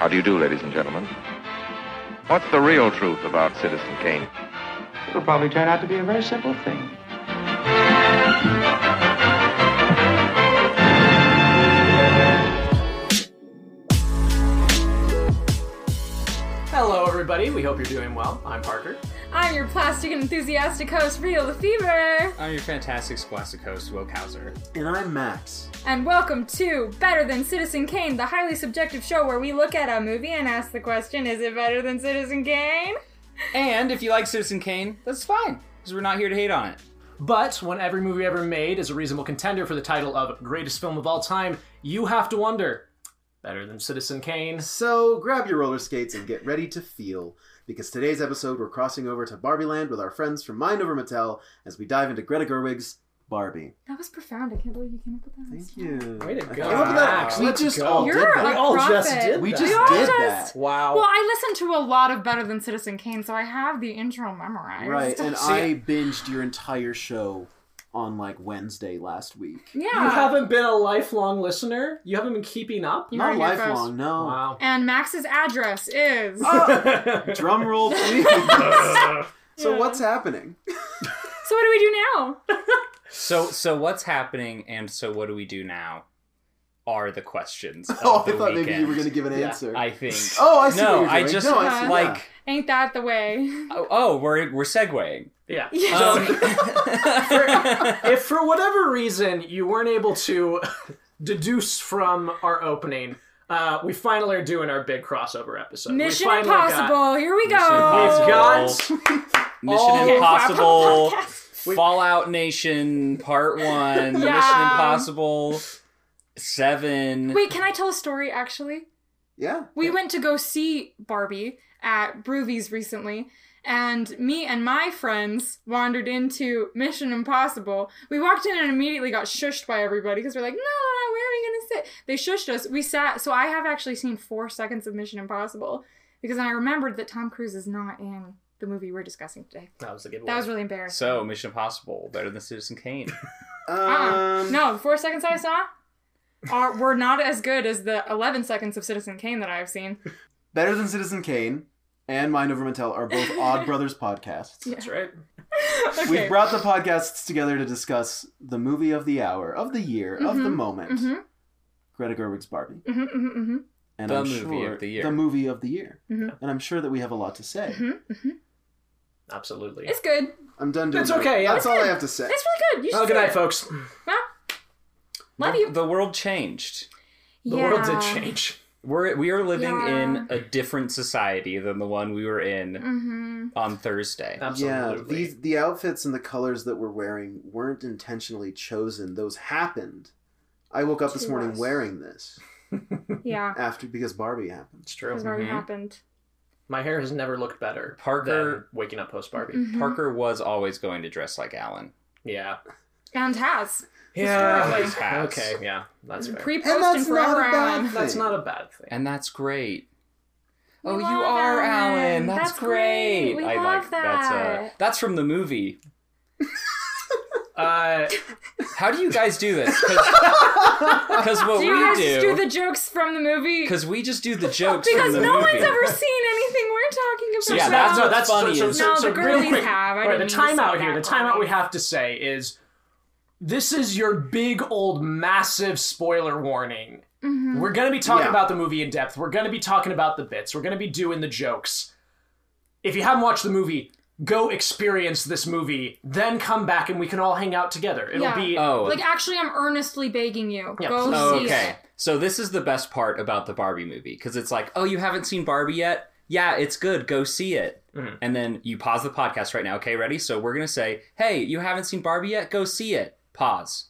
How do you do, ladies and gentlemen? What's the real truth about Citizen Kane? It'll probably turn out to be a very simple thing. Everybody. We hope you're doing well. I'm Parker. I'm your plastic and enthusiastic host, Real the Fever, I'm your fantastic scholastic host, Will Kauser. And I'm Max. and welcome to Better Than Citizen Kane, the highly subjective show where we look at a movie and ask the question, is it better than Citizen Kane? And if you like Citizen Kane, that's fine, because we're not here to hate on it. But when every movie ever made is a reasonable contender for the title of greatest film of all time, you have to wonder better than Citizen Kane. So grab your roller skates and get ready to feel, because today's episode we're crossing over to Barbie Land with our friends from Mind Over Mattel as we dive into Greta Gerwig's Barbie. That was profound. I can't believe you came up with that. Thank you. Way to I go, came up with that. Max. We just go. all You're did a that. all just prophet. did We that. just We did just- that. Wow. Well, I listened to a lot of Better Than Citizen Kane, so I have the intro memorized. Right, and See- I binged your entire show on like Wednesday last week. yeah. you haven't been a lifelong listener? You haven't been keeping up? You Not heard it here lifelong, first. no. Wow. And Max's address is. Oh. Drum roll, please. so Yeah. what's happening? So what do we do now? So, so what's happening, and so what do we do now? Are the questions? Oh, of Oh, I the thought maybe you were going to give an Yeah, answer. I think. Oh, I see No, what you're I doing. just No, I see, like. Ain't that the way? Oh, oh, we're we're segueing. Yeah. Um, if for whatever reason you weren't able to deduce from our opening, uh, we finally are doing our big crossover episode. We Mission finally got- Impossible. Here we go. Mission We've got Mission. Impossible, Podcast. Fallout Nation Part One, Yeah. Mission Impossible Seven. Wait, can I tell a story? Actually, Yeah. we went to go see Barbie at Broovies recently, and me and my friends wandered into Mission Impossible. We walked in and immediately got shushed by everybody because we're like, no, no, where are we gonna sit? They shushed us. We sat. So I have actually seen four seconds of Mission Impossible because I remembered that Tom Cruise is not in the movie we're discussing today. That was a good one. That was really embarrassing. So Mission Impossible better than Citizen Kane. Um, Uh-uh. No, the four seconds I saw are were not as good as the 11 seconds of Citizen Kane that I've seen. Better Than Citizen Kane and Mind Over Mattel are both Odd Brothers podcasts. That's right. okay. We've brought the podcasts together to discuss the movie of the hour, of the year, of the Mhm, moment. Mhm, Greta Gerwig's Barbie. mhm, mhm, mhm, And The I'm movie sure, of the year. The movie of the year. Mhm. And I'm sure that we have a lot to say. mhm, mhm. Absolutely. It's good. I'm done doing It's that. okay, yeah. That's all I have to say. It's really good. You should Well, good see night, it. folks. Well, love the, you. The world changed. The yeah. world did change. We're we are living Yeah. in a different society than the one we were in Mm-hmm. on Thursday. Yeah, Absolutely. these the outfits and the colors that we're wearing weren't intentionally chosen. Those happened. I woke up this morning us. wearing this Yeah. after because Barbie happened. It's true. That's already Mhm. happened. My hair has never looked better. Parker- than waking up post Barbie. Mhm. Parker was always going to dress like Alan. Yeah. And has. Yeah. Always has. Okay. Yeah. That's fair. Pre, And post, that's and forever not a bad thing. That's not a bad thing. And that's great. We oh, you are Alan. Alan. That's, That's great. great. We I love like that's uh that. that's from the movie. Uh, How do you guys do this? Because what Do you we guys do, just do the jokes from the movie? because we just do the jokes Because from the no movie. one's ever seen anything we're talking about. so Yeah, that's no, that's funny So, is- so, No, so, the real girlies quick, have. I all right, the didn't mean to timeout here. The timeout we have to say is, this is your big old massive spoiler warning. Mhm. We're gonna be talking Yeah. about the movie in depth. We're gonna be talking about the bits. We're gonna be doing the jokes. If you haven't watched the movie, go experience this movie. Then come back and we can all hang out together. It'll Yeah. be Oh, Like, actually, I'm earnestly begging you. Yeah, Go please. Oh, see okay. it. So this is the best part about the Barbie movie because it's like, oh, you haven't seen Barbie yet? Yeah, it's good. Go see it. Mhm. And then you pause the podcast right now. Okay, ready? So we're gonna say, hey, you haven't seen Barbie yet? Go see it. Pause.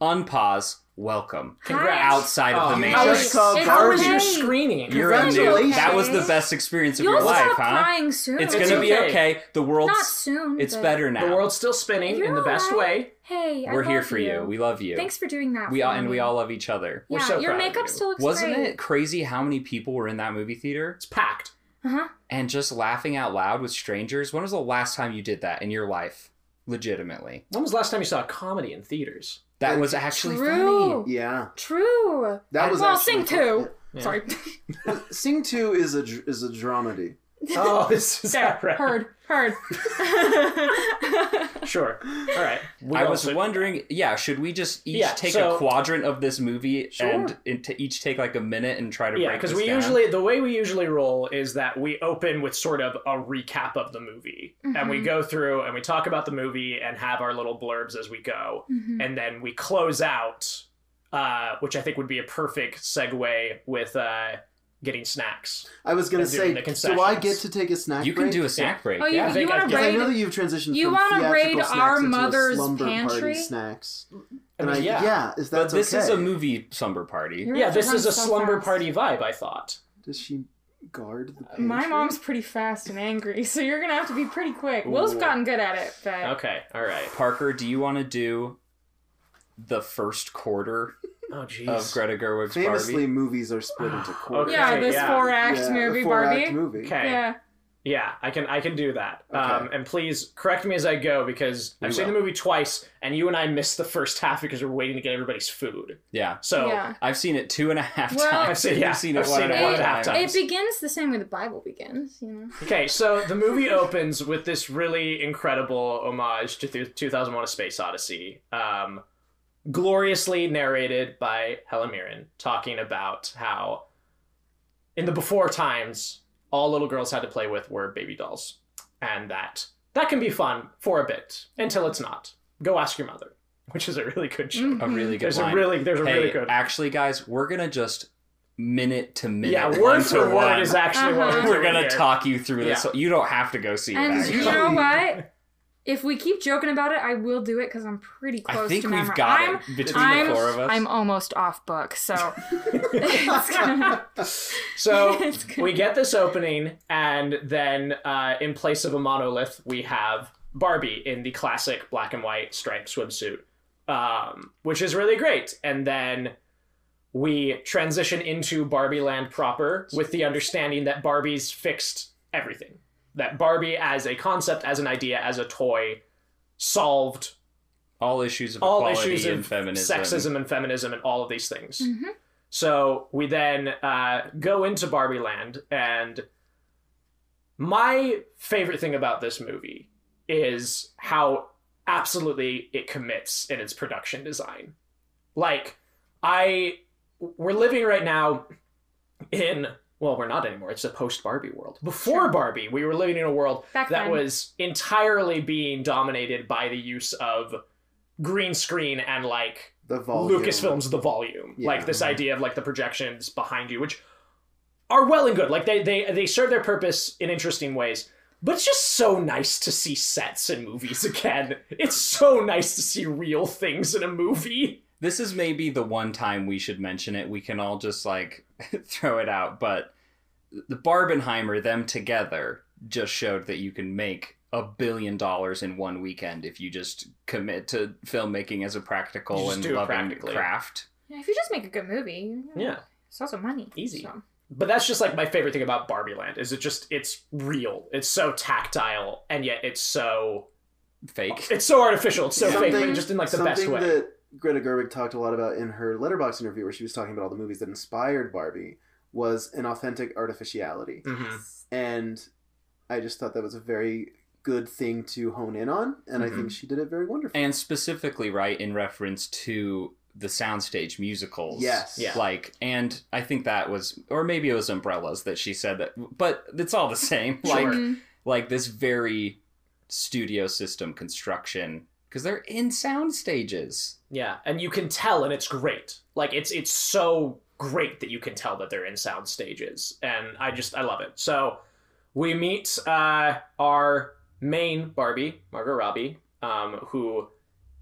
Unpause. Welcome. Congrats. Outside of Oh, the how matrix. was- Just called It's How was your okay. screening? You're a new. Congratulations. That was the best experience of You'll your life, stop huh? crying soon. It's, It's gonna be okay. okay. The world's Not soon. it's but- better now. The world's still spinning in You're the best alright. way. Hey, I We're here love for you. We love you. Thanks for doing that. we for all and we all love each other. We're Yeah, so your proud of makeup you. still looks Wasn't great. it crazy how many people were in that movie theater It's packed. Uh huh. and just laughing out loud with strangers? When was the last time you did that in your life? Legitimately. When was the last time you saw a comedy in theaters? That And was actually True. funny. Yeah, True. that was well, actually sing fun. two. Sorry. Sing Two is a is a dramedy. Oh, this is there. that right. Heard. Heard. Sure. All right. We I was also- wondering, yeah, should we just each Yeah, take so- a quadrant of this movie Sure. and, and to each take like a minute and try to Yeah, break because this we down? usually the way we usually roll is that we open with sort of a recap of the movie, and we Mhm. go through and we talk about the movie and have our little blurbs as we go, Mhm. and then we close out, uh, which I think would be a perfect segue with uh, getting snacks. I was gonna say, the do I get to take a snack? you can break? do a snack break. Oh, you, yeah. I think you want to Because I know that you've transitioned You wanna theatrical raid our mother's slumber pantry? party snacks. I And I, mean, yeah. yeah. is but that this okay? is a movie slumber party. You're Yeah, this is a so slumber fast. party vibe. I thought. Does she guard the pantry? My mom's pretty fast and angry, so you're gonna have to be pretty quick. Will's gotten good at it, but Okay. All right. Parker, do you want to do the first quarter Oh, jeez. of Greta Gerwig's Famously, Barbie? movies are split into quarters. yeah, Okay, this yeah. four act Yeah, movie, a four-act Barbie. movie. Okay. Yeah. Yeah, I can I can do that. Okay. Um, and please correct me as I go because We I've seen will. the movie twice, and you and I missed the first half because we're waiting to get everybody's food. Yeah. So Yeah. I've seen it two and a half Well- times. I've seen- yeah, You've seen it I've one seen and it a one half and a half times. It begins the same way the Bible begins, you know. okay, so the movie opens with this really incredible homage to th- 2001: A Space Odyssey, um, gloriously narrated by Helen Mirren, talking about how in the before times all little girls had to play with were baby dolls, and that that can be fun for a bit until it's not. Go ask your mother, which is a really good show. A really good There's line. a really there's a hey, really good actually, guys, we're gonna just minute to minute. yeah word for word one. is actually what Uh-huh. we're, We're gonna here. talk you through this. Yeah. So you don't have to go see it. And Actually. you know what? If we keep joking about it, I will do it because I'm pretty close I think to we've got I'm, it between I'm, the four of us. I'm almost off book, so gonna, So we get this opening, and then uh, in place of a monolith, we have Barbie in the classic black and white striped swimsuit, um, which is really great. And then we transition into Barbie Land proper with the understanding that Barbie's fixed everything. That Barbie, as a concept, as an idea, as a toy, solved all issues of all equality issues and of feminism. sexism and feminism and all of these things. Mhm. So we then uh, go into Barbie Land, and my favorite thing about this movie is how absolutely it commits in its production design. Like, I we're living right now in well, we're not anymore. It's a post Barbie world. Before Sure. Barbie, we were living in a world Back that then. was entirely being dominated by the use of green screen and like The volume. Lucasfilm's The Volume. Yeah. Like this uh-huh. idea of like the projections behind you, which are well and good. Like they they they serve their purpose in interesting ways. But it's just so nice to see sets in movies again. It's so nice to see real things in a movie. This is maybe the one time we should mention it. We can all just like throw it out, but the Barbenheimer, them together, just showed that you can make a billion dollars in one weekend if you just commit to filmmaking as a practical and do it loving craft. Yeah, if you just make a good movie, Yeah. it's also money. Easy. so. But that's just like my favorite thing about Barbie Land is it just it's real. It's so tactile and yet it's so Fake. it's so artificial. It's so fake, but just in like the best way. that Greta Gerwig talked a lot about in her Letterboxd interview, where she was talking about all the movies that inspired Barbie, was an authentic artificiality, Mhm. and I just thought that was a very good thing to hone in on, and I Mm-hmm. think she did it very wonderfully. and specifically right in reference to the soundstage musicals Yes. Yeah. like and i think that was or maybe it was umbrellas that she said that but it's all the same Sure. like Mhm. like this very studio system construction because they're in sound stages Yeah, and you can tell, and it's great. Like it's it's so great that you can tell that they're in sound stages, and I just I love it. So we meet uh, our main Barbie, Margot Robbie, um, who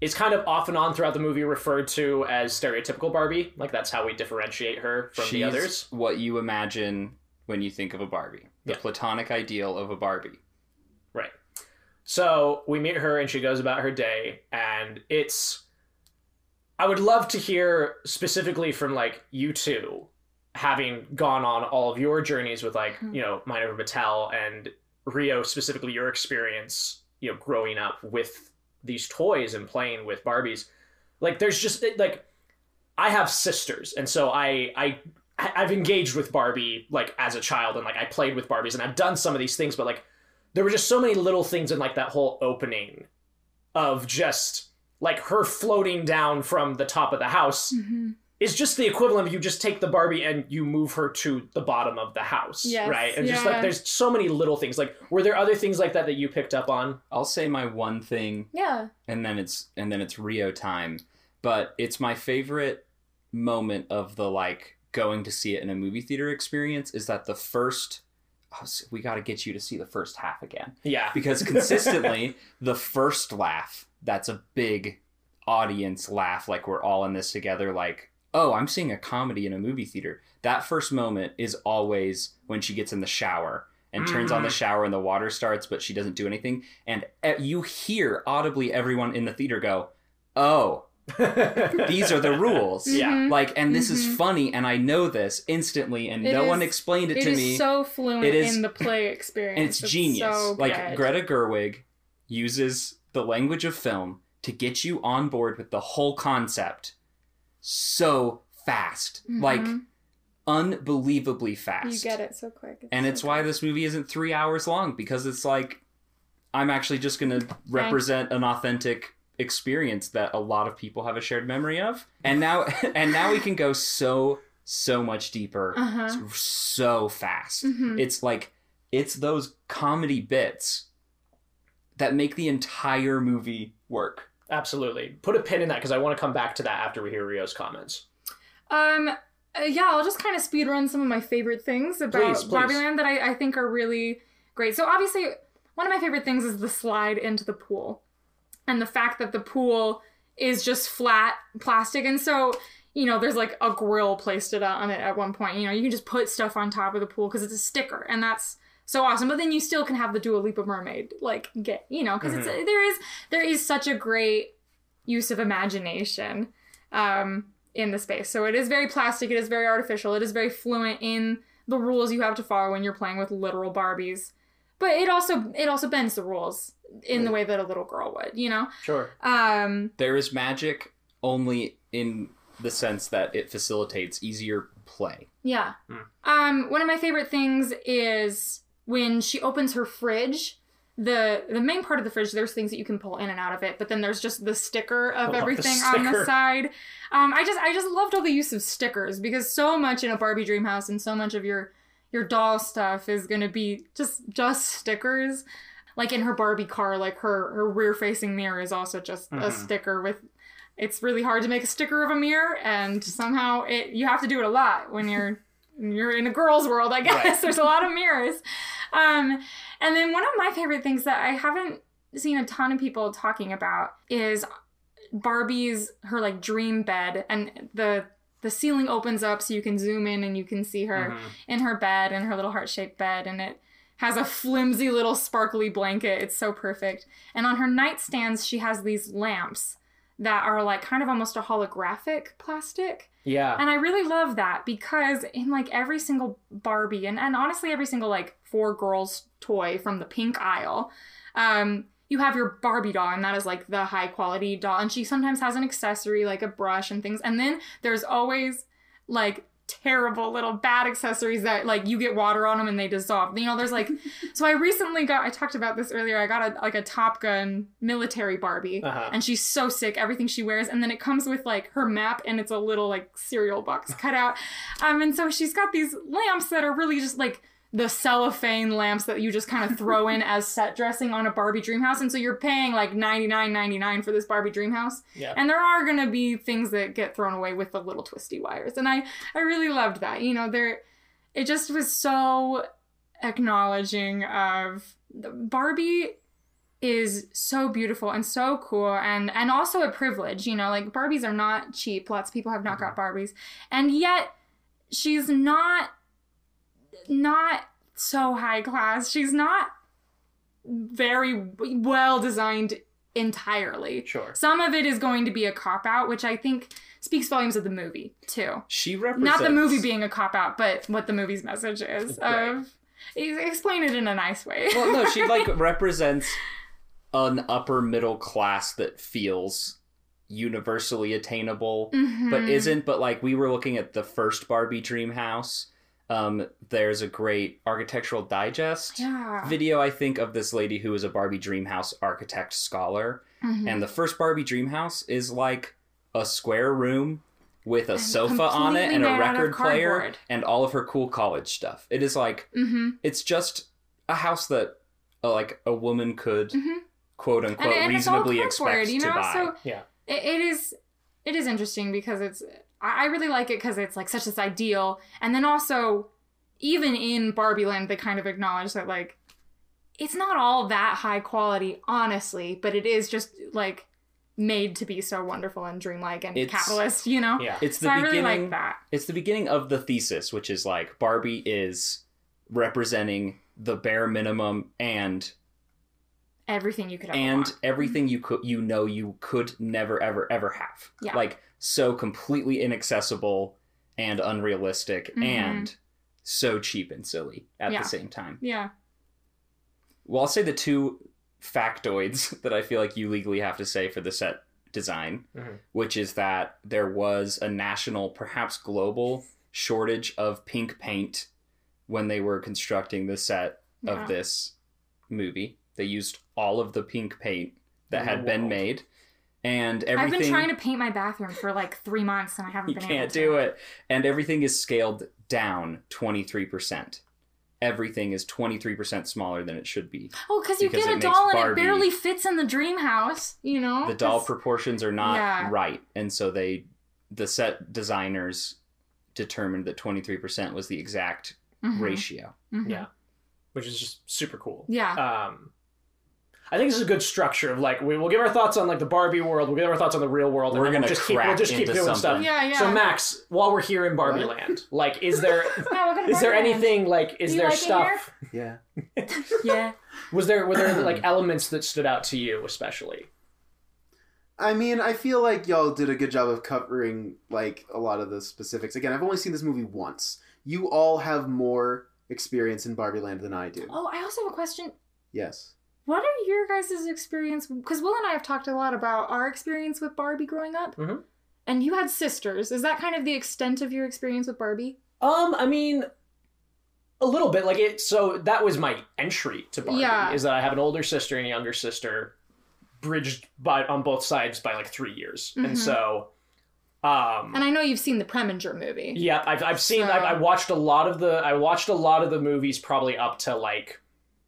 is kind of off and on throughout the movie referred to as stereotypical Barbie. Like that's how we differentiate her from she's the others. what you imagine when you think of a barbie the Yeah. platonic ideal of a barbie. So we meet her and she goes about her day and it's I would love to hear specifically from like you two having gone on all of your journeys with like, Hmm. you know, Mind over Mattel and Rio specifically your experience, you know, growing up with these toys and playing with Barbies. Like there's just like I have sisters and so I I- I've engaged with Barbie like as a child and like I played with Barbies and I've done some of these things, but like there were just so many little things in like that whole opening of just like her floating down from the top of the house Mhm. is just the equivalent of you just take the Barbie and you move her to the bottom of the house, Yes, right? And just like there's so many little things. Like were there other things like that that you picked up on? I'll say my one thing Yeah. and then it's and then it's Rio time. But it's my favorite moment of the like going to see it in a movie theater experience is that the first s- we got to get you to see the first half again. Yeah. because consistently the first laugh that's a big audience laugh like we're all in this together like oh i'm seeing a comedy in a movie theater. That first moment is always when she gets in the shower and turns on the shower and the water starts but she doesn't do anything. And uh, you hear audibly everyone in the theater go oh these are the rules Yeah. Mhm. like and this is Mhm. funny and i know this instantly and It no one explained it, It to is me so fluent It is- in the play experience. and it's genius. so like good. Greta Gerwig uses the language of film to get you on board with the whole concept so fast, like Mhm. unbelievably fast. You get it so quick. And so it's why this movie isn't three hours long because it's like I'm actually just going to represent an authentic experience that a lot of people have a shared memory of. And now, and now we can go so so much deeper, Uh-huh. so fast. Mhm. It's like it's those comedy bits that make the entire movie work. Absolutely. Put a pin in that because I want to come back to that after we hear Rio's comments. Um, uh, yeah, I'll just kind of speed run some of my favorite things about Please, please. Barbie Land that I, I think are really great. So obviously, one of my favorite things is the slide into the pool, and the fact that the pool is just flat plastic, and so you know there's like a grill placed it on it at one point. You know, you can just put stuff on top of the pool because it's a sticker, and that's so awesome. But then you still can have the Dua Lipa mermaid like get you know because it's there is there is such a great use of imagination. Um, in the space. So it is very plastic, it is very artificial, it is very fluent in the rules you have to follow when you're playing with literal Barbies. But it also it also bends the rules in the way that a little girl would, you know? Sure. Um There is magic only in the sense that it facilitates easier play. yeah. Hmm. Um one of my favorite things is when she opens her fridge the the main part of the fridge there's things that you can pull in and out of it but then there's just the sticker of I love the everything on the side um i just i just loved all the use of stickers because so much in a barbie dream house and so much of your your doll stuff is going to be just just stickers like in her barbie car like her her rear facing mirror is also just a Mhm. sticker with it's really hard to make a sticker of a mirror and somehow it you have to do it a lot when you're you're in a girl's world i guess Right. there's a lot of mirrors um and then one of my favorite things that I haven't seen a ton of people talking about is Barbie's her like dream bed and the the ceiling opens up so you can zoom in and you can see her Mhm. in her bed in her little heart-shaped bed and it has a flimsy little sparkly blanket. It's so perfect. And on her nightstands she has these lamps that are like kind of almost a holographic plastic. Yeah. And I really love that because in like every single Barbie and, and honestly every single like four girls toy from the pink aisle, um, you have your Barbie doll, and that is like the high quality doll. And she sometimes has an accessory like a brush and things. And then there's always like terrible little bad accessories that like you get water on them and they dissolve. You know, there's like so I recently got I talked about this earlier. I got a like a Top Gun military Barbie Uh-huh. and she's so sick everything she wears and then it comes with like her map and it's a little like cereal box cut out. Um and so she's got these lamps that are really just like the cellophane lamps that you just kind of throw in as set dressing on a Barbie dream house and so you're paying like 99.99 for this Barbie dream house. Yeah. And there are going to be things that get thrown away with the little twisty wires. And I I really loved that. You know, there it just was so acknowledging of Barbie is so beautiful and so cool and and also a privilege, you know, like Barbies are not cheap. Lots of people have not got mm-hmm. Barbies. And yet she's not not so high class. She's not very well designed entirely. Sure. Some of it is going to be a cop out, which I think speaks volumes of the movie too. She represents Not the movie being a cop out, but what the movie's message is Right. of explain it in a nice way. well, no, she like represents an upper middle class that feels universally attainable Mhm. but isn't but like we were looking at the first barbie dream house um there's a great architectural digest Yeah. video i think of this lady who is a barbie dream house architect scholar Mhm. and the first barbie dream house is like a square room with a And sofa on it and a made out of record player and all of her cool college stuff it is like Mhm. it's just a house that uh, like a woman could Mhm. quote unquote and, and reasonably expect you know? to buy So Yeah. it, it is it is interesting because it's I I really like it because it's like such this ideal, and then also even in Barbie Land they kind of acknowledge that like it's not all that high quality, honestly, but it is just like made to be so wonderful and dreamlike and It's- capitalist, you know? Yeah. it's the So I really beginning like that. it's the beginning of the thesis which is like barbie is representing the bare minimum and Everything you could ever and want. everything mm-hmm. you could you know you could never ever ever have Yeah. like so completely inaccessible and unrealistic Mhm. and so cheap and silly at Yeah. the same time Yeah. well i'll say the two factoids that i feel like you legally have to say for the set design Mhm. which is that there was a national perhaps global shortage of pink paint when they were constructing the set Yeah. of this movie they used all of the pink paint that In had been world. made and everything I've been trying to paint my bathroom for like three months and I haven't you been can't able to. do it and everything is scaled down 23% everything is 23% smaller than it should be Oh, because you get a makes doll and Barbie- it barely fits in the dream house, you know? the doll proportions are not Yeah. right and so they the set designers determined that 23% was the exact Mhm, ratio mhm. Yeah. Which is just super cool. Yeah. Um, I think this is a good structure of like we will give our thoughts on like the Barbie world. We'll give our thoughts on the real world. and We're then we'll gonna just keep we'll just keep into doing stuff. Yeah, yeah. So Max, while we're here in Barbie What? Land, like, is there Yeah, welcome to is there Barbie Land. anything like is You there like it stuff? Yeah. Yeah. Was there were there like elements that stood out to you especially? I mean, I feel like y'all did a good job of covering like a lot of the specifics. Again, I've only seen this movie once. You all have more experience in Barbie Land than I do. Oh, I also have a question. Yes. What are your guys' experience? Because Will and I have talked a lot about our experience with Barbie growing up. Mhm. And you had sisters. Is that kind of the extent of your experience with Barbie? Um, I mean, a little bit like it. So that was my entry to Barbie. Yeah. Is that I have an older sister and a younger sister, bridged by on both sides by like three years, Mhm. and so, um, And I know you've seen the Preminger movie. yeah, I've I've seen So- I've, I watched a lot of the I watched a lot of the movies probably up to like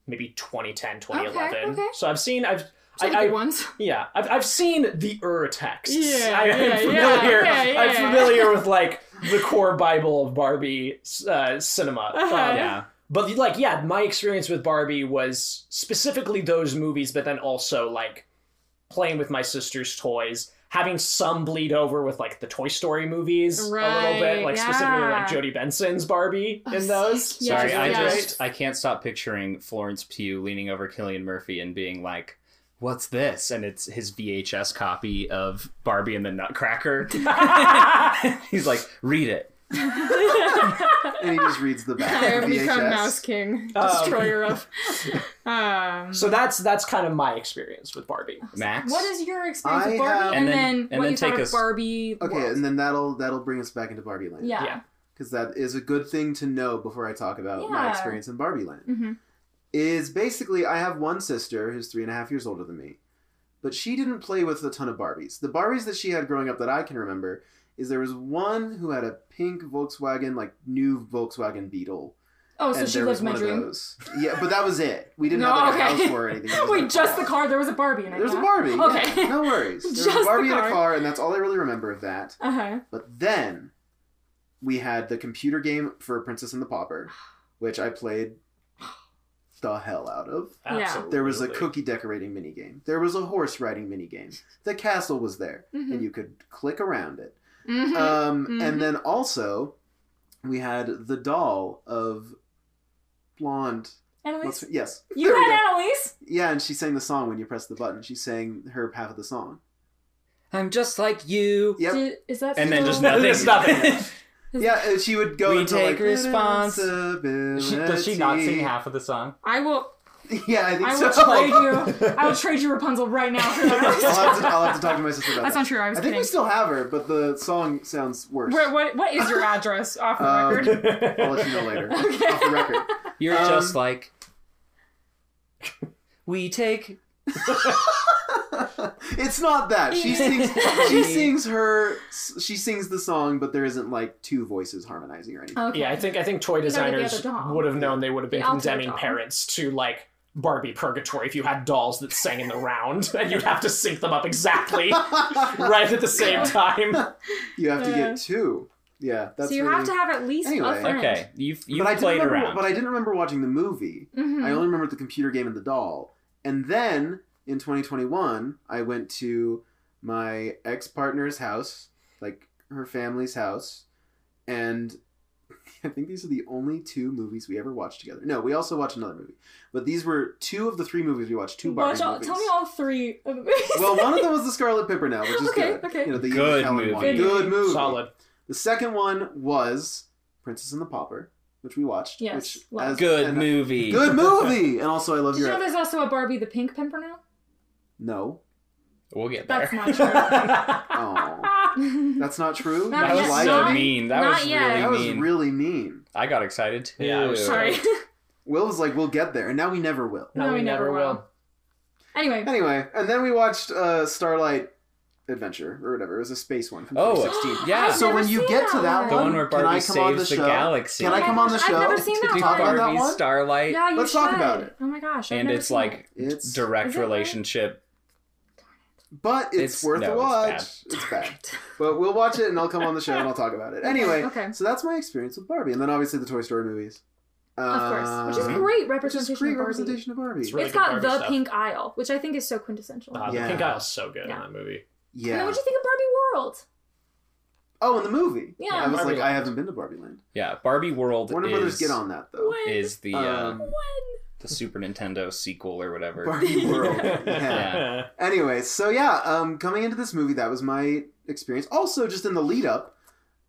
maybe 2010 2011 okay. so i've seen i've So the I, good I, ones. yeah I've, I've seen the ur texts Yeah, I, yeah, am yeah, familiar yeah, yeah. i'm familiar with like the core bible of barbie uh, cinema Uh-huh. Um, yeah but like yeah my experience with barbie was specifically those movies but then also like playing with my sister's toys having some bleed over with like the toy story movies a little bit Right, like specifically like jodi benson's barbie Oh, in those sick. So Yes, sorry i just i can't stop picturing florence pugh leaning over cillian murphy and being like what's this? And it's his vhs copy of barbie and the nutcracker. He's like read it And he just reads the back I have become Mouse King, Um, destroyer of. Um, So that's that's kind of my experience with Barbie. max what is your experience I with Barbie, have- and, And then- then, and what then you thought take of us- Barbie? Okay, world? and then that'll that'll bring us back into Barbie Land. yeah. Yeah. Because that is a good thing to know before I talk about my experience in Barbie Land. hmm Is basically I have one sister who's three and a half years older than me, but she didn't play with a ton of Barbies. The Barbies that she had growing up that I can remember is there was one who had a pink Volkswagen, like new Volkswagen Beetle. Oh, so and she there lives was my one dream. those. Yeah, but that was it. We didn't No, have like, a okay. house for or anything. It was Wait, like a just the car. car. There was a Barbie in it. There's a? Barbie. Okay. Yeah, no worries. There was a Barbie in a car, and that's all I really remember of that. Uh huh. But then we had the computer game for Princess and the Pauper, which I played the hell out of. Yeah. Absolutely. There was a cookie decorating mini game. There was a horse riding mini game. The castle was there, Mhm. and you could click around it. Mhm. Um, Mhm. And then also, we had the doll of blonde. Anneliese, What's, yes, you There had go. Anneliese. Yeah, and she sang the song when you press the button. She sang her half of the song. i'm just like you Yep. Did- is that and then still- just nothing There's nothing. Yeah, she would go We into take like respons- responsibility. She- does she not sing half of the song I will. Yeah, I think I so. will trade you. I will trade you Rapunzel right now for I'll, have to, I'll have to talk to my sister about That's that. not true. I was I think kidding. we still have her, but the song sounds worse. What, what, what is your address off the Um, record? I'll let you know later. Off the record. You're Um, just like we take it's not that she sings. She sings her. She sings the song, but there isn't like two voices harmonizing or anything. Okay. Yeah, I think I think toy gotta designers other doll. would have known they would have been The alto condemning doll. parents to like Barbie purgatory if you had dolls that sang in the round and you'd have to sync them up exactly right at the same time. You have to get two. Yeah, that's so you really... have to have at least Anyway. a friend. okay. You've you've but I didn't played remember, around. But I didn't remember watching the movie. Mhm. I only remember the computer game and the doll. And then in 2021, I went to my ex partner's house, like her family's house, and I think these are the only two movies we ever watched together. No, we also watched another movie, but these were two of the three movies we watched. Two Barbie Watch all, movies. tell me all three of the movies. well, one of them was the Scarlet Pimpernel, which is Okay, good. okay. You know, the Good Helen movie. one. Good Good movie. movie. Solid. The second one was Princess and the Pauper, which we watched. Yes, Which, love. as- Good and- movie. Good movie. And also, I love Did you know there's also a Barbie the Pink Pimpernel? No. We'll get there. That's not true. Oh, that's not true. Not that was yet, so not- mean. That not was yet. really That was mean. really mean. I got excited too. Yeah, I was Sorry. Will was like, "We'll get there," and now we never will. No, we never will. Anyway, Anyway, and then we watched uh, Starlight Adventure or whatever. It was a space one from Oh, 2016. yeah. I've So when you seen get to that the one, one where can I Barbie come on the saves the, show? galaxy. Can I come on the gosh, show I've never seen to that to talk one. about that Barbie's one? Starlight, yeah, you Let's should. talk about it. Oh my gosh, I've and never it's seen like It's direct Is it relationship. But it's, It's- worth no, a it's watch. bad. It's bad. But we'll watch it and I'll come on the show and I'll talk about it. Anyway, Okay. so that's my experience with Barbie. And then obviously the Toy Story movies. Of course, which is Uh, great Which representation is great of Barbie. representation of Barbie. It's really it's good got Barbie the stuff. pink aisle, which I think is so quintessential. Uh, Yeah. The Pink Aisle's so good Yeah. in that movie. And then yeah. what do you think of Barbie World? Oh, in the movie. Yeah. I was Barbie like, I haven't been to Barbie Land. Yeah, Barbie World Warner is Brothers get on that though. When? is the uh, Um, when? the Super Nintendo sequel or whatever. Barbie World. yeah. Yeah. Anyway, so yeah, um, coming into this movie, that was my experience. Also, just in the lead up,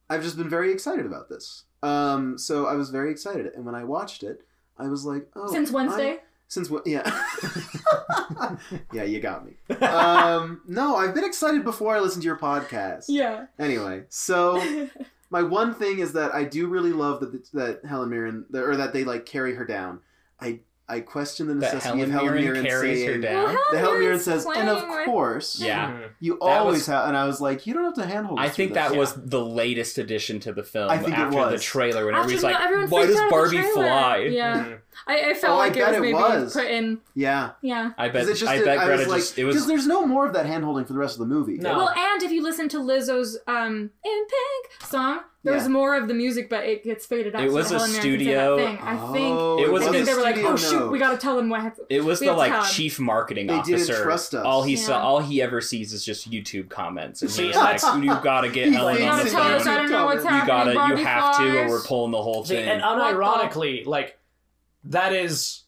I've just been very excited about this. Um, so I was very excited, and when I watched it, I was like, oh, Since I- Wednesday? Since what? Yeah, yeah, you got me. Um, no, I've been excited before I listened to your podcast. Yeah. Anyway, so my one thing is that I do really love that that Helen Mirren, or that they like carry her down. I I question the necessity Helen of Helen Mirren Mirren carries her saying. down. The Helen Mirren says, and of course, Yeah. You That always was- have. And I was like, you don't have to handhold. This. I think that this. was the latest addition to the film I think it after the trailer when Actually, everybody's no, like, everyone why does out at the Barbie fly? Yeah. Mhm. I, I felt Oh, I like it bet was it maybe was. put in. Yeah, Yeah. I bet. it just I bet I Greta was like, just it because there's no more of that hand holding for the rest of the movie. No. Well, and if you listen to Lizzo's um "In Pink" song, there's Yeah. more of the music, but it gets faded out. It so was that a Helen Mirren can say studio- thing. I think. Oh, It it was I a think they were like, studio "Oh shoot, note. we got to tell them what." happened." it was We the like chief marketing They didn't officer. trust us. All he Yeah. saw, all he ever sees is just YouTube comments, and he's like, "You gotta get He Ellen on the gotta tell us. Phone. don't know what's You You gotta, you have to, or we're pulling the whole thing." and unironically, like that is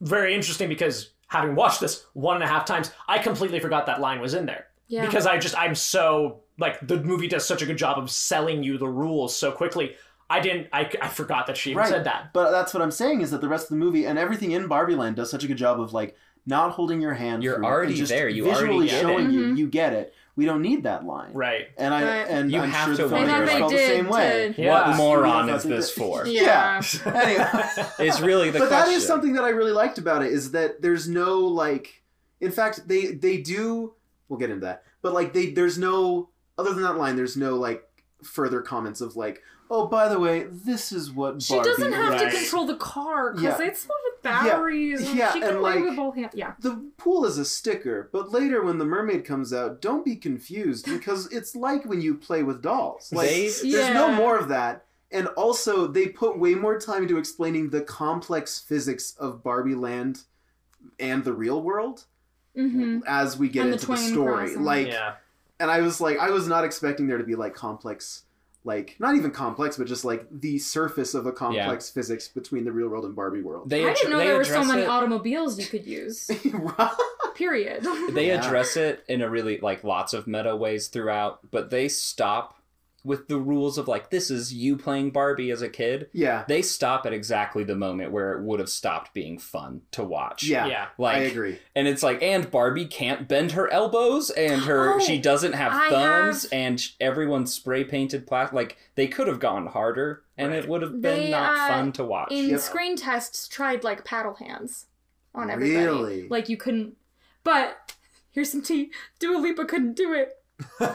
very interesting because having watched this one and a half times, I completely forgot that line was in there Yeah. because I just I'm so like the movie does such a good job of selling you the rules so quickly. I didn't. I, I forgot that she even Right. said that. But that's what I'm saying is that the rest of the movie and everything in Barbie Land does such a good job of like not holding your hand. You're through it already just there. You visually already get showing it. you. Mhm. You get it. We don't need that line. Right. And I Right. and You I'm have sure to the wonder. filmmakers I felt the same way. to- Yeah. What moron is this for? Yeah. anyway. It's really the but question. that is something that I really liked about it is that there's no like in fact they they do we'll get into that but like they there's no other than that line there's no like further comments of like oh by the way this is what She Barbie doesn't have Right. to control the car because Yeah. it's filled with batteries. and Yeah, she can and, play like- with both hands. Yeah. the pool is a sticker but later when the mermaid comes out don't be confused because it's like when you play with dolls like They- there's no more of that and also they put way more time into explaining the complex physics of Barbie Land and the real world Mm-hmm. as we get And into the, twin story. crossing. Like, yeah. and I was like, I was not expecting there to be like complex, like not even complex, but just like the surface of a complex physics between the real world and Barbie world. They I didn't know they there were so many it- automobiles you could use. Period. they Yeah. address it in a really like lots of meta ways throughout but they stop with the rules of like this is you playing Barbie as a kid. Yeah. They stop at exactly the moment where it would have stopped being fun to watch. Yeah. Yeah. Like I agree. and it's like and Barbie can't bend her elbows and her Oh, she doesn't have I thumbs have- and sh- everyone's spray painted plastic like they could have gone harder and Right. it would have been They, not uh, fun to watch. In Yep. screen tests, tried like paddle hands on everybody. Really? Like you couldn't. But here's some tea. Dua Lipa couldn't do it. they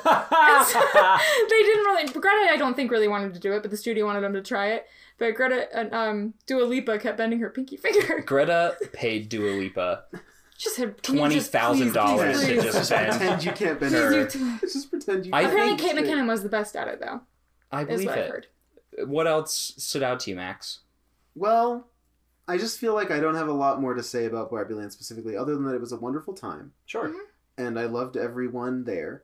didn't really. Greta, I don't think really wanted to do it, but the studio wanted them to try it. But Greta and um, Dua Lipa kept bending her pinky finger. Greta paid Dua Lipa Just said can you just $20,000 to please, just bend pretend you can't bend her- her. please do it. Just pretend you. I can't Apparently, bend Kate. McKinnon was the best at it, though. I Is believe what I've it. heard. What else stood out to you, Max? Well, I just feel like I don't have a lot more to say about Barbie Land specifically, other than that it was a wonderful time, Sure. and I loved everyone there,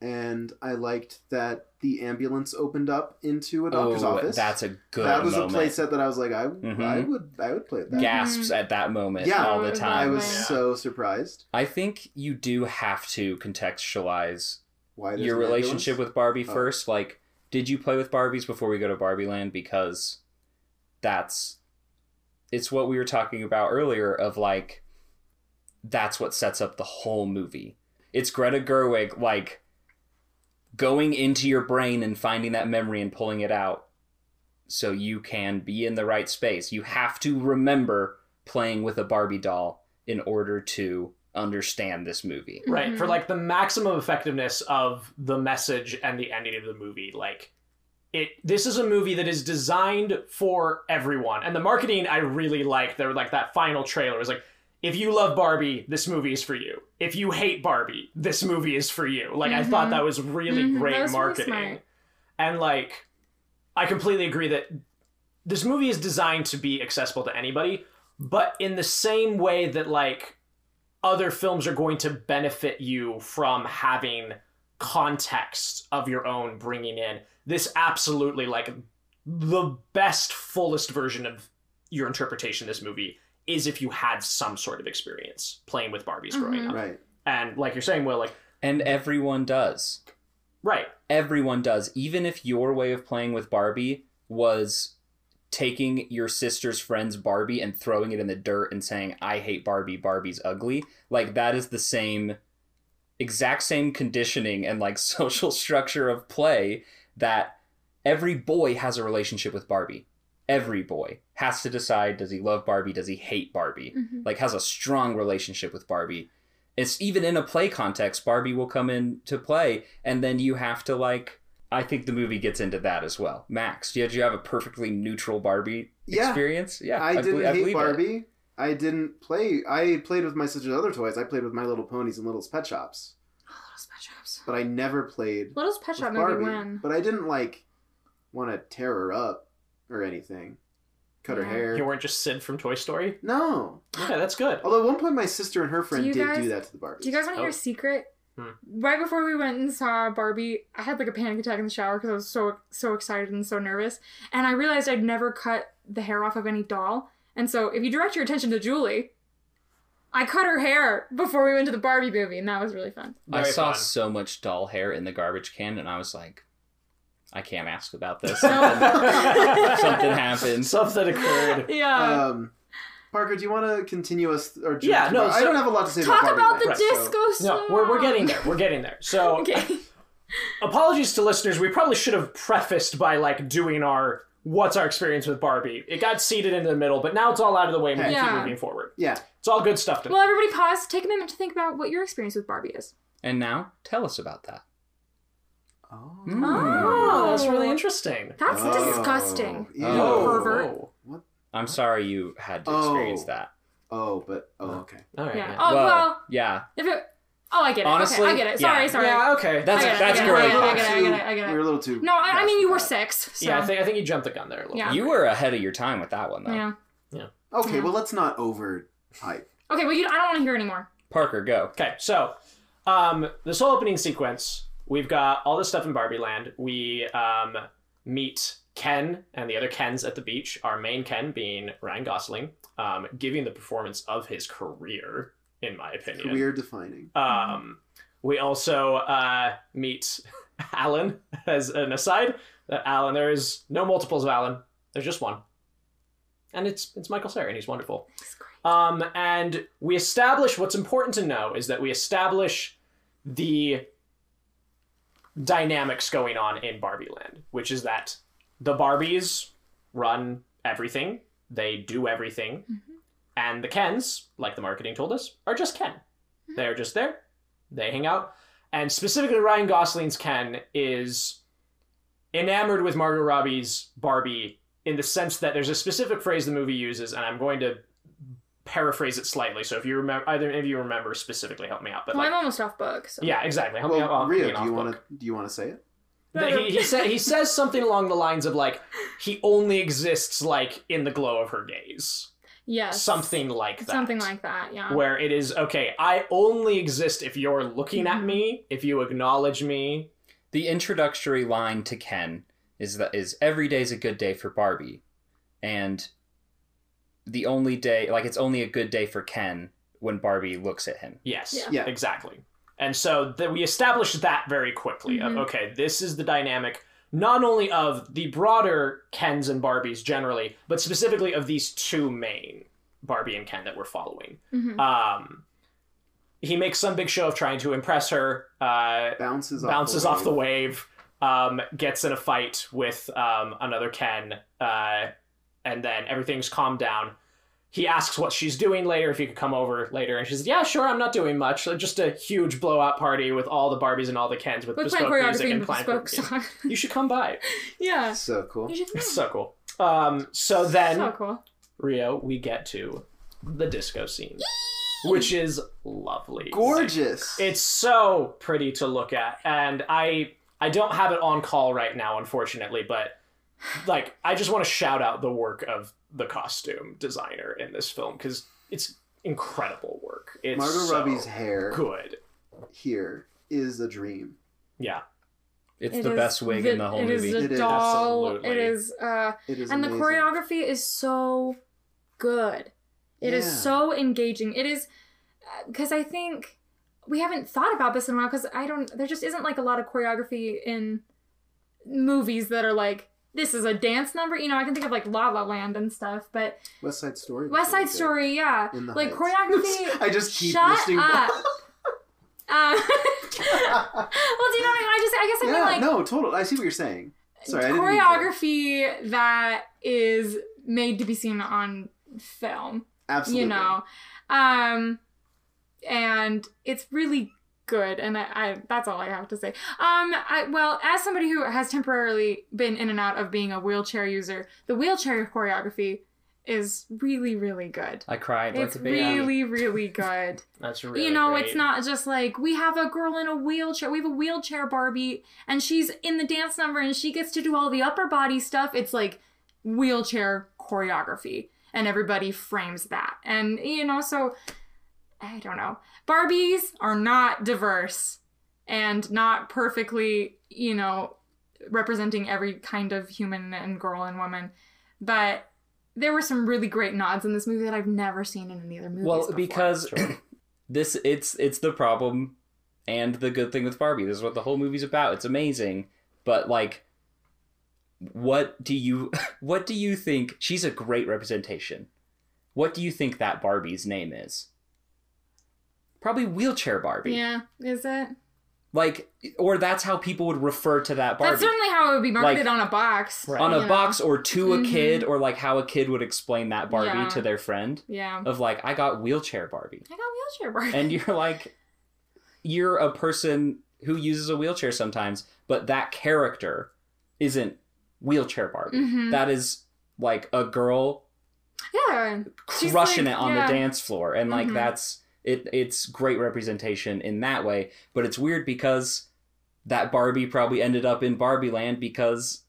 and I liked that the ambulance opened up into a doctor's oh, office. that's a good that was moment. a playset that I was like, I, I Mhm. would, I would play that. Gasps at that moment Yeah. all the time. I was Yeah. so surprised. I think you do have to contextualize Why your relationship ambulance? with Barbie Oh. first. Like, did you play with Barbies before we go to Barbie Land? Because that's it's what we were talking about earlier of like that's what sets up the whole movie. It's Greta Gerwig like going into your brain and finding that memory and pulling it out so you can be in the right space. You have to remember playing with a Barbie doll in order to understand this movie. Right. For Mhm. like the maximum effectiveness of the message and the ending of the movie, like it this is a movie that is designed for everyone. And the marketing I really like. There like that final trailer was like if you love Barbie, this movie is for you. If you hate Barbie, this movie is for you. Like I thought that was really Mhm, great was really marketing. smart. and like I completely agree that this movie is designed to be accessible to anybody, but in the same way that like other films are going to benefit you from having context of your own bringing in this absolutely like the best fullest version of your interpretation of this movie is if you had some sort of experience playing with Barbies growing Mhm. up. Right. And like you're saying, well, like And everyone does. right. Everyone does. Even if your way of playing with Barbie was taking your sister's friend's Barbie and throwing it in the dirt and saying, I hate Barbie, Barbie's ugly. Like, that is the same, exact same conditioning and like social structure of play that every boy has a relationship with Barbie. Every boy has to decide does he love Barbie, does he hate Barbie? Mhm. Like, has a strong relationship with Barbie it's even in a play context barbie will come in to play and then you have to like i think the movie gets into that as well max did you have a perfectly neutral barbie Yeah. experience yeah I, didn't belie- hate believe it. Barbie. I didn't play. I played with my sister's other toys. I played with My Little Ponies and Littlest Pet Shops, Littlest Pet Shops. but I never played Littlest Pet Shop movie Barbie. when? But I didn't like want to tear her up or anything. Cut her Yeah. hair. You weren't just Sid from Toy Story? No. Okay, that's good. Although at one point my sister and her friend you did guys- do that to the Barbies. Do you guys want to hear Oh. a secret? Hmm. Right before we went and saw Barbie, I had like a panic attack in the shower because I was so so excited and so nervous, and I realized I'd never cut the hair off of any doll. And so, if you direct your attention to Julie, I cut her hair before we went to the Barbie movie, and that was really fun. i Very saw fun. so much doll hair in the garbage can and i was like i can't ask about this No. something happened Something occurred. Yeah. Um, Parker, do you want to continue us? Or jump Yeah, no, Bar- I don't have a lot to say Talk about about the Land, disco so- No, we're, we're getting there. We're getting there. So, Okay. apologies to listeners. We probably should have prefaced by like doing our what's our experience with Barbie. It got seated into the middle, but now it's all out of the way and we can keep Yeah. moving forward. Yeah. It's all good stuff to Well, everybody pause. Take a minute to think about what your experience with Barbie is. and now tell us about that Oh. Mm. Oh, that's really interesting. That's Oh. disgusting. Yeah. You Oh. pervert. Oh, i'm sorry you had to Oh. experience that Oh, but oh, okay. all right. Yeah. man. Oh well. yeah If it. Oh, I get it. Honestly, okay, I get it. Sorry, yeah. sorry. Yeah, okay. That's I get it, that's I get it, great. I get it, I get it, I get it, I get it. You're a little too. No, I, I mean you were that. six. So. Yeah, I think I think you jumped the gun there a little Yeah. bit. you were ahead of your time with that one though Yeah. Okay, Yeah. well let's not over hype. Okay, well, you, I don't want to hear anymore. parker go Okay, so um, this whole opening sequence, we've got all this stuff in Barbie Land. We um, meet Ken and the other Kens at the beach. Our main Ken being Ryan Gosling, um, giving the performance of his career, in my opinion. Career defining. Um, we also uh, meet Alan as an aside. That Alan, there is no multiples of Alan. There's just one, and it's it's Michael Cera, and he's wonderful. It's great. Um, and we establish what's important to know is that we establish the dynamics going on in Barbie Land, which is that the Barbies run everything, they do everything, mm-hmm. and the Kens, like the marketing told us, are just Ken. Mm-hmm. They're just there, they hang out, and specifically Ryan Gosling's Ken is enamored with Margot Robbie's Barbie in the sense that there's a specific phrase the movie uses, and I'm going to paraphrase it slightly. So if you remember, either of you remember specifically, help me out. But Well, like, I'm almost off book. So. yeah, exactly. Help me out. Well, on Rio, do you want to do you want to say it? That he, he said he says something along the lines of like he only exists like in the glow of her gaze, Yes. something like that. Something like that. Yeah. where it is okay. I only exist if you're looking at mm-hmm. me, if you acknowledge me. The introductory line to Ken is that is every day's a good day for Barbie, and the only day like it's only a good day for Ken when Barbie looks at him. Yes, Yeah. Yeah. exactly. And so that we established that very quickly. Mhm. Of okay, this is the dynamic not only of the broader Kens and Barbies generally, but specifically of these two main Barbie and Ken that we're following. Mhm. Um, he makes some big show of trying to impress her. Uh, Bounces off bounces the off the wave. wave, um, gets in a fight with um, another Ken, uh, and then everything's calmed down. He asks what she's doing later, if he could come over later, and she says, "Yeah, sure, I'm not doing much. Just a huge blowout party with all the Barbies and all the Kens with With bespoke music choreography and and playing. bespoke song. You should come by. yeah. So cool. It's so cool. Um, so then so cool. Rio, we get to the disco scene, which is lovely. Gorgeous. It's so pretty to look at, and I I don't have it on call right now, unfortunately, but like I just want to shout out the work of the costume designer in this film because it's incredible work. It's Margot so Robbie's hair good. here is a dream. Yeah, It's It the best wig the- in the whole it movie. is the It is. doll. Absolutely. It is uh It is and amazing. the choreography is so good. It is Yeah. so engaging. It is because I think we haven't thought about this in a while because I don't. There just isn't like a lot of choreography in movies that are like this is a dance number. You know, I can think of like La La Land and stuff, but West Side Story. West Side. Story, yeah, like Heights. choreography. I just keep Shut listening. up. Um, well, do you know what I mean? I just, I guess I yeah, mean like no, total. I see what you're saying. Sorry, I didn't mean choreography that is made to be seen on film Absolutely. you know um and it's really good and I, I that's all i have to say. Um I, well as somebody who has temporarily been in and out of being a wheelchair user the wheelchair choreography is really really good. I cried it's like really really good. That's really you know great. it's not just like we have a girl in a wheelchair we have a wheelchair barbie and she's in the dance number and she gets to do all the upper body stuff. It's like wheelchair choreography and everybody frames that. And you know so i don't know barbies are not diverse and not perfectly you know representing every kind of human and girl and woman but there were some really great nods in this movie that I've never seen in any other movie. Well, before. because Sure. this it's it's the problem and the good thing with Barbie. This is what the whole movie's about. It's amazing, but like what do you what do you think she's a great representation. What do you think that Barbie's name is? Probably wheelchair Barbie. Yeah, is it? Like or that's how people would refer to that Barbie. That's certainly how it would be marketed Like, on a box. Right. on a know? box or to a Mhm. kid or like how a kid would explain that Barbie Yeah. to their friend Yeah. of like I got wheelchair Barbie. I got wheelchair Barbie. and you're like you're a person who uses a wheelchair sometimes but that character isn't wheelchair barbie Mhm. That is like a girl yeah. Crushing like- it on yeah. the dance floor and like Mhm. that's it it's great representation in that way but it's weird because that barbie probably ended up in barbie land because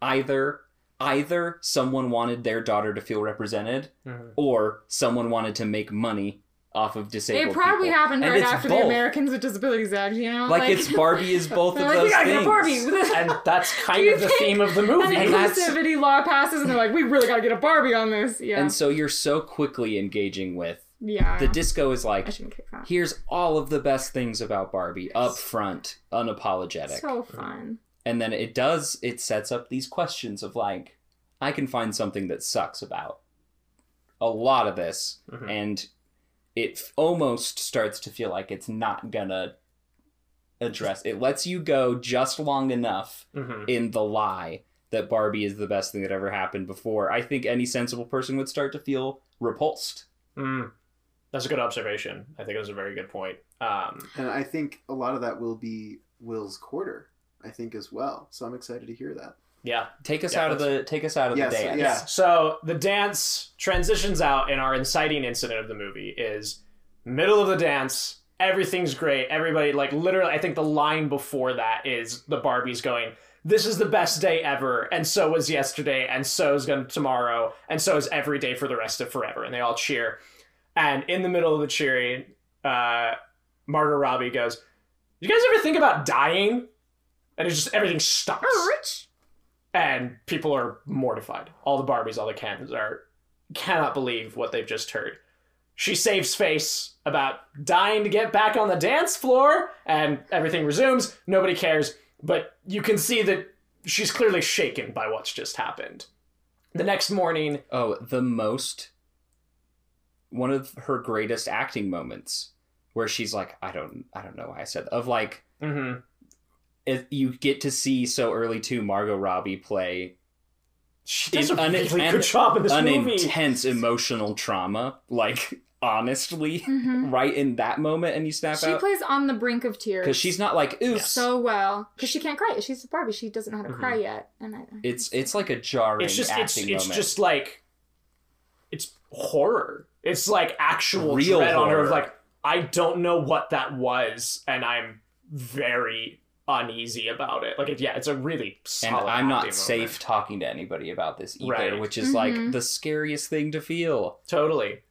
either either someone wanted their daughter to feel represented Mhm. or someone wanted to make money off of disabled It probably people. happened And right after both. the Americans with Disabilities Act, you know? like, it's Barbie is both of like, those we things. Barbie. and that's kind of the theme of the movie. And that's- inclusivity law passes, and they're like, we really gotta get a Barbie on this. Yeah. And so you're so quickly engaging with Yeah. The disco is like, shouldn't kick that. here's all of the best things about Barbie up front, unapologetic. So fun. and then it does it sets up these questions of like i can find something that sucks about a lot of this Mhm. and it almost starts to feel like it's not gonna address it lets you go just long enough Mhm. in the lie that barbie is the best thing that ever happened before i think any sensible person would start to feel repulsed Mm. That's a good observation. I think it was a very good point. Um, And I think a lot of that will be Will's quarter. I think as well. So I'm excited to hear that. yeah. take us Yeah, out of the take us out of Yes, the dance yeah. So the dance transitions out, and our inciting incident of the movie is middle of the dance. Everything's great. Everybody, like, literally, I think the line before that is the Barbies going, This is the best day ever. And so was yesterday. And so is going to tomorrow. And so is every day for the rest of forever. And they all cheer. And in the middle of the cheering, uh, Margot Robbie goes, You guys ever think about dying? And it's just everything stops Oh, and people are mortified. All the Barbies, all the Kens are cannot believe what they've just heard. She saves face about dying to get back on the dance floor, and everything resumes. Nobody cares, but you can see that she's clearly shaken by what's just happened. The next morning, Oh, the most one of her greatest acting moments where she's like, I don't I don't know why I said of like mhm, it, you get to see so early too Margot Robbie play she does a an- really an- good job in this an movie. intense emotional trauma, like honestly, Mhm. right in that moment, and you snap She out plays on the brink of tears. because she's not like oops. so well because she can't cry. She's a Barbie. She doesn't know how to Mhm. cry yet, and I. It's it's like a jarring it's just it's acting it's moment. just like it's horror. It's like actual Real dread on her of like I don't know what that was, and I'm very uneasy about it. Like, it, yeah, it's a really and. I'm not acting safe talking to anybody about this either, Right. which is like Mhm. the scariest thing to feel. Totally.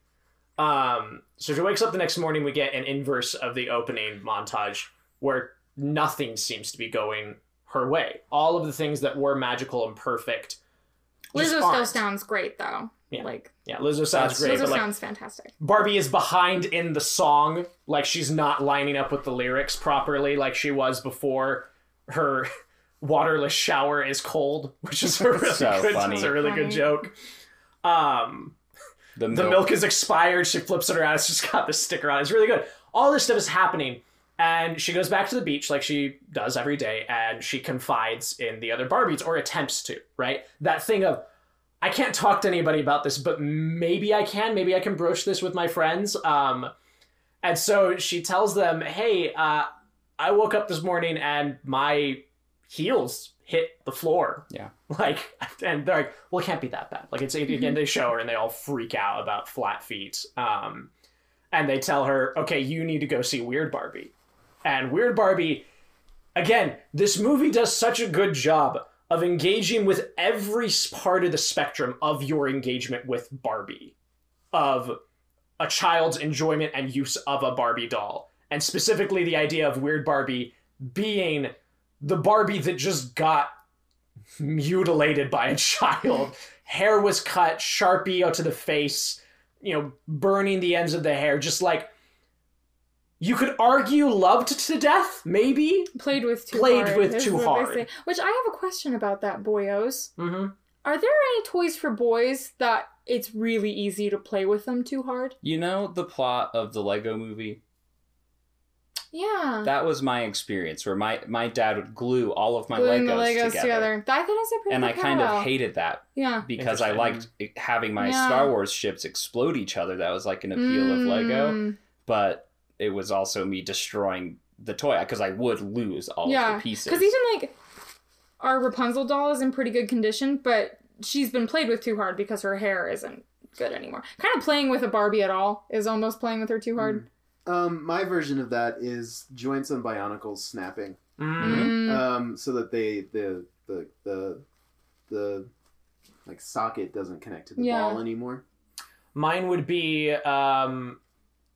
Um, so she wakes up the next morning. We get an inverse of the opening montage where nothing seems to be going her way. All of the things that were magical and perfect. just Lizzo still sounds great though. Yeah. Like Yeah, Lizzo sounds That's- great, Lizzo but like sounds fantastic. Barbie is behind in the song, like she's not lining up with the lyrics properly, like she was before her waterless shower is cold, which is a really So good, funny. it's a really good joke. Um, The milk, the milk is expired. She flips it around. It's just got the sticker on. It's really good. All this stuff is happening, and she goes back to the beach like she does every day, and she confides in the other Barbies or attempts to. Right, that thing of I can't talk to anybody about this, but maybe I can. Maybe I can broach this with my friends. Um, and so she tells them, "Hey, uh, I woke up this morning and my heels hit the floor. Yeah. Like, and they're like, well, it can't be that bad. Like, it's again, they show her and they all freak out about flat feet. Um, and they tell her, okay, you need to go see Weird Barbie. And Weird Barbie, again, this movie does such a good job of engaging with every part of the spectrum of your engagement with Barbie, of a child's enjoyment and use of a Barbie doll. And specifically, the idea of Weird Barbie being the Barbie that just got mutilated by a child. Hair was cut, Sharpie out to the face, you know, burning the ends of the hair, just like you could argue loved to death, maybe. Played with too Played hard. with too hard. Which I have a question about that, boyos. Mm-hmm. Are there any toys for boys that it's really easy to play with them too hard? you know the plot of the Lego movie. Yeah. That was my experience, where my my dad would glue all of my Gluing Legos, the Legos together, together. I think that's a pretty and I good kind of hated that Yeah. because I liked having my Yeah. Star Wars ships explode each other. That was like an appeal of Lego, Mm. but it was also me destroying the toy because I would lose all Yeah, of the pieces. Because even like our Rapunzel doll is in pretty good condition, but she's been played with too hard because her hair isn't good anymore. Kind of playing with a Barbie at all is almost playing with her too hard. Um, my version of that is joints and bionicles snapping, Mm-hmm. Mm. um, so that they the the the the like socket doesn't connect to the Yeah. ball anymore. Mine would be um,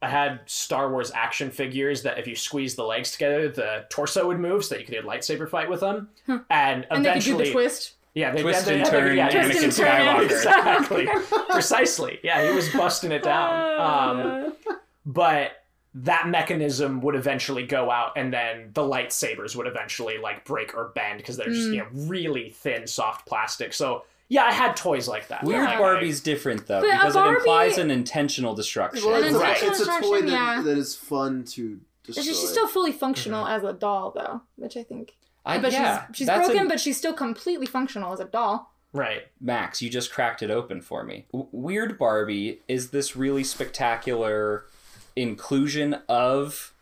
I had Star Wars action figures that if you squeeze the legs together, the torso would move so that you could do a lightsaber fight with them. Huh. And and they could do eventually, the twist. Yeah, they Twist they- and turn yeah, Twist and turn. Skywalker. Exactly. Precisely. Yeah, he was busting it down. Um, but that mechanism would eventually go out and then the lightsabers would eventually like break or bend because they're just Mm. you know really thin soft plastic so yeah i had toys like that Weird Like, I- Barbie's different though But a because Barbie- it implies an intentional destruction. Well, it's, An a, Right. it's a toy instruction, that, yeah. that is fun to destroy. She's she's still fully functional mm-hmm. as a doll, though, which I think. I, but yeah, she's she's that's broken, an- but she's still completely functional as a doll. right Max, you just cracked it open for me. W- Weird Barbie is this really spectacular inclusion of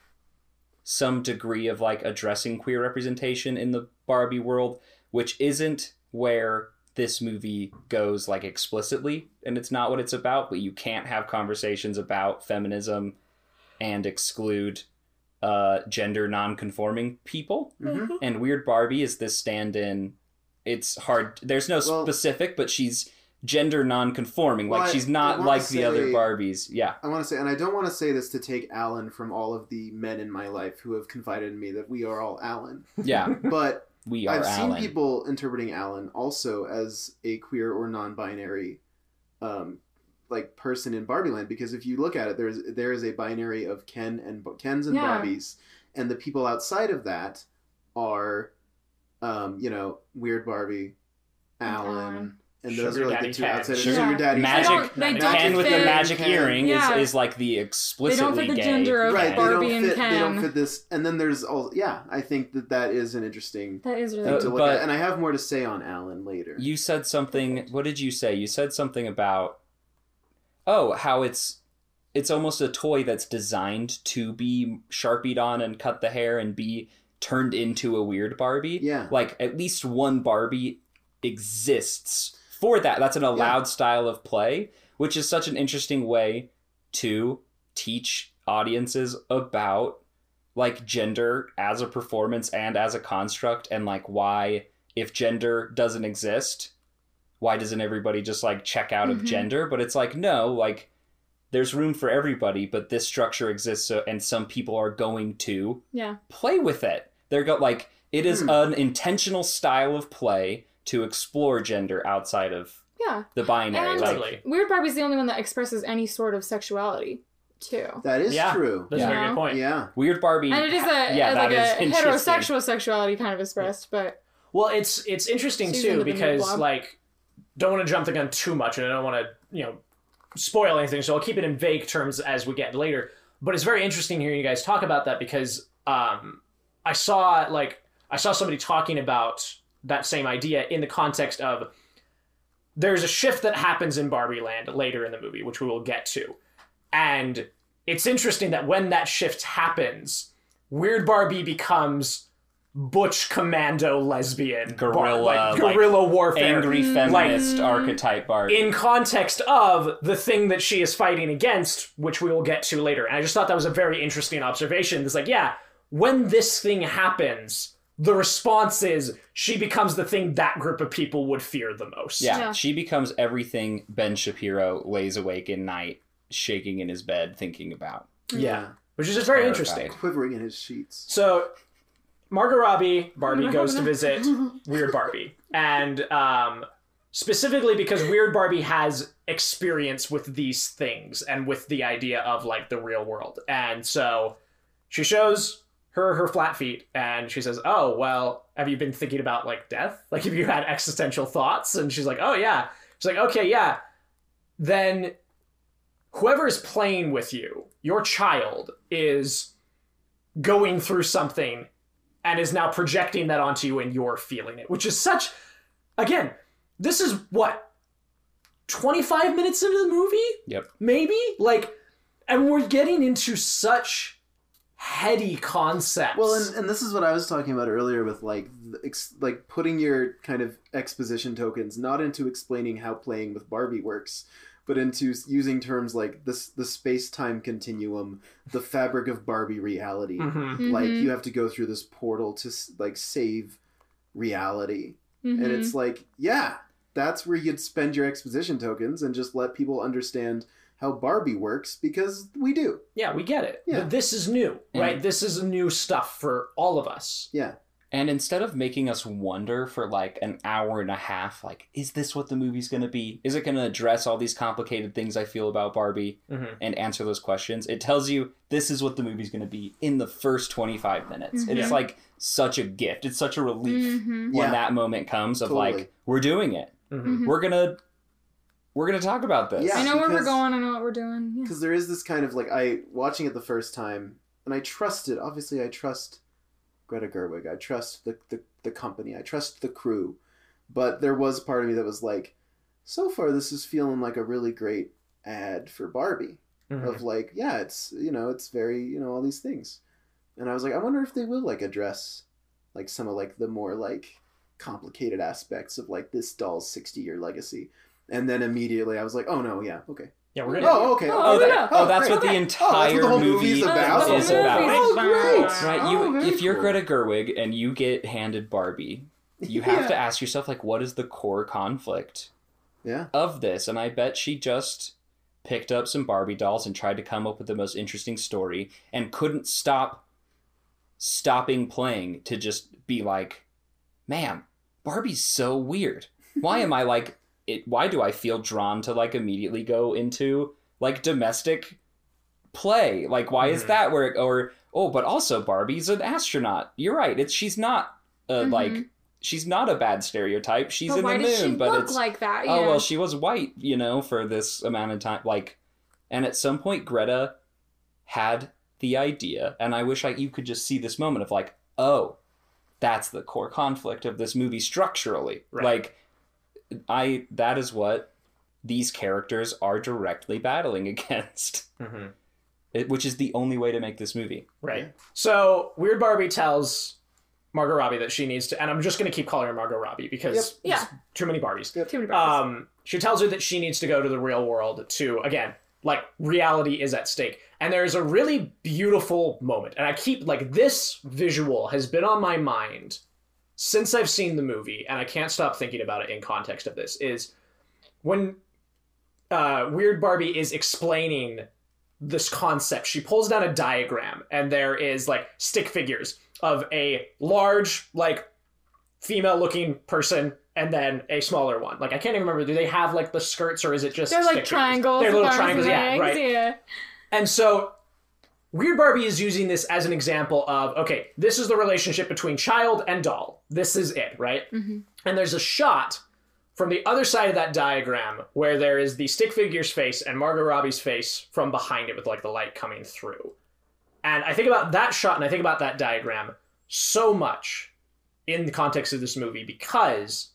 some degree of like addressing queer representation in the Barbie world, which isn't where this movie goes like explicitly, and it's not what it's about, but you can't have conversations about feminism and exclude uh, gender non-conforming people. Mhm. And Weird Barbie is this stand-in. It's hard. There's no Well- specific, but she's gender non-conforming. Well, like she's not like the other Barbies. Yeah. I want to say, and I don't want to say this to take Alan from all of the men in my life who have confided in me that we are all Alan, Yeah. but We are I've Alan. seen people interpreting Alan also as a queer or non-binary, um, like person in Barbie Land. Because if you look at it, there's there is a binary of Ken and Kens and Yeah. Barbies, and the people outside of that are, um, you know, weird Barbie, Alan, Alan. and those Sugar are like Daddy the two Ken. outsiders. Sugar- Sugar Daddy Magic. They don't- they Ken don't Ken with the fit- magic Ken. earring Yeah. is, is like the explicitly fit the gay. gender of right Barbie they don't and fit they don't Ken. fit this and then there's all yeah i think that that is an interesting That is really thing Uh, to look but- at and i have more to say on alan later You said something. What did you say? You said something about oh, how it's it's almost a toy that's designed to be sharpied on and cut the hair and be turned into a weird Barbie. Yeah. Like at least one Barbie exists for that. That's an allowed style of play, which is such an interesting way to teach audiences about like gender as a performance and as a construct and like why if gender doesn't exist why doesn't everybody just like check out of Mhm. gender but it's like no like there's room for everybody but this structure exists so, and some people are going to yeah. play with it they're go like it is Hmm. an intentional style of play to explore gender outside of Yeah. the binary And like Weird Barbie's the only one that expresses any sort of sexuality, too. that is Yeah. true that's Yeah. a very good point yeah weird barbie And it is a, yeah that like is a heterosexual sexuality kind of expressed, but Well, it's it's interesting She's too because like don't want to jump the gun too much, and I don't want to you know spoil anything, so I'll keep it in vague terms as we get later. But it's very interesting hearing you guys talk about that because um, I saw like I saw somebody talking about that same idea in the context of there's a shift that happens in Barbie Land later in the movie, which we will get to, and it's interesting that when that shift happens, Weird Barbie becomes butch commando lesbian bar- Guerrilla, like, like, guerrilla warfare. angry mm. feminist archetype barbie. in context of the thing that she is fighting against which we will get to later. And i just thought that was a very interesting observation. It's like yeah when this thing happens the response is she becomes the thing that group of people would fear the most. Yeah, Yeah. she becomes everything Ben Shapiro lays awake in night, shaking in his bed, thinking about. yeah which is just very interesting. Quivering in his sheets. So, Margot Robbie, Barbie goes to visit Weird Barbie, and um, specifically because Weird Barbie has experience with these things and with the idea of like the real world, and so she shows her her flat feet, and she says, "Oh well, have you been thinking about like death? Like, have you had existential thoughts?" And she's like, "Oh yeah." She's like, "Okay, yeah." Then whoever is playing with you, your child, is going through something and is now projecting that onto you and you're feeling it, which is such again, this is what 25 minutes into the movie? Yep. Maybe? Like and we're getting into such heady concepts. well and, and this is what i was talking about earlier with like ex, like putting your kind of exposition tokens not into explaining how playing with barbie works but into using terms like this the space-time continuum the fabric of barbie reality Mhm. like Mhm. you have to go through this portal to like save reality Mhm. and it's like yeah that's where you'd spend your exposition tokens and just let people understand how barbie works because we do Yeah, we get it. Yeah. But this is new, And- right? This is new stuff for all of us. yeah And instead of making us wonder for like an hour and a half, like, is this what the movie's going to be? Is it going to address all these complicated things I feel about Barbie Mhm. and answer those questions? It tells you this is what the movie's going to be in the first 25 minutes. Mhm. It's like such a gift. It's such a relief Mhm. when Yeah. that moment comes of Totally. like, we're doing it. Mhm. Mhm. We're going to. We're gonna talk about this. Yeah. I know where we're going. I know what we're doing. Yeah. because there is this kind of like I watching it the first time, and I trusted. Obviously, I trust Greta Gerwig. I trust the the, the company. I trust the crew. But there was a part of me that was like, so far this is feeling like a really great ad for Barbie. Mhm. Of like, yeah, it's you know, it's very you know all these things, and I was like, I wonder if they will like address like some of like the more like complicated aspects of like this doll's sixty year legacy. And then immediately I was like, oh no, yeah, okay. Yeah, we're gonna. Oh, okay. Oh, Oh, that, yeah. oh, oh that's great. what the Oh, entire that's what the whole movie movie's That's about. what is about. Oh, great. Oh, oh, right, you Oh, very if you're cool. Greta Gerwig and you get handed Barbie, you have Yeah. to ask yourself like, what is the core conflict Yeah. of this? And I bet she just picked up some Barbie dolls and tried to come up with the most interesting story and couldn't stop stopping playing to just be like, man, Barbie's so weird. Why am I like it? Why do I feel drawn to like immediately go into like domestic play? Like, why is Mhm. that where or oh, but also Barbie's an astronaut. You're right. It's she's not uh, Mhm. like she's not a bad stereotype. She's but in why the moon, she but look it's like that? oh well, she was white, you know, for this amount of time. Like, and at some point, Greta had the idea, and I wish I you could just see this moment of like, oh, that's the core conflict of this movie structurally. Right. Like, I that is what these characters are directly battling against, Mhm. it, which is the only way to make this movie. Right. Yeah. So Weird Barbie tells Margot Robbie that she needs to, and I'm just going to keep calling her Margot Robbie because Yep. there's too many Barbies. Too many Barbies. Um, she tells her that she needs to go to the real world to again, like reality is at stake. And there's a really beautiful moment, and I keep like this visual has been on my mind since I've seen the movie, and I can't stop thinking about it in context of this. Is when uh, Weird Barbie is explaining this concept, she pulls down a diagram, and there is like stick figures of a large, like female-looking person and then a smaller one. Like I can't even remember. Do they have like the skirts, or is it just They're like figures? triangles. They're little triangles. Yeah, right. Yeah. And so Weird Barbie is using this as an example of okay, this is the relationship between child and doll. This is it, right? Mhm. And there's a shot from the other side of that diagram where there is the stick figure's face and Margot Robbie's face from behind it with like the light coming through. And I think about that shot and I think about that diagram so much in the context of this movie because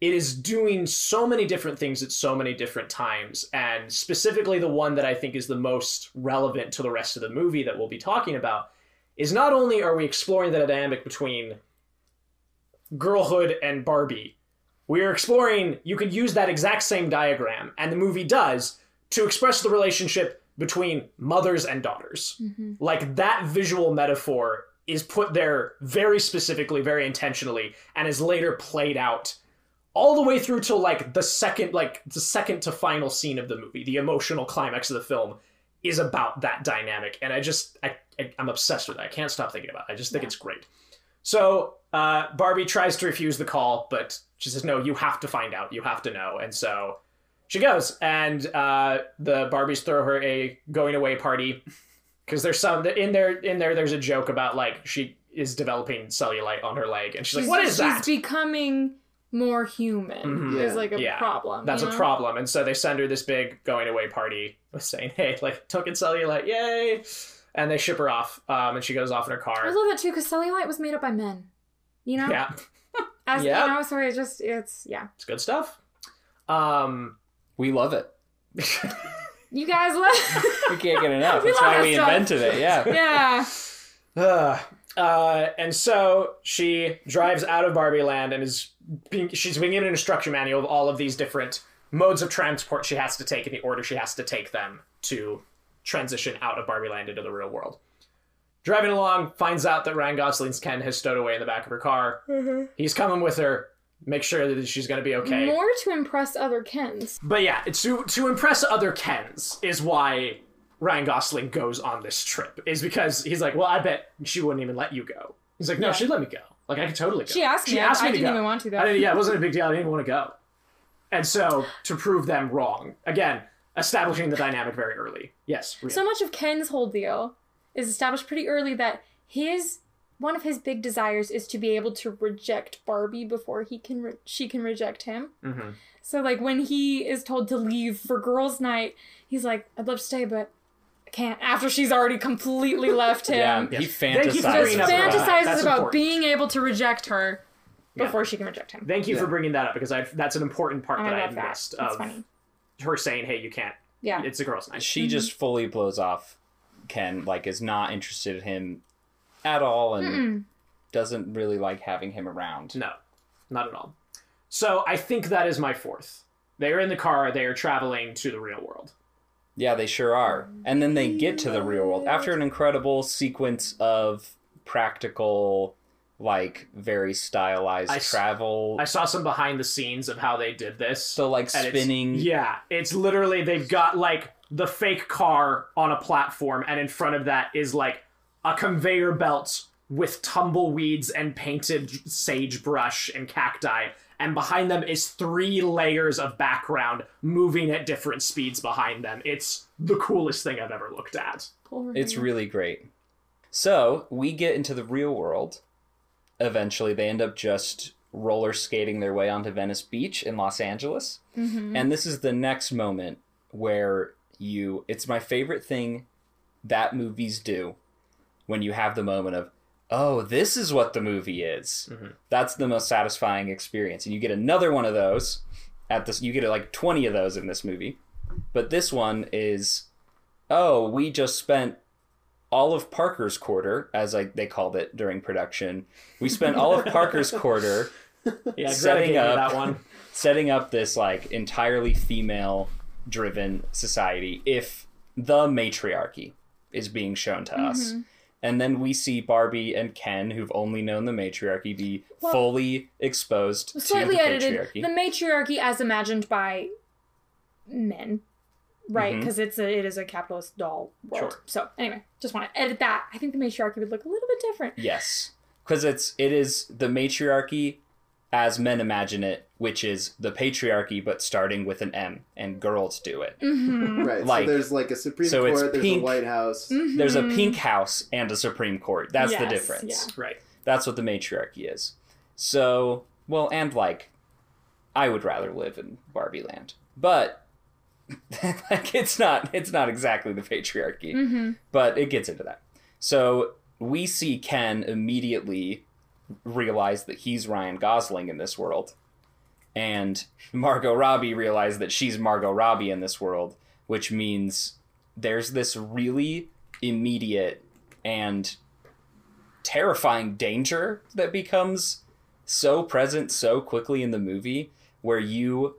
it is doing so many different things at so many different times and specifically the one that i think is the most relevant to the rest of the movie that we'll be talking about is not only are we exploring the dynamic between girlhood and barbie we are exploring you could use that exact same diagram and the movie does to express the relationship between mothers and daughters Mhm. like that visual metaphor is put there very specifically very intentionally and is later played out all the way through to like the second like the second to final scene of the movie the emotional climax of the film is about that dynamic and i just I, I i'm obsessed with it. I can't stop thinking about it. I just think Yeah. it's great. So uh, barbie tries to refuse the call but she says no you have to find out. You have to know. And so she goes and uh, the barbies throw her a going away party because there's some in there in there there's a joke about like she is developing cellulite on her leg and she's, like what is she's that? becoming more human. Mhm. Is like a Yeah. problem. That's you a know? problem. And so they send her this big going away party with saying, hey, like, took in cellulite, yay. And they ship her off. Um, and she goes off in her car. I love that too because cellulite was made up by men. You know. Yeah, As Yeah. you know, so it's just it's yeah. it's good stuff. Um, We love it. You guys love. We can't get enough. That's why we stuff. invented it. Yeah. yeah. uh, uh, and so she drives out of Barbie Land and is being, she's being given an instruction manual of all of these different modes of transport she has to take in the order she has to take them to transition out of Barbie Land into the real world. Driving along, finds out that Ryan Gosling's Ken has stowed away in the back of her car. Mm-hmm. He's coming with her, make sure that she's going to be okay. More to impress other Kens. But yeah, to to impress other Kens is why Ryan Gosling goes on this trip. Is because he's like, well, I bet she wouldn't even let you go. He's like, no, Yeah. she'd let me go. Like I could totally go. She asked me. She asked I me to didn't go. even want to, though. I didn't- yeah, it wasn't a big deal. I didn't even want to go. And so to prove them wrong, again, establishing the dynamic very early. Yes. Rhea. So much of Ken's whole deal is established pretty early that his one of his big desires is to be able to reject Barbie before he can re- she can reject him. Mhm. So like when he is told to leave for girls' night, he's like, "I'd love to stay, but I can't." After she's already completely left him. Yeah, him, he Yes. Thank you for fantasizes. bringing just up about that. fantasizes That's about being able to reject her Yeah. before she can reject him. Thank you for bringing that up because I that's an important part And that I I that. missed It's of funny. her saying, "Hey, you can't. Yeah. It's a girl's night." She mm-hmm. just fully blows off Ken, like is not interested in him at all, and Mm-mm. doesn't really like having him around. No, not at all. So I think that is my fourth. They are in the car. They are traveling to the real world. Yeah, they sure are. And then they get to the real world after an incredible sequence of practical, like very stylized I s- travel. I saw some behind the scenes of how they did this. so like and it's- spinning. Yeah, it's literally they've got like the fake car on a platform, and in front of that is like a conveyor belt with tumbleweeds and painted sagebrush and cacti. And behind them is three layers of background moving at different speeds behind them. It's the coolest thing I've ever looked at. It's really great. So we get into the real world. Eventually, they end up just roller skating their way onto Venice Beach in Los Angeles. Mm-hmm. And this is the next moment where you. It's my favorite thing that movies do when you have the moment of, oh, this is what the movie is. Mhm. That's the most satisfying experience. And you get another one of those at this. You get like 20 of those in this movie. But this one is, oh, we just spent all of Parker's quarter, as I, they called it during production. We spent all of Parker's quarter Yeah, Setting up- that one. setting up this like entirely female driven society if the matriarchy is being shown to us. Mm-hmm. And then we see Barbie and Ken, who've only known the matriarchy, be Well, fully exposed to the edited patriarchy. the matriarchy as imagined by men right because it's a it is a capitalist doll world Sure. so anyway just want to edit that i think the matriarchy would look a little bit different Yes, because it's it is the matriarchy as men imagine it, which is the patriarchy, but starting with an M, and girls do it. mm-hmm. Right. Like- so there's like a Supreme so Court, there's pink. a White House. There's a pink house and a Supreme Court. That's the Yes, difference. Right. That's what the matriarchy is. So, well, and like, I would rather live in Barbie Land, but like, it's not. It's not exactly the patriarchy, Mm-hmm. but it gets into that. So we see Ken immediately realize that he's Ryan Gosling in this world, and Margot Robbie realize that she's Margot Robbie in this world, which means there's this really immediate and terrifying danger that becomes so present so quickly in the movie where you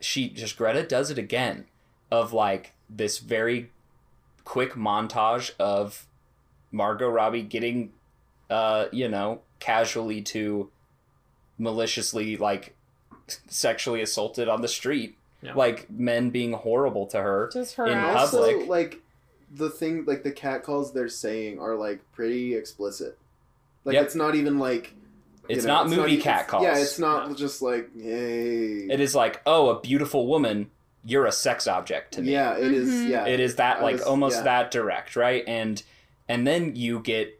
she just Greta does it again of like this very quick montage of Margot Robbie getting uh you know casually to maliciously like sexually assaulted on the street Yeah. like men being horrible to her just her In ass. also, public. like the thing, like the cat calls they're saying are like pretty explicit. Like Yep. it's not even like it's know, not movie e- cat calls Yeah, it's not No. just like hey. it is like oh a beautiful woman you're a sex object to me Yeah, it is. Mhm. Yeah, it is that I like was- almost yeah. that direct right and and then you get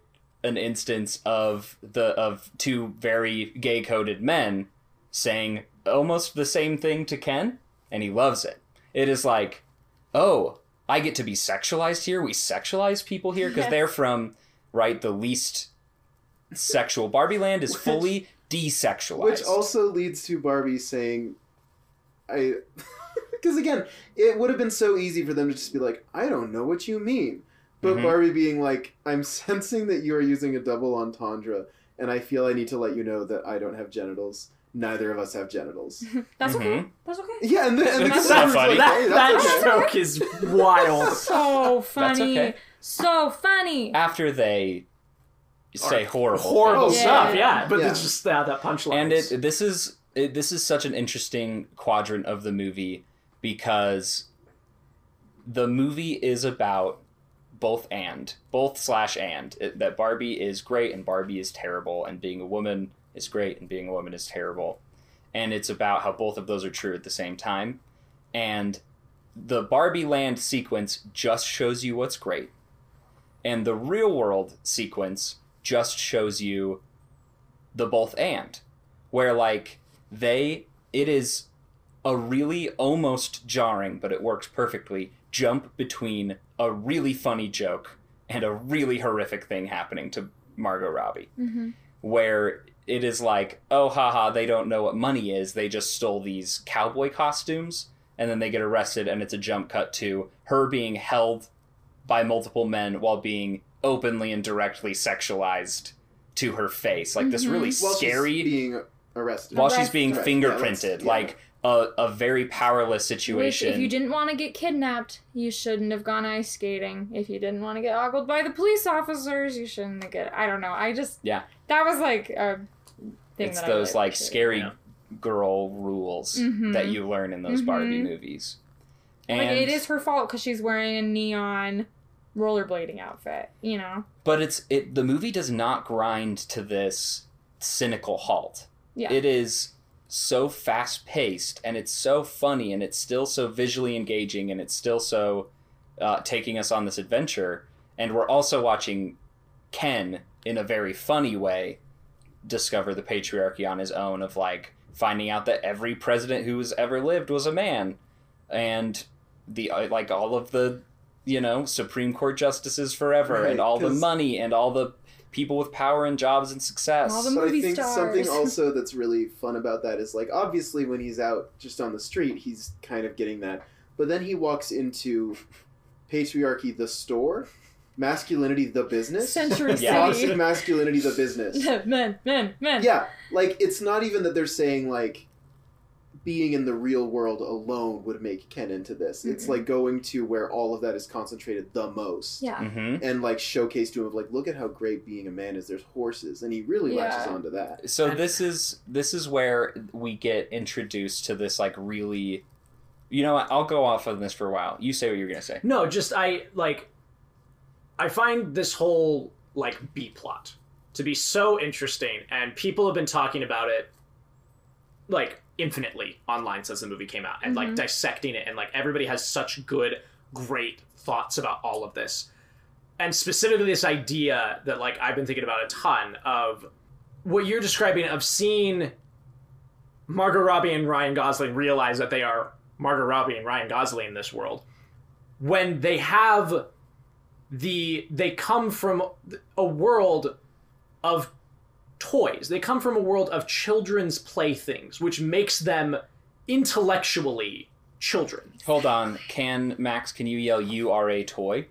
an instance of the of two very gay coded men saying almost the same thing to ken and he loves it. It is like oh i get to be sexualized here. We sexualize people here because Yes. they're from right the least sexual. Barbie land is Which- fully desexualized. Which also leads to Barbie saying, "I," because again, it would have been so easy for them to just be like, "I don't know what you mean," but Mhm. Barbie being like, "I'm sensing that you are using a double entendre, and I feel I need to let you know that I don't have genitals. Neither of us have genitals." that's okay Mhm. that's okay yeah, and the, and the That's consumer's not funny. like, That, "Hey, that that's okay." joke is wild. so funny okay. so funny after they say horrible Horrible things. stuff, Yeah. yeah. But Yeah. it's just uh, that punchline. and it this is it, this is such an interesting quadrant of the movie because the movie is about both and both slash and it, that Barbie is great and Barbie is terrible and being a woman is great and being a woman is terrible. And it's about how both of those are true at the same time. And the Barbie land sequence just shows you what's great. And the real world sequence just shows you the both and where like they it is a really almost jarring but it works perfectly jump between a really funny joke and a really horrific thing happening to Margot Robbie Mm-hmm. where it is like oh haha they don't know what money is they just stole these cowboy costumes and then they get arrested and it's a jump cut to her being held by multiple men while being openly and directly sexualized to her face like this Mhm. really While she's scary being arrested. while she's being Right, yeah, fingerprinted let's- yeah. like a, a very powerless Which, situation if you didn't want to get kidnapped, you shouldn't have gone ice skating. If you didn't want to get ogled by the police officers, you shouldn't have get. I don't know. I just Yeah. That was like a thing. it's that I those really like appreciated. scary Yeah. girl rules Mhm. that you learn in those Barbie Mhm. movies. And Like it is her fault because she's wearing a neon rollerblading outfit. You know. but it's it the movie does not grind to this cynical halt. Yeah. It is so fast paced and it's so funny and it's still so visually engaging and it's still so uh, taking us on this adventure. And we're also watching Ken in a very funny way discover the patriarchy on his own of like finding out that every president who's ever lived was a man and the uh, like all of the you know supreme court justices forever Right, and all the money and all the people with power and jobs and success All the But I movie think something also that's really fun about that is like obviously when he's out just on the street, he's kind of getting that. But then he walks into patriarchy the store, masculinity the business, Century Yeah. toxic City. masculinity the business. men, men, men. Yeah, like it's not even that they're saying like being in the real world alone would make Ken into this. It's Mm-mm. like going to where all of that is concentrated the most. Yeah. hmm And like showcase to him of like, look at how great being a man is. There's horses, and he really latches Yeah. onto that. so And- this is this is where we get introduced to this like really you know what i'll go off on this for a while you say what you're gonna say No, just I like I find this whole like B plot to be so interesting and people have been talking about it like infinitely online since the movie came out and like Mhm. dissecting it and like everybody has such good great thoughts about all of this. And specifically this idea that like I've been thinking about a ton of what you're describing of seeing Margot Robbie and Ryan Gosling realize that they are Margot Robbie and Ryan Gosling in this world when they have the they come from a world of toys. They come from a world of children's playthings, which makes them intellectually children. hold on can max can you yell you are a toy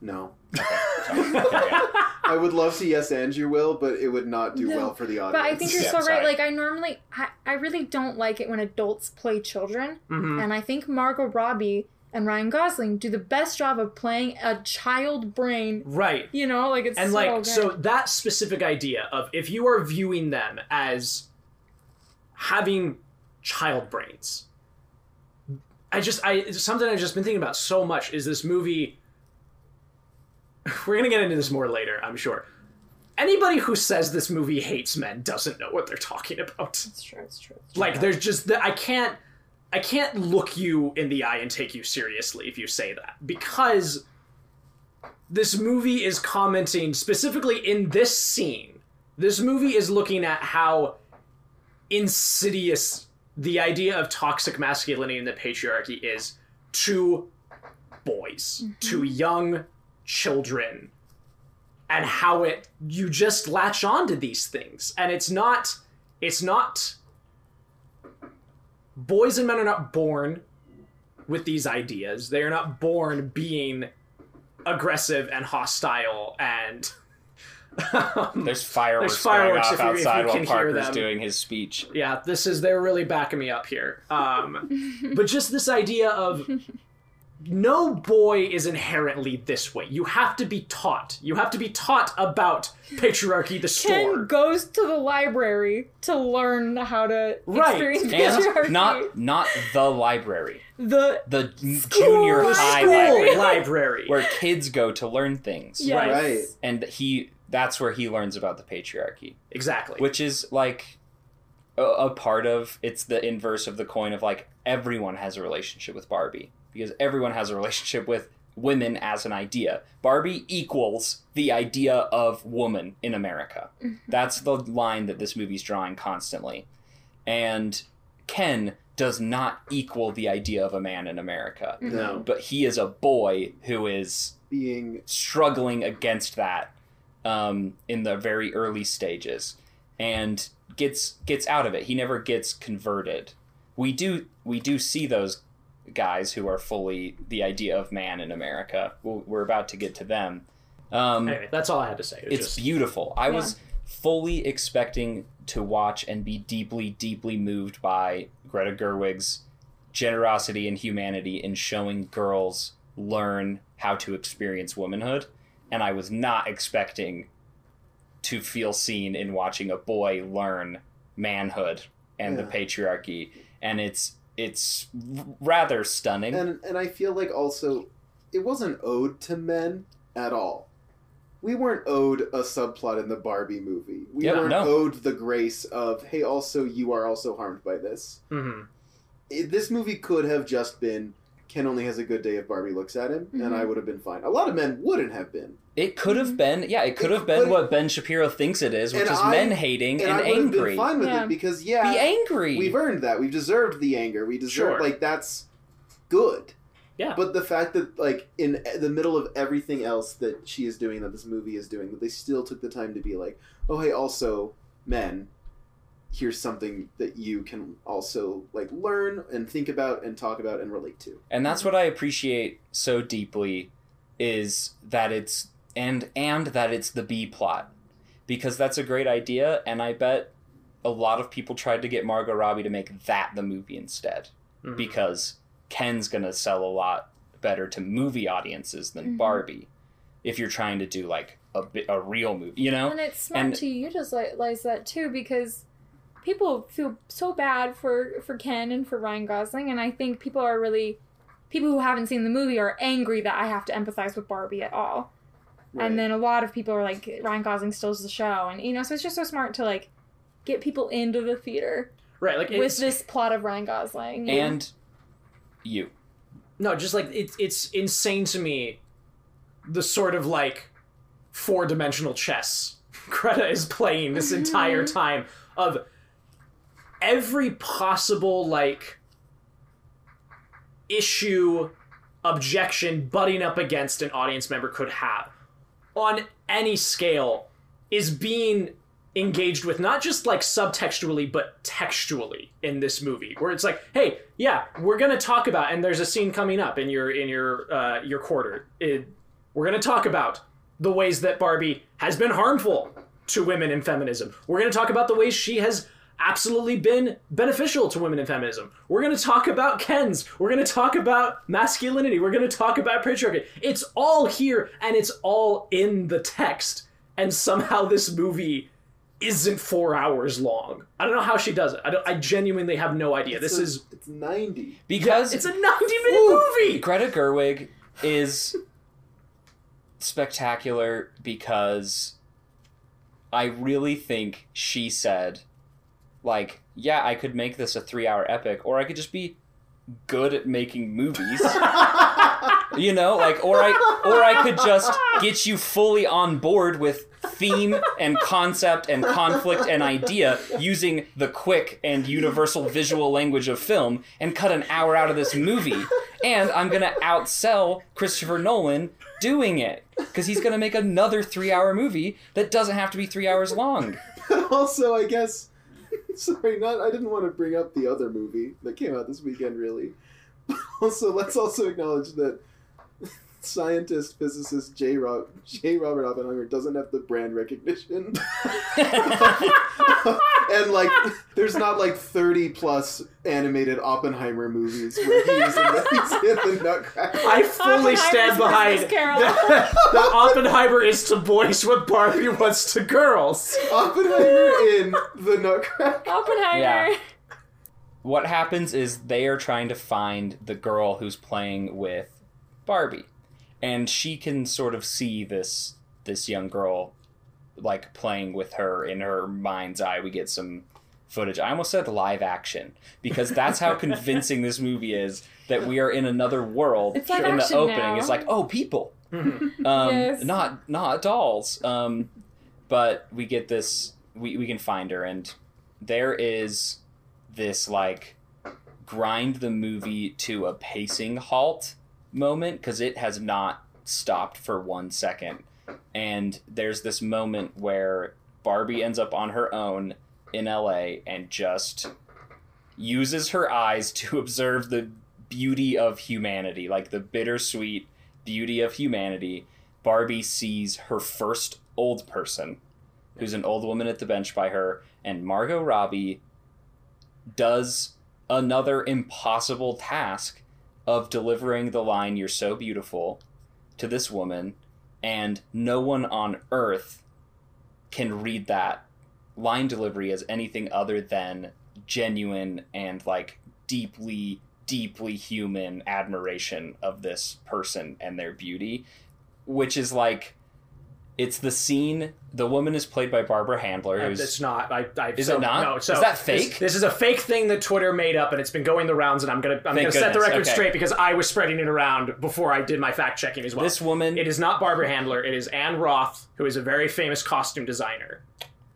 No, Sorry. There we go. I would love to yes and you will, but it would not do No, well for the audience. But I think you're Yeah, so right. sorry. Like I normally, I, I really don't like it when adults play children, Mhm. and I think Margot Robbie and Ryan Gosling do the best job of playing a child brain. Right. You know, like it's and so like good. so that specific idea of if you are viewing them as having child brains i just i something i've just been thinking about so much is this movie we're gonna get into this more later i'm sure anybody who says this movie hates men doesn't know what they're talking about It's true. It's true. It's true. like there's just that i can't i can't look you in the eye and take you seriously if you say that because this movie is commenting specifically in this scene. This movie is looking at how insidious the idea of toxic masculinity and the patriarchy is to boys mm-hmm. to young children and how it you just latch on to these things. And it's not it's not boys and men are not born with these ideas. They are not born being aggressive and hostile and there's fireworks, There's fireworks going if off you- if you outside can while hear parker's doing his speech. Yeah this is they're really backing me up here. Um but just this idea of no boy is inherently this way. You have to be taught. You have to be taught about patriarchy, the store. Ken goes to the library to learn how to Right. experience And patriarchy. not not the library, the the junior The high School library, library. where kids go to learn things. yes. Right. And he that's where he learns about the patriarchy, exactly. which is like a, a part of it's the inverse of the coin of like everyone has a relationship with Barbie because everyone has a relationship with women as an idea. Barbie equals the idea of woman in America. That's the line that this movie's drawing constantly. And Ken does not equal the idea of a man in America. No. But he is a boy who is Being struggling against that um, in the very early stages and gets gets out of it. He never gets converted. We do we do see those guys who are fully the idea of man in America. We'll, we're about to get to them. Um, anyway, that's all I had to say. It it's just- beautiful. I Yeah. was fully expecting to watch and be deeply, deeply moved by Greta Gerwig's generosity and humanity in showing girls learn how to experience womanhood. And I was not expecting to feel seen in watching a boy learn manhood and the patriarchy. And it's it's rather stunning. and and I feel like also it wasn't owed to men at all. We weren't owed a subplot in the Barbie movie. We Yeah, weren't no. owed the grace of hey, also you are also harmed by this. Mhm. It, this movie could have just been Ken only has a good day if Barbie looks at him, and Mhm. I would have been fine. A lot of men wouldn't have been, It could have Mhm. been, yeah, it could It- have been what Ben Shapiro thinks it is, which is I- men hating and, and, I would have angry. been fine with Yeah. it because yeah, Be angry. we've earned that. We've deserved the anger. We deserve Sure. like that's good. Yeah. But the fact that like in the middle of everything else that she is doing, that this movie is doing, that they still took the time to be like, oh hey, also men, here's something that you can also like learn and think about and talk about and relate to. and that's what I appreciate so deeply is that it's and and that it's the B plot because that's a great idea and I bet a lot of people tried to get Margot Robbie to make that the movie instead Mhm. because Ken's going to sell a lot better to movie audiences than Mhm. Barbie if you're trying to do like a a real movie, you know? And it's smart And- to utilize that too because people feel so bad for for Ken and for Ryan Gosling, and I think people are really people who haven't seen the movie are angry that I have to empathize with Barbie at all. Right. And then a lot of people are like Ryan Gosling steals the show, and you know, so it's just so smart to like get people into the theater right, like with this plot of Ryan Gosling. And you. no, just like it's it's insane to me, the sort of like four dimensional chess Greta is playing this entire mm-hmm. time of every possible like issue objection butting up against an audience member could have on any scale is being engaged with not just like subtextually but textually in this movie where it's like hey yeah we're gonna talk about and there's a scene coming up in your in your uh, your quarter. It, we're gonna talk about the ways that barbie has been harmful to women in feminism. We're gonna talk about the ways she has absolutely been beneficial to women in feminism we're gonna talk about kens we're gonna talk about masculinity we're gonna talk about patriarchy it's all here and it's all in the text and somehow this movie isn't four hours long. I don't know how she does it. I, don't, I genuinely have no idea. It's this a- is it's ninety. Because it's a ninety minute movie. Greta Gerwig is spectacular because I really think she said, like, yeah, I could make this a three hour epic, or I could just be good at making movies. you know, like, or I or I could just get you fully on board with theme and concept and conflict and idea using the quick and universal visual language of film and cut an hour out of this movie. And I'm gonna outsell Christopher Nolan doing it because he's gonna make another three-hour movie that doesn't have to be three hours long. But also, I guess. Sorry, not. I didn't want to bring up the other movie that came out this weekend, really. Also, let's also acknowledge that scientist physicist J. Rob J. Robert Oppenheimer doesn't have the brand recognition, and like there's not like 30 plus animated Oppenheimer movies where he's in the, he's in the Nutcracker. I fully stand behind Christmas Carol. that, that Oppenheimer is to boys what Barbie was to girls. Oppenheimer in the Nutcracker. Oppenheimer. Yeah. what happens is they are trying to find the girl who's playing with Barbie, and she can sort of see this this young girl like playing with her in her mind's eye. We get some footage. I almost said live action because that's how convincing this movie is that we are in another world. It's live in the opening, now. it's like oh people, um, Yes. not not dolls. Um, but we get this. We we can find her, and there is this like grind the movie to a pacing halt moment because it has not stopped for one second. And there's this moment where Barbie ends up on her own in LA and just uses her eyes to observe the beauty of humanity, like the bittersweet beauty of humanity. Barbie sees her first old person, who's an old woman at the bench by her, and Margot Robbie does another impossible task of delivering the line "You're so beautiful" to this woman, and no one on earth can read that line delivery as anything other than genuine and like deeply deeply human admiration of this person and their beauty which is like it's the scene the woman is played by barbara handler who's It's not. I, I, Is so, it not? No. So Is that fake? This, is a fake thing that Twitter made up, and it's been going the rounds. And I'm gonna I'm Thank gonna set the record okay. straight because I was spreading it around before I did my fact checking as well. this woman It is not Barbara Handler. It is Ann Roth, who is a very famous costume designer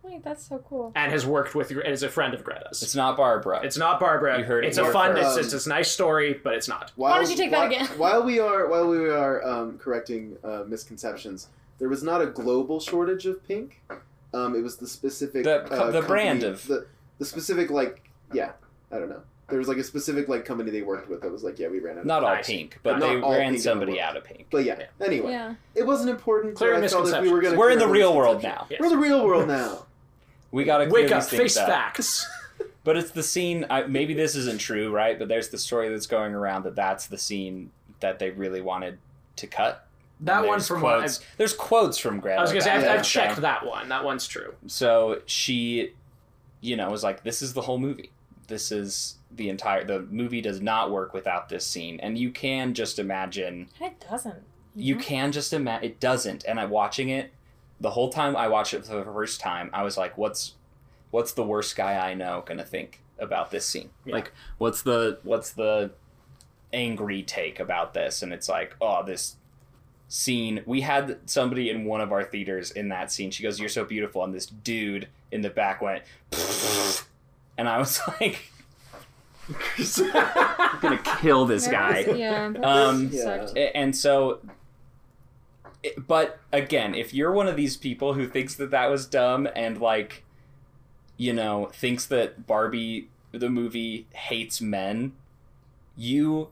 Wait, that's so cool. and has worked with is a friend of Greta's. it's not barbara It's not Barbara. You heard it It's a fun. first. It's, it's a nice story, but it's not. While, don't you take that again? While we are while we are um, correcting uh, misconceptions, there was not a global shortage of pink. Um, it was the specific The- uh, the brand of- the the specific like yeah I don't know. There was like a specific like company they worked with that was like yeah we ran out. of not all pink but Not they all ran pink somebody out of pink But yeah, anyway, Yeah. it wasn't important. Clear but I felt if we were gonna we're in the real world now Yes. We're in the real world now. we gotta Wake up, face up. facts. But it's the scene. I, maybe this isn't true, right? But there's the story that's going around that that's the scene that they really wanted to cut. That And one there's from what quotes. there's quotes from Greta. I was gonna say. I've, I've checked that one. That one's true. So she, you know, was like, "This is the whole movie. This is the entire. The movie does not work without this scene." And you can just imagine. It doesn't. You can just imagine. It doesn't. And I'm watching it. The whole time I watched it for the first time, I was like, "What's, what's the worst guy I know gonna think about this scene? Yeah. Like, what's the what's the angry take about this?" And it's like, "Oh, this." Scene we had somebody in one of our theaters in that scene she goes you're so beautiful and this dude in the back went and i was like i'm gonna kill this guy Yeah. Um, Yeah. and so but again if you're one of these people who thinks that that was dumb and like you know thinks that barbie the movie hates men you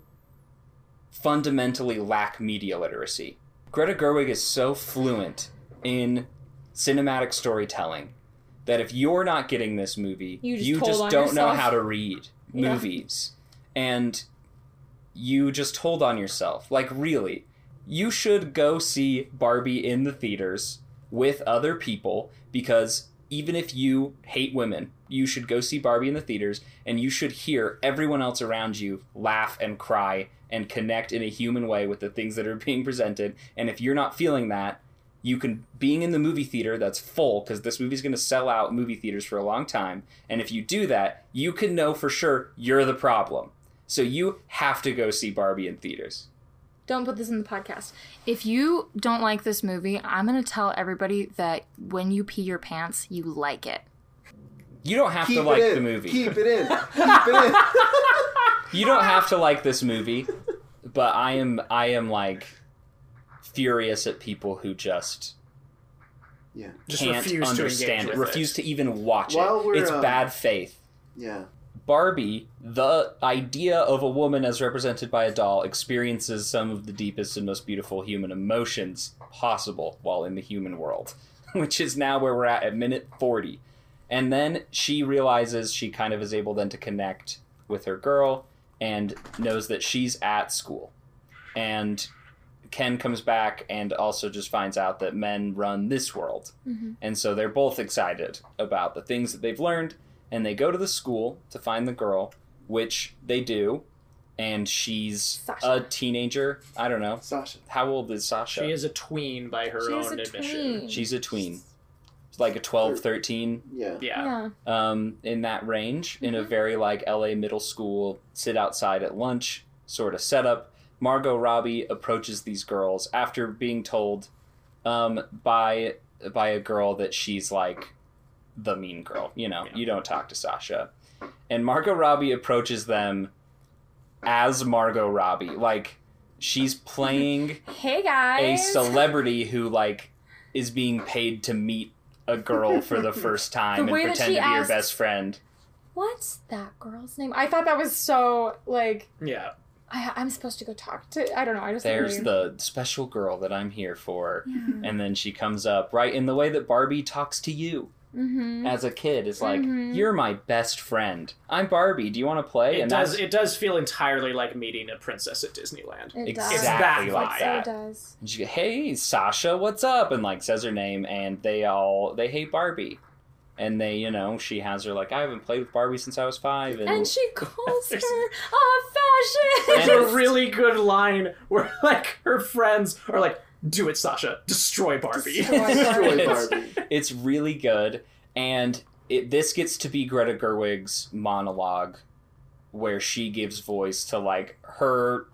fundamentally lack media literacy greta gerwig is so fluent in cinematic storytelling that if you're not getting this movie You just you just don't know how to read Yeah. movies and you just hold on yourself. Like, really, you should go see Barbie in the theaters with other people because even if you hate women, you should go see Barbie in the theaters and you should hear everyone else around you laugh and cry and connect in a human way with the things that are being presented. And if you're not feeling that, you can being in the movie theater that's full because this movie's going to sell out movie theaters for a long time. And if you do that you can know for sure you're the problem. So you have to go see barbie in theaters Don't put this in the podcast. If you don't like this movie, I'm gonna tell everybody that when you pee your pants, you like it. you don't have Keep to like in. the movie Keep it in. Keep it in. you don't have to like this movie but i am i am like furious at people who just Just can't refuse to engage understand it refuse to even watch While it we're, it's um, bad faith Yeah. Barbie, the idea of a woman as represented by a doll, experiences some of the deepest and most beautiful human emotions possible while in the human world, which is now where we're at at minute 40. And then she realizes she kind of is able then to connect with her girl and knows that she's at school. And Ken comes back and also just finds out that men run this world. Mhm. And so they're both excited about the things that they've learned and they go to the school to find the girl, which they do. And she's Sasha. a teenager. I don't know. Sasha. How old is Sasha? She is a tween by her She is own a admission. tween. She's a tween. It's like a 12, 13, Yeah. Yeah. Yeah. um, in that range, in a Mhm. very like LA middle school, sit outside at lunch sort of setup. Margot Robbie approaches these girls after being told um, by by a girl that she's like the mean girl. You know, Yeah. you don't talk to Sasha. And Margot Robbie approaches them as Margot Robbie, like she's playing Hey guys. a celebrity who like is being paid to meet a girl for the first time The and pretend to be your best friend. What's that girl's name? I thought that was so like Yeah. I, I'm supposed to go talk to. I don't know. I just There's the special girl that I'm here for. Yeah. And then she comes up right in the way that Barbie talks to you Mm-hmm. as a kid. Is like, Mhm. you're my best friend. I'm Barbie. Do you want to play? It and does. It does feel entirely like meeting a princess at Disneyland. It exactly does. like that. It does. And she goes, "Hey, Sasha, what's up?" And like says her name, and they all they hate Barbie, and they you know she has her like I haven't played with Barbie since I was five, and, And she calls her There's- a There's fascist. a really good line where like her friends are like, "Do it, Sasha. Destroy Barbie." Destroy Destroy It's- it's really good, and it this gets to be Greta Gerwig's monologue, where she gives voice to like her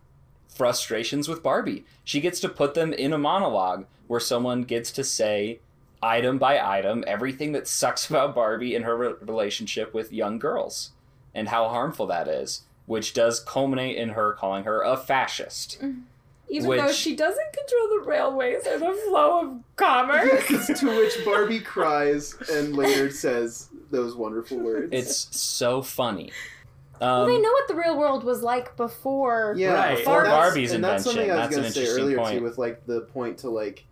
frustrations with Barbie. She gets to put them in a monologue where someone gets to say item by item everything that sucks about Barbie and her re- relationship with young girls and how harmful that is, which does culminate in her calling her a fascist. Mm-hmm. Even Which- though she doesn't control the railways or the flow of commerce. to which Barbie cries and later says those wonderful words. It's so funny. well, Um, they know what the real world was like before. yeah, Right. and Before that's- Barbie's and that's something invention. I was That's an gonna say interesting earlier point. too, with like the point to like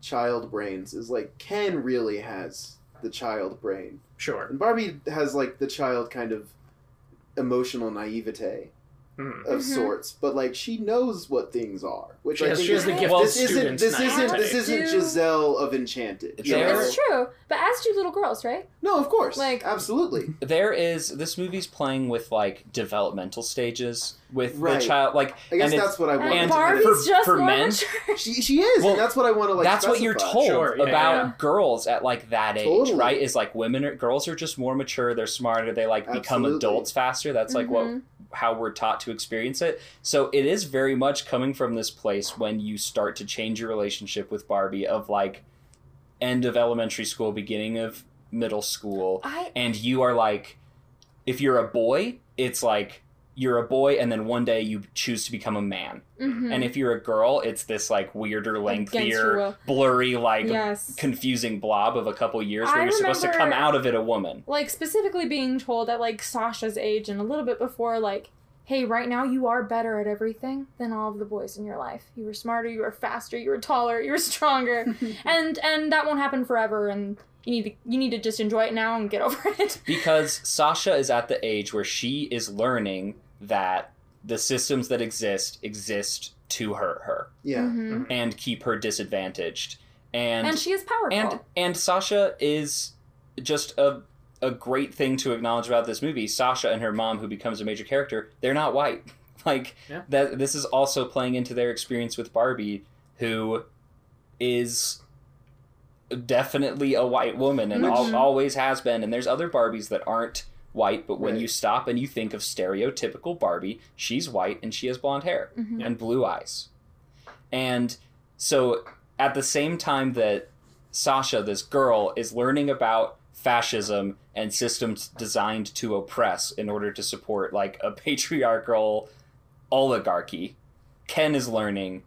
child brains is like Ken really has the child brain, Sure. and Barbie has like the child kind of emotional naivete Mhm. of Mhm. sorts, but like she knows what things are, which She I has, think she has is, the gift Well, this isn't students this isn't this isn't Giselle of Enchanted. you There- know? It's true, but as do little girls, right? No, of course, Like- absolutely. there is this movie's playing with like developmental stages with Right. the child like I guess and that's what I And, wanted. and to Barbie's for- just for more men- mature. she she is, Well, and that's what I want to like. that's what you're told Sure, yeah, about yeah. girls at like that age Totally. right is like women are girls are just more mature they're smarter they like become Absolutely. adults faster that's like what Mhm. how we're taught to experience it so it is very much coming from this place when you start to change your relationship with barbie of like end of elementary school beginning of middle school I and you are like if you're a boy it's like you're a boy and then one day you choose to become a man. Mhm. and if you're a girl it's this like weirder lengthier blurry like yes, confusing blob of a couple years where I you're supposed to come out of it a woman. Like specifically being told at like Sasha's age and a little bit before, like, hey, right now you are better at everything than all of the boys in your life. You were smarter, you were faster, you were taller, you were stronger, and and that won't happen forever. And you need to you need to just enjoy it now and get over it. because Sasha is at the age where she is learning that the systems that exist exist to hurt her Yeah. Mhm. and keep her disadvantaged and And she is powerful. and and Sasha is just a a great thing to acknowledge about this movie. Sasha and her mom, who becomes a major character, they're not white. Like Yeah. that. This is also playing into their experience with Barbie, who is definitely a white woman and al- Mhm. always has been. And there's other Barbies that aren't white, but when Right. you stop and you think of stereotypical Barbie, she's white and she has blonde hair Mhm. and blue eyes. And so at the same time that Sasha, this girl, is learning about fascism and systems designed to oppress in order to support like a patriarchal oligarchy, Ken is learning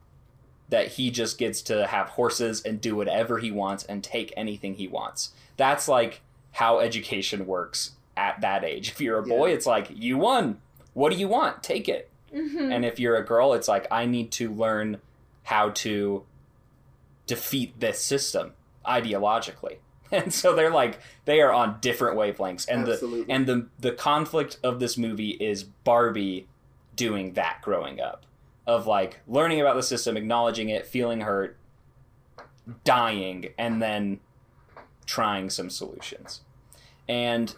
that he just gets to have horses and do whatever he wants and take anything he wants. That's like how education works at that age. If you're a boy, Yeah. it's like you won. What do you want? Take it. Mhm. And if you're a girl, it's like I need to learn how to defeat this system ideologically. And so they're like they are on different wavelengths and the and the the conflict of this movie is Barbie doing that growing up of like learning about the system, acknowledging it, feeling hurt, dying and then trying some solutions. And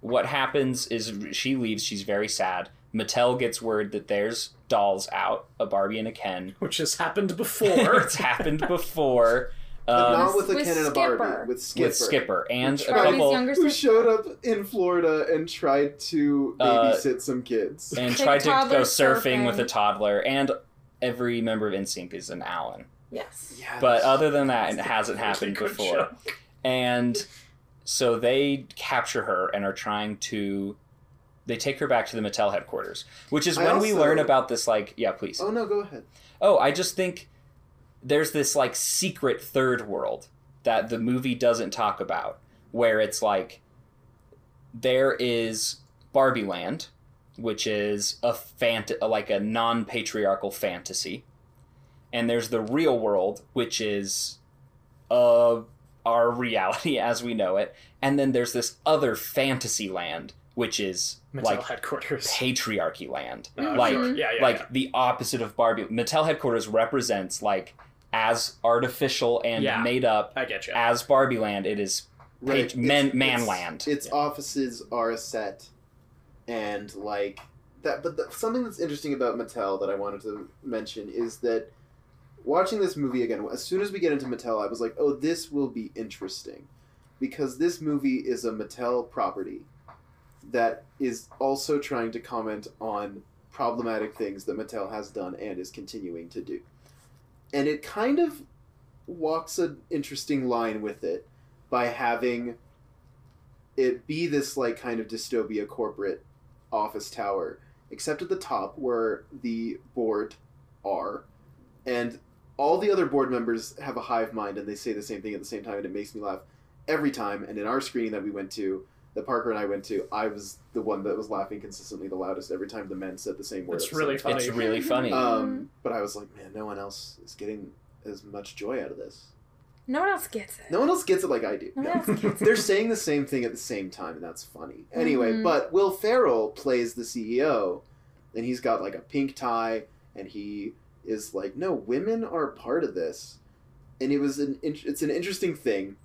what happens is she leaves, she's very sad. Mattel gets word that there's dolls out, a Barbie and a Ken. Which has happened before. it's happened before. But Um, not with a With Ken and a Barbie. With Skipper. with Skipper and a Barbie's couple younger Who sister. showed up in Florida and tried to Uh, babysit some kids. and Take tried to go toddler surfing with a toddler and every member of NSYNC is an Allan. Yes. Yes. But other than that, it hasn't happened Good before. show. And so they capture her and are trying to. They take her back to the Mattel headquarters, which is I when we also- learn about this. Like, yeah, please. Oh no, go ahead. Oh, I just think there's this like secret third world that the movie doesn't talk about, where it's like there is Barbie Land, which is a fant like a non patriarchal fantasy, and there's the real world, which is uh our reality as we know it, and then there's this other fantasy land, which is Mattel like headquarters. patriarchy land Uh, like sure. yeah, yeah, like yeah. the opposite of Barbie. Mattel headquarters represents like as artificial and Yeah. made up I get you. as Barbie land. It is Right. men- Its- man its- land. Its Yeah. offices are a set, and like that. But the, something that's interesting about Mattel that I wanted to mention is that watching this movie again, as soon as we get into Mattel, I was like, "Oh, this will be interesting," because this movie is a Mattel property that is also trying to comment on problematic things that Mattel has done and is continuing to do, and it kind of walks an interesting line with it by having it be this like kind of dystopia corporate office tower except at the top where the board are. And all the other board members have a hive mind and they say the same thing at the same time and it makes me laugh every time and in our screening that we went to that Parker and I went to I was the one that was laughing consistently the loudest every time the men said the same word It's at really same time. it's really funny. um but I was like man no one else is getting as much joy out of this No one else gets it. no one else gets it like I do No one No. else gets. They're saying the same thing at the same time, and that's funny. Anyway, Mhm. but Will Ferrell plays the CEO, and he's got like a pink tie, and he is like, "No, women are part of this," and it was an in- it's an interesting thing,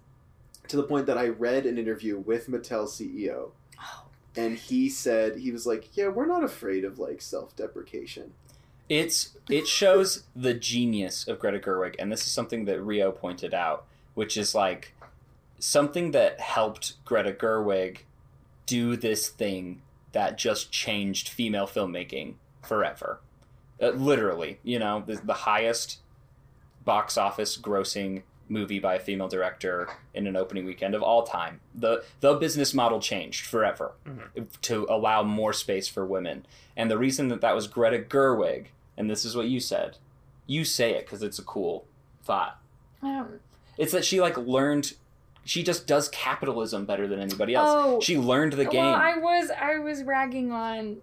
to the point that I read an interview with Mattel CEO, Oh. and he said he was like, "Yeah, we're not afraid of like self-deprecation." It's it shows the genius of Greta Gerwig, and this is something that Rio pointed out, which is like something that helped Greta Gerwig do this thing that just changed female filmmaking forever. Uh, literally, you know, the, the highest box office grossing movie by a female director in an opening weekend of all time. The the business model changed forever mm-hmm. to allow more space for women. And the reason that that was Greta Gerwig, and this is what you said. You say it cuz it's a cool thought. I don't. It's that she like learned she just does capitalism better than anybody else. Oh. she learned the game. Well, I was I was ragging on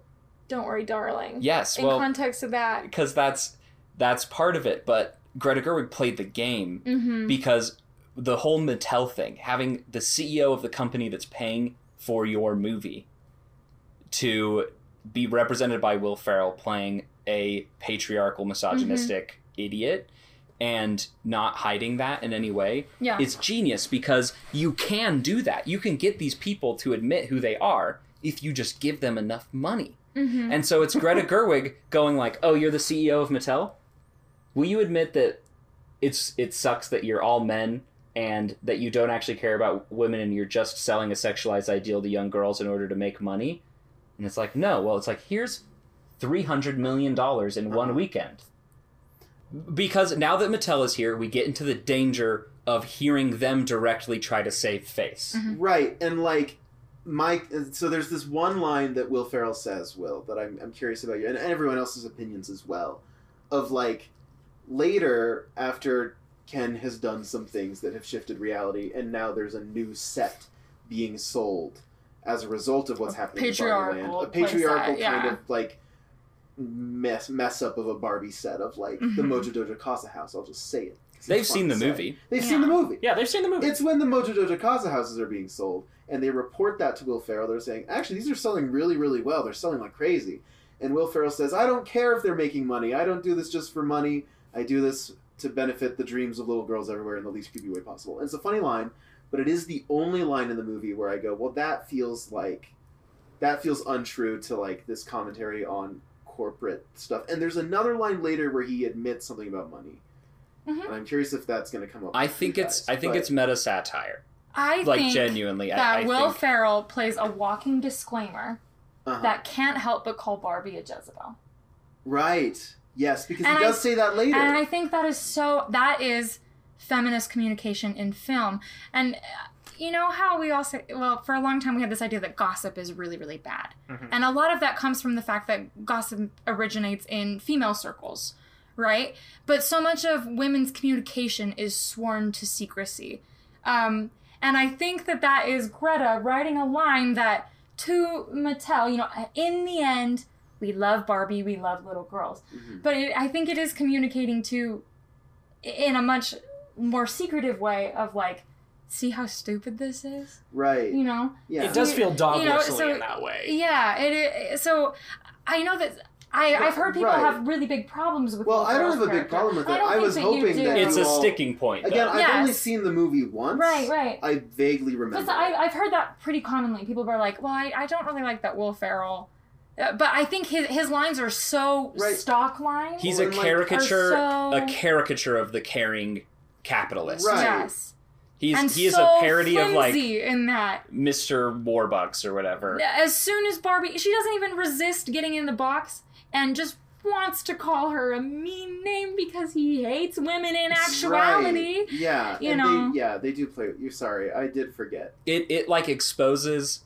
"Don't Worry, Darling." yes, In well context of that. because that's that's part of it, but Greta Gerwig played the game Mm-hmm. because the whole Mattel thing, having the CEO of the company that's paying for your movie to be represented by Will Ferrell playing a patriarchal, misogynistic idiot and not hiding that in any way, Yeah. it's genius because you can do that. You can get these people to admit who they are if you just give them enough money. mm-hmm. And so it's Greta Gerwig going like, "Oh, you're the CEO of Mattel? Will you admit that it's it sucks that you're all men and that you don't actually care about women and you're just selling a sexualized ideal to young girls in order to make money?" And it's like, "No, well, it's like here's 300 million dollars in one Uh-huh. weekend." Because now that Mattel is here, we get into the danger of hearing them directly try to save face. Right, and like Mike, so there's this one line that Will Ferrell says, Will, that I'm I'm curious about you and everyone else's opinions as well, of like later after Ken has done some things that have shifted reality, and now there's a new set being sold, as a result of what's happening in Barbie Land. patriarchal A place patriarchal that, yeah. kind of like mess mess up of a Barbie set of like the Mhm. Mojo Dojo Casa house. I'll just say it. They've seen the say. movie. They've Yeah. seen the movie. Yeah, they've seen the movie. It's when the Mojo Dojo Casa houses are being sold, and they report that to Will Ferrell. They're saying, actually, these are selling really, really well. They're selling like crazy. And Will Ferrell says, I don't care if they're making money. I don't do this just for money. I do this to benefit the dreams of little girls everywhere in the least creepy way possible. And it's a funny line, but it is the only line in the movie where I go, well, that feels like that feels untrue to like this commentary on corporate stuff. And there's another line later where he admits something about money. Mhm. And I'm curious if that's going to come up. I think you it's I think but- it's meta satire. I Like think genuinely, I, that I Will think Ferrell plays a walking disclaimer uh-huh. that can't help but call Barbie a Jezebel. Right. Yes, because And he I- does say that later. And I think that is so that is feminist communication in film. And uh, you know how we all say well, for a long time we had this idea that gossip is really, really bad. Mhm. And a lot of that comes from the fact that gossip originates in female circles, right? But so much of women's communication is sworn to secrecy. Um, and I think that that is Greta writing a line that to Mattel, you know, in the end, we love Barbie, we love little girls. Mhm. But it, I think it is communicating to, in a much more secretive way of like, see how stupid this is, Right. you know? Yeah. It does feel dog You know, so- in that way. Yeah, it, it so I know that I I've heard people Right. have really big problems with. Well, I don't Ferrell's have a big problem with it. I, don't I think was that you hoping do. that it's you a all- sticking point. Again, though. I've Yes. only seen the movie once. Right, right. I vaguely remember. But I, I've heard that pretty commonly. People are like, "Well, I, I don't really like that Will Ferrell," Uh, but I think his his lines are so Right. stock lines. He's a and, like, caricature, so- a caricature of the caring capitalist. Right. yes, He's and he is so a parody of like in that. Mr. Warbucks or whatever. As soon as Barbie, she doesn't even resist getting in the box and just wants to call her a mean name because he hates women in actuality. Right. Yeah. you and know. They, yeah, they do play. You're sorry. I did forget. It it like exposes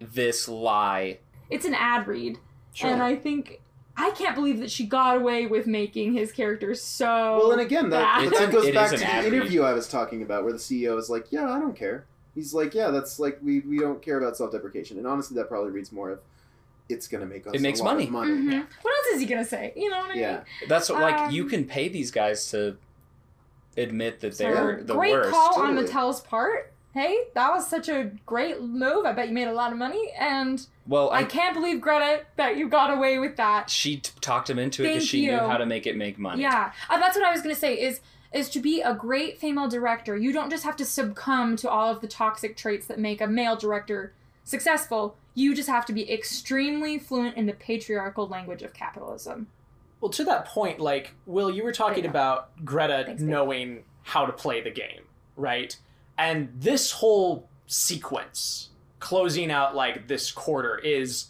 this lie. It's an ad read. Sure. And I think I can't believe that she got away with making his character so. Well, and again, that, that It's- goes it back to the read. interview I was talking about, where the CEO is like, "Yeah, I don't care." He's like, "Yeah, that's like we we don't care about self-deprecation." And honestly, that probably reads more of, "It's gonna make us It makes a lot money. of money." Mhm. What else is he gonna say? You know what I Yeah. mean? Yeah, that's what, like Um, you can pay these guys to admit that they're the great worst. call on. Mattel's part. Hey, that was such a great move. I bet you made a lot of money, and Well, I, I, can't believe Greta that you got away with that. she t- talked him into it because Thank she knew how to make it make money. Yeah, uh, that's what I was gonna say. Is is to be a great female director, you don't just have to succumb to all of the toxic traits that make a male director successful. You just have to be extremely fluent in the patriarchal language of capitalism. Well, to that point, like Will, you were talking Yeah. about Greta Thanks, babe. knowing how to play the game, right? And this whole sequence closing out like this quarter is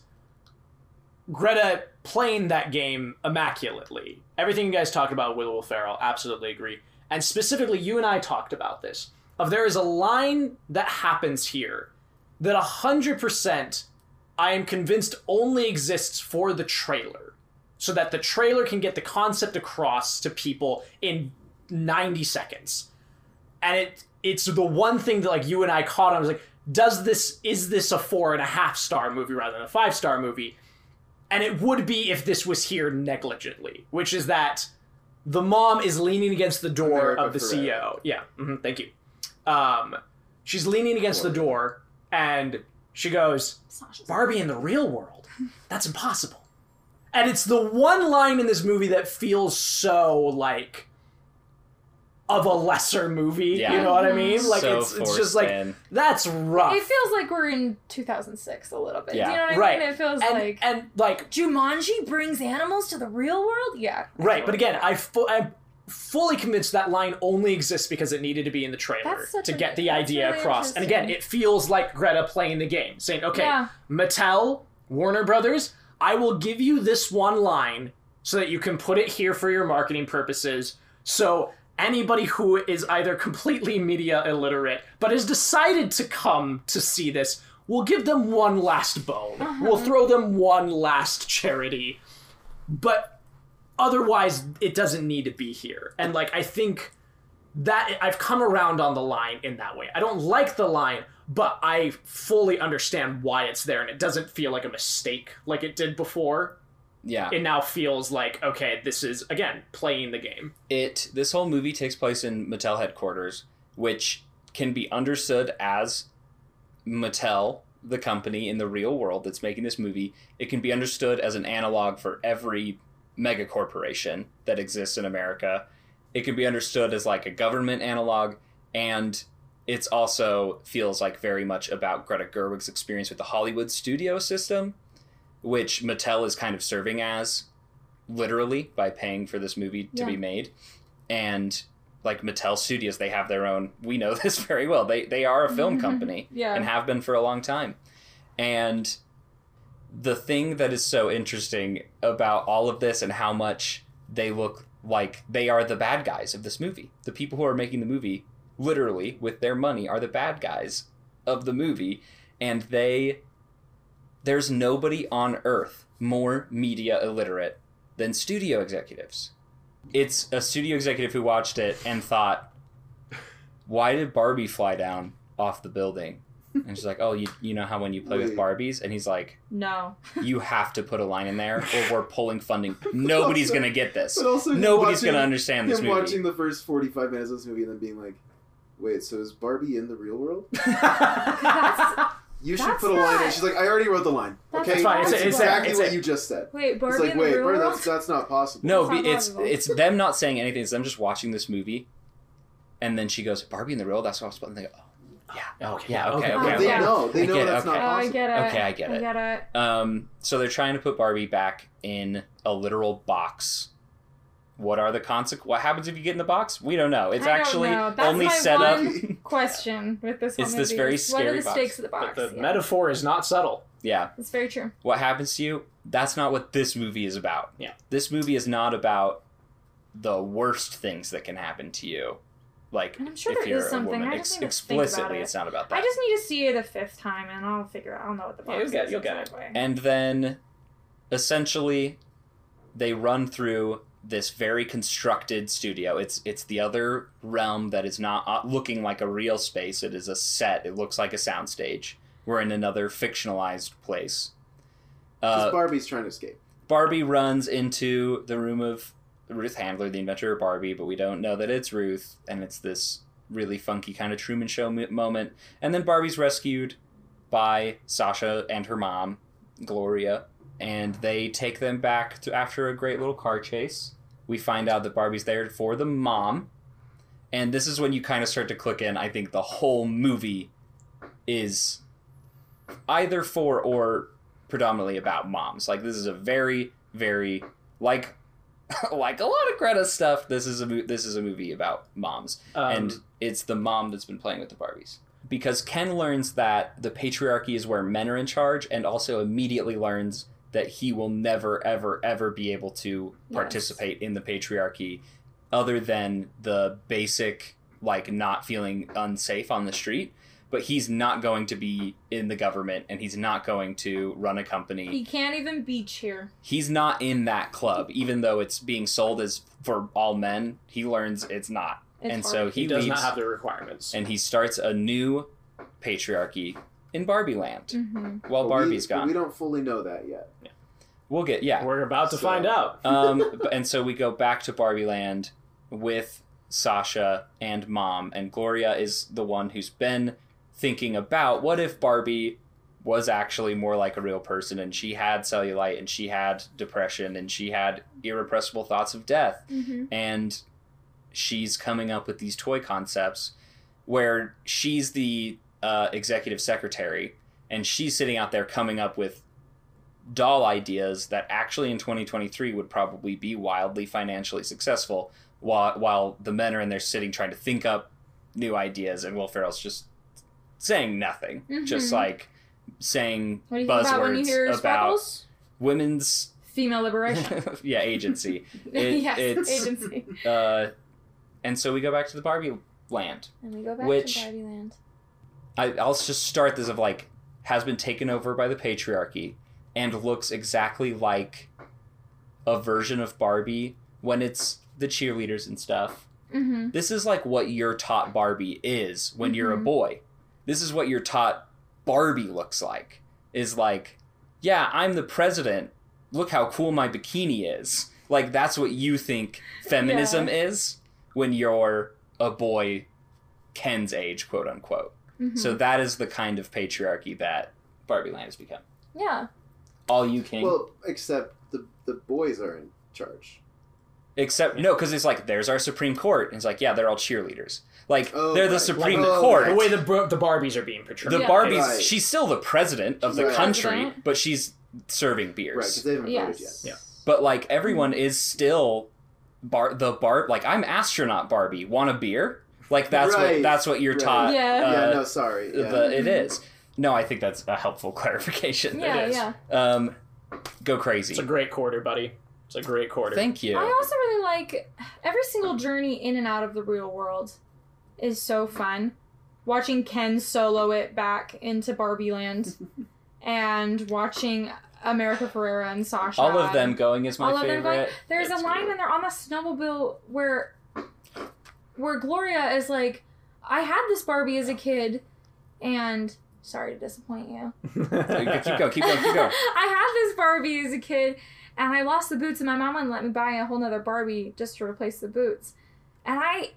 Greta playing that game immaculately. Everything you guys talked about with Will Ferrell, absolutely agree. And specifically, you and I talked about this. Of there is a line that happens here that hundred percent I am convinced only exists for the trailer so that the trailer can get the concept across to people in 90 seconds. And it it's the one thing that like you and I caught on I was like, does this is this a four and a half star movie rather than a five star movie? And it would be if this was here negligently, which is that the mom is leaning against the door America of the Ferrera. CEO. Yeah, hmm thank you. Um, she's leaning against the door, and she goes, Barbie in the real world. That's impossible. And it's the one line in this movie that feels so like of a lesser movie. Yeah. You know what I mean? Mhm. Like so it's it's just like in. that's rough. It feels like we're in 2006 a little bit. Yeah. Do you know what I Right. mean? It feels and like and like Jumanji brings animals to the real world. Yeah. right, but again, I fu- I'm fully convinced that line only exists because it needed to be in the trailer That's such to a- get the idea really across. And again, it feels like Greta playing the game, saying, "Okay, Yeah. Mattel, Warner Brothers, I will give you this one line so that you can put it here for your marketing purposes. So anybody who is either completely media illiterate but has decided to come to see this, we'll give them one last bone. Uh-huh. We'll throw them one last charity. But otherwise it doesn't need to be here. And like I think that I've come around on the line in that way. I don't like the line, but I fully understand why it's there and it doesn't feel like a mistake like it did before. Yeah. It now feels like okay, this is again playing the game. it this whole movie takes place in Mattel headquarters, which can be understood as Mattel, the company in the real world that's making this movie. It can be understood as an analog for every mega corporation that exists in America. It can be understood as like a government analog, and it's also feels like very much about Greta Gerwig's experience with the Hollywood studio system, which Mattel is kind of serving as literally by paying for this movie to Yeah. be made. And like Mattel Studios they have their own we know this very well they they are a film mm-hmm. company Yeah. and have been for a long time. And the thing that is so interesting about all of this and how much they look like they are the bad guys of this movie. The people who are making the movie literally with their money are the bad guys of the movie. And they there's nobody on earth more media illiterate than studio executives. It's a studio executive who watched it and thought, "Why did Barbie fly down off the building?" And she's like, "Oh, you you know how when you play with Barbies?" And he's like, No. "You have to put a line in there, or we're pulling funding. Nobody's also- gonna get this. But also Nobody's watching- gonna understand this him movie." watching the first 45 minutes of this movie and then being like, wait, so is Barbie in the real world? That's, You should That's put a line in. not- She's like, I already wrote the line. That's Okay, fine. It's It's, a- it's a- exactly it's what a- you just said. wait, It's Barbie like, in the wait, real bro, world? that's, that's not possible. No, That's be- it's possible. it's them not saying anything. It's them just watching this movie, and then she goes, "Barbie in the real." That's what I was supposed to think. Oh, yeah, Okay, yeah, okay, okay, okay. okay. They Yeah. know. They I know get it, that's okay. not Oh, I possible. get it. Okay, I get it. I get it. Um, so they're trying to put Barbie back in a literal box. What are the consequences? What happens if you get in the box? We don't know. It's I don't actually know. That's only my set up. Question with this whole It's this movie very is, What are the box. stakes of the But box? the Yeah. metaphor is not subtle. Yeah, It's very true. what happens to you? That's not what this movie is about. Yeah. this movie is not about the worst things that can happen to you. Like And I'm sure if there you're is something. woman, I Ex- just need to think about explicitly, it. it's not about that. I just need to see it a fifth time, and I'll figure out. I'll know what the box Yeah, you'll get- is you'll get it. exactly. And then essentially they run through this very constructed studio. It's it's the other realm that is not uh, looking like a real space. It is a set. It looks like a soundstage. We're in another fictionalized place. Because Uh, Barbie's trying to escape. Barbie runs into the room of Ruth Handler, the inventor of Barbie, but we don't know that it's Ruth, and it's this really funky kind of Truman Show mo- moment. And then Barbie's rescued by Sasha and her mom, Gloria, and they take them back to after a great little car chase. We find out that Barbie's there for the mom, and this is when you kind of start to click in. I think the whole movie is either for or predominantly about moms. Like this is a very, very like like a lot of Greta stuff. This is a this is a movie about moms, Um, and it's the mom that's been playing with the Barbies. Because Ken learns that the patriarchy is where men are in charge, and also immediately learns that he will never, ever, ever be able to Yes. participate in the patriarchy, other than the basic like not feeling unsafe on the street. But he's not going to be in the government, and he's not going to run a company he can't even beach here. he's not in that club, even though it's being sold as for all men. He learns it's not, It's and hard. so he, he does leaves not have the requirements. and he starts a new patriarchy in Barbie Land hmm while But Barbie's we, gone. We don't fully know that yet. we'll get yeah. We're about to So- find out. um, and so we go back to Barbie Land with Sasha and Mom, and Gloria is the one who's been thinking about what if Barbie was actually more like a real person and she had cellulite and she had depression and she had irrepressible thoughts of death hmm and she's coming up with these toy concepts where she's the uh, executive secretary and she's sitting out there coming up with doll ideas that actually in 2023 would probably be wildly financially successful while while the men are in there sitting trying to think up new ideas and Will Ferrell's just saying nothing just Mhm. like saying What do you think about when you buzzwords hear about sparkles? women's Female liberation. yeah agency It- yes, it's- agency. uh, and so we go back to the Barbie land. And we go back Which- to Barbie Land. I, I'll just start this of like has been taken over by the patriarchy and looks exactly like a version of Barbie when it's the cheerleaders and stuff. Mm-hmm. This is like what you're taught Barbie is when you're a Mhm. boy. This is what you're taught Barbie looks like. Is like, yeah, I'm the president. Look how cool my bikini is. Like that's what you think feminism is when you're a boy Ken's age, quote unquote. Mm-hmm. So that is the kind of patriarchy that Barbie Land has become. yeah. All you king. Well, except the the boys are in charge. Except no, because it's like there's our Supreme Court. And it's like yeah, they're all cheerleaders. Like Oh, they're the right. Supreme Like, oh, Court. The way the the Barbies are being portrayed. the Yeah. Barbie's Right. she's still the president of the Right. country, President. but she's serving Right, beers. because they haven't voted Yes. yet. Yeah. But like everyone is still bar the bar like I'm astronaut Barbie. Want a beer? Like that's what that's what you're Right. taught. Yeah. uh, yeah, no, sorry. Yeah. the, it is. No, I think that's a helpful clarification. Yeah, is. yeah. Um, go crazy. It's a great quarter, buddy. It's a great quarter. Thank you. I also really like every single journey in and out of the real world is so fun. Watching Ken solo it back into Barbie Land and watching America Ferrera and Sasha. All of them going is my all of them favorite. going. There's It's a line great. when they're on the snowmobile where where Gloria is like, I had this Barbie as a kid and sorry to disappoint you. keep going, keep going, keep going. I had this Barbie as a kid, and I lost the boots, and my mom wouldn't let me buy a whole nother Barbie just to replace the boots. And I,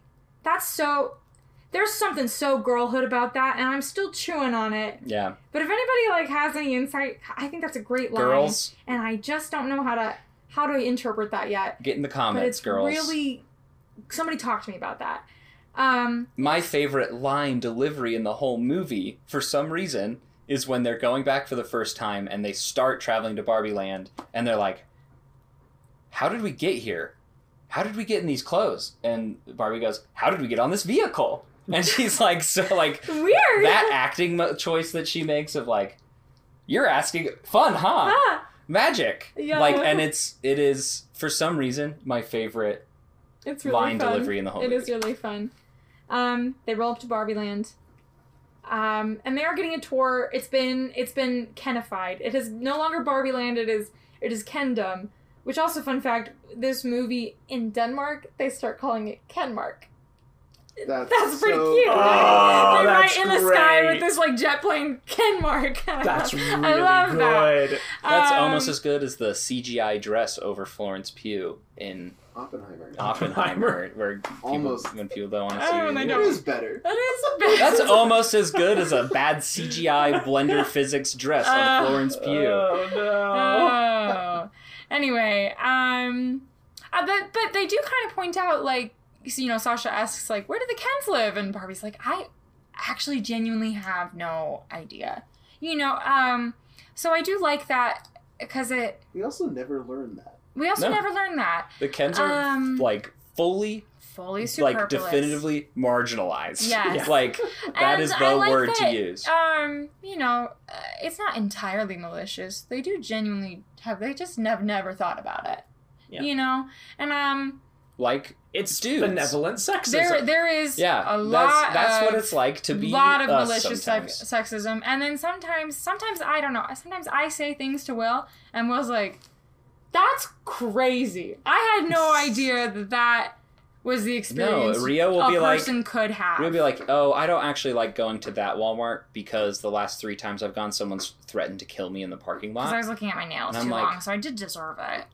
that's so, there's something so girlhood about that, and I'm still chewing on it. Yeah, But if anybody like has any insight, I think that's a great line, girls, and I just don't know how to how to interpret that yet. get in the but comments, it's girls. really, somebody talk to me about that. Um, my favorite line delivery in the whole movie, for some reason, is when they're going back for the first time and they start traveling to Barbie Land and they're like, How did we get here? How did we get in these clothes? And Barbie goes, How did we get on this vehicle? And she's like, So, like, weird. that acting choice that she makes of like, You're asking, fun, huh? Magic. Yeah. Like, and it's, it is, for some reason, my favorite it's really line fun. delivery in the whole It movie. is really fun. Um, they roll up to Barbie Land. Um, and they are getting a tour. It's been it's been Kenified. It is no longer Barbie Land. It is it is Kendom. Which also fun fact, this movie in Denmark they start calling it Kenmark. That's, That's pretty so cute. Oh. They're that's right in the sky with this like jet plane Kenmark. That's really I love that. good. That's Um, almost as good as the CGI dress over Florence Pugh in Oppenheimer. Oppenheimer, where people, Almost. when people don't want to see Oh, it. and I It know. is better. That is That's almost as good as a bad CGI blender physics dress on Uh, Florence Pugh. Oh no. oh. Anyway, um, uh, but but they do kind of point out like you know Sasha asks like where do the Kens live and Barbie's like I actually genuinely have no idea. You know, um, so I do like that because it We also never learned that. We also No. never learned that The Kens are Um, like fully, fully like superfluous. definitively marginalized. Yes. like that And is I the like word that, to use. Um, you know, uh, it's not entirely malicious. They do genuinely have. They just never never thought about it. Yeah. You know, and um, Like It's Dudes. benevolent sexism. there there is yeah, a lot that's that's of, what it's like to be A lot of us malicious sex- sometimes. sexism, and then sometimes sometimes I don't know. Sometimes I say things to Will, and Will's like, "That's crazy. I had no idea that that was the No, experience Rio will a be like, person could have." We'll be like, oh, I don't actually like going to that Walmart because the last three times I've gone, someone's threatened to kill me in the parking lot. because I was looking at my nails And too like- long, so I did deserve it.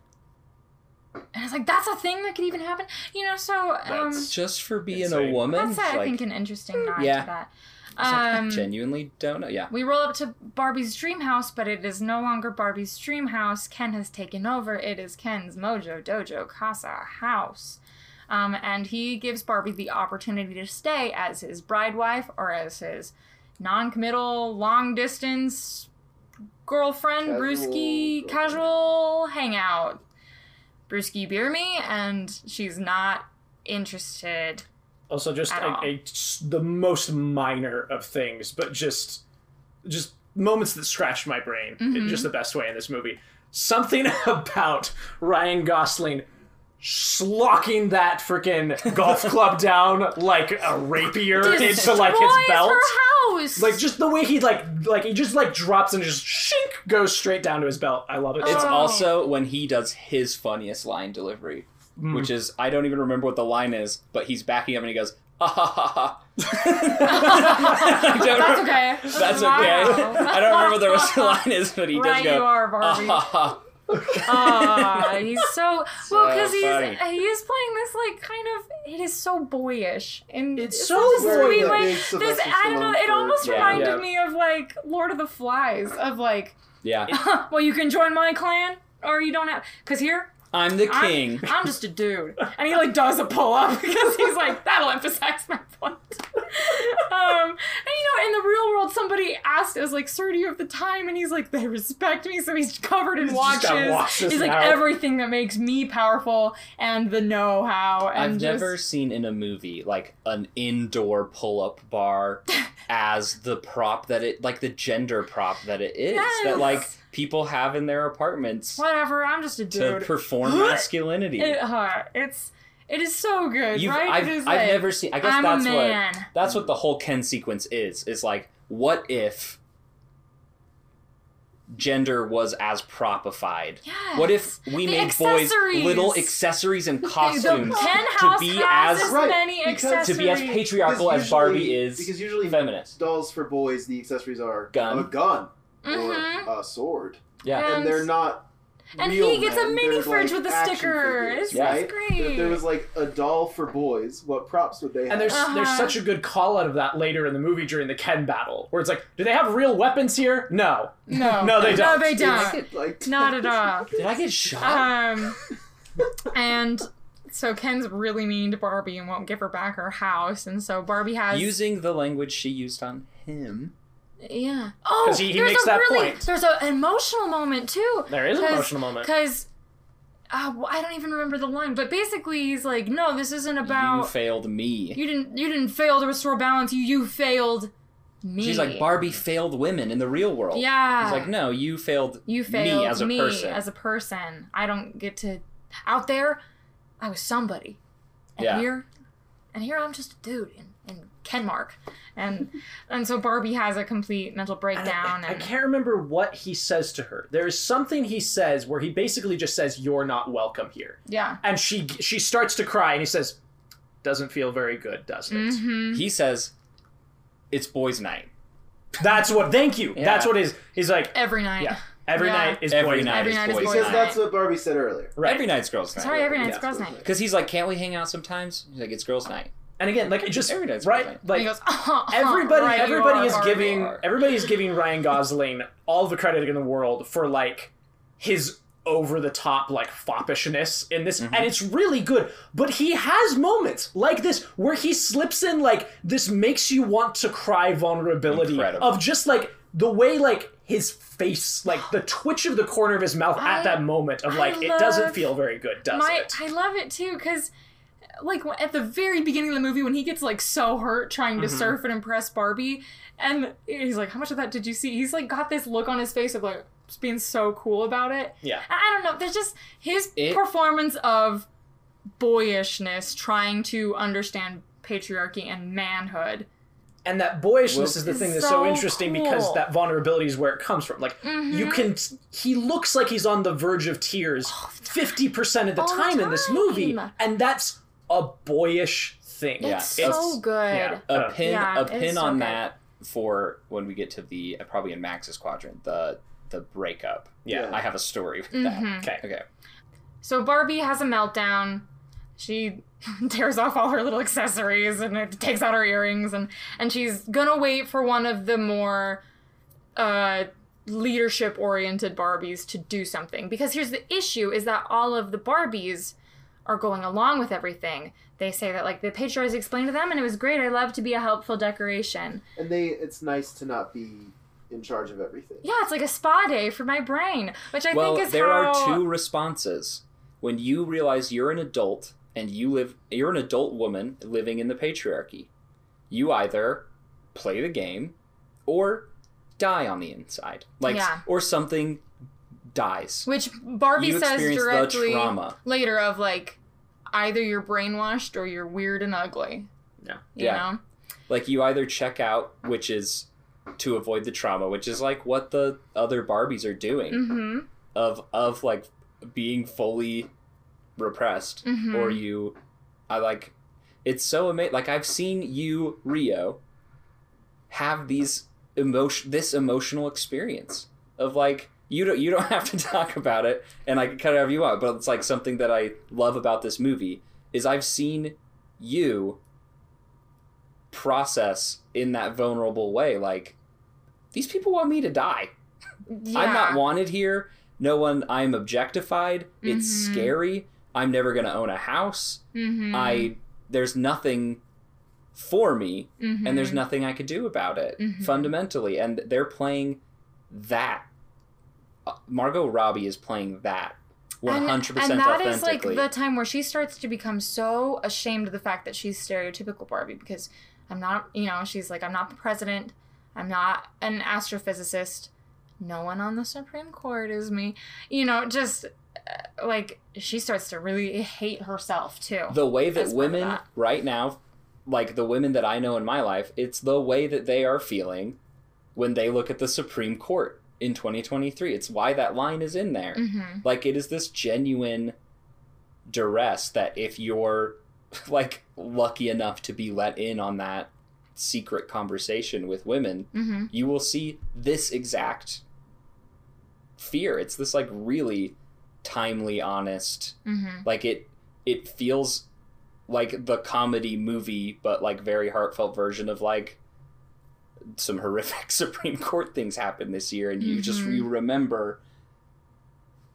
And I was like, "That's a thing that could even happen," you know. So um, That's Just for being It's a woman, that's I like, think an interesting nod Yeah. to that. It's like, I Um, genuinely don't know. Yeah, We roll up to Barbie's dream house, but it is no longer Barbie's dream house. Ken has taken over. It is Ken's Mojo Dojo Casa house. Um, and he gives Barbie the opportunity to stay as his bride wife or as his non committal, long distance girlfriend, Casual Brewski, casual hangout. Brewski beer me, and she's not interested. Also just a, a- the most minor of things, but just just moments that scratched my brain in Mhm. just the best way in this movie. Something about Ryan Gosling slocking that freaking golf club down like a rapier into like his Destroys belt. her house. Like just the way he like like he just like drops and just shink goes straight down to his belt. I love it. it's Oh. also when he does his funniest line delivery. Which is I don't even remember what the line is, but he's backing up and he goes, "Ah ha ha ha." That's okay. That's Wow. okay. I don't remember what the rest of the line is, but he does go. you are, "Ah Barbie. ha ha." Ah, he's so well because he's funny. he's playing this like kind of it is so boyish and It's such so sweet boyish. way. Big This Sylvester I don't know. It almost Yeah. reminded Yeah. me of like Lord of the Flies of like, Yeah, well, you can join my clan or you don't have because here I'm the I'm- king. I'm, just a dude, and he like does a pull up because he's like that'll emphasize my point. um, and you know, in the real world, somebody asked us like, "Sir, do you have the time?" And he's like, "They respect me," so he's covered in He's just watches. watches he's like now. everything that makes me powerful and the know-how. And I've just, never seen in a movie like an indoor pull-up bar as the prop that it like the gender prop that it is Yes. that like people have in their apartments whatever. I'm just a dude. to perform masculinity. It, uh, it's it is so good, You've, right? I've, it is I've like, never seen. I guess I'm that's a what that's what the whole Ken sequence is. Is like, what if gender was as propified? Yes. What if we The made boys little accessories and costumes the Ken to be as as Right, many because- accessories. to be as patriarchal Because as Barbie is because usually feminist? dolls for boys, the accessories are Gun. a gun Mhm. or a sword, Yeah. And- and they're not. And real he gets a mini they're, fridge like, with a action sticker. figures, It's, Yeah. right? great. If there was like a doll for boys, what props would they have? And there's there's Uh-huh. such a good call out of that later in the movie during the Ken battle, where it's like, do they have real weapons here? No. no, No, they don't. they don't. like Not at all. Did I get shot? Um, and so Ken's really mean to Barbie and won't give her back her house, and so Barbie has Using the language she used on him. Yeah. Oh, he- he there's makes a that really, point. There's an emotional moment too. There is an emotional moment. because. Uh, I don't even remember the line, but basically he's like, "No, this isn't about you failed me. you didn't you didn't fail to restore balance. You you failed me." She's like Barbie failed women in the real world. Yeah. He's like, no, you failed, You failed me as a person. as a person. I don't get to out there. I was somebody, and Yeah. here, and here I'm just a dude in, in Kenmark, and and so Barbie has a complete mental And breakdown. I, I and can't remember what he says to her. There is something he says where he basically just says, "You're not welcome here," yeah, and she she starts to cry, and he says, "Doesn't feel very good, does it?" hmm he says, it's boys' night. That's what. Thank you. Yeah. That's what is. He's like, every night. yeah, every Yeah. night is Every boys' night Every night is boys' boys' because night. that's what Barbie said earlier. Right. Every night's girls' night. Sorry, every night's Yeah. girls' night. Because he's like, can't we hang out sometimes? He's like, it's girls' night. And again, like it just Every right, boys' night. And like he goes, "Uh-huh, everybody right, everybody are, is Barbie." giving are. everybody is giving Ryan Gosling all the credit in the world for like his over the top like foppishness in this Mm-hmm. and it's really good but he has moments like this where he slips in like this makes you want to cry vulnerability Incredible. of just like the way like his face like the twitch of the corner of his mouth I- at that moment of I like it doesn't feel very good does My, it I love it too because, like, at the very beginning of the movie, when he gets like so hurt trying to Mhm. surf and impress Barbie, and he's like, "How much of that did you see?" He's like got this look on his face of like being so cool about it. yeah I I don't know. There's just his It- performance of boyishness, trying to understand patriarchy and manhood. and that boyishness Well- is the thing that's so so interesting because that vulnerability is where it comes from like Mhm. you can he looks like he's on the verge of tears 50% of the All the time in this movie and that's a boyish thing Yeah, It's so it's- good. yeah. A pin, Yeah, a pin on good. that for when we get to the uh, probably in Max's quadrant, the the breakup. yeah I have a story with Mhm. that. okay Okay. So Barbie has a meltdown. She tears off all her little accessories and it takes out her earrings and and she's gonna wait for one of the more uh leadership oriented Barbies to do something because here's the issue is that all of the Barbies are going along with everything. They say that like the patriarchs explained to them and it was great. I love to be a helpful decoration. And they, it's nice to not be in charge of everything. Yeah, it's like a spa day for my brain, which I well, think is there how are two responses when you realize you're an adult and you live. You're an adult woman living in the patriarchy. You either play the game or die on the inside, like Yeah. or something dies. Which Barbie You says directly trauma. later of like either you're brainwashed or you're weird and ugly. Yeah. You Yeah. know? like you either check out which is to avoid the trauma which is like what the other barbies are doing Mm-hmm. of of like being fully repressed Mhm. or you I like it's so amazing like I've seen you Rio have these emotion this emotional experience of like you don't you don't have to talk about it and I can cut it however you want but it's like something that I love about this movie is I've seen you process in that vulnerable way like these people want me to die yeah. I'm not wanted here. No one. I'm objectified. It's Mhm. scary. I'm never gonna own a house. Mhm. I there's nothing for me, Mhm. and there's nothing I could do about it Mhm. fundamentally. And they're playing that. Margot Robbie is playing that. One hundred and, percent and that is like the time where she starts to become so ashamed of the fact that she's stereotypical Barbie because I'm not, you know, she's like, I'm not the president, I'm not an astrophysicist, no one on the Supreme Court is me, you know, just uh, like she starts to really hate herself too. the way that as part of women that. right now like the women that i know in my life it's the way that they are feeling when they look at the supreme court in 2023 it's why that line is in there. Hmm like it is this genuine duress that if you're like lucky enough to be let in on that secret conversation with women hmm you will see this exact fear. It's this like really timely honest hmm like it it feels like the comedy movie but like very heartfelt version of like some horrific supreme court things happened this year and you just Mhm. you remember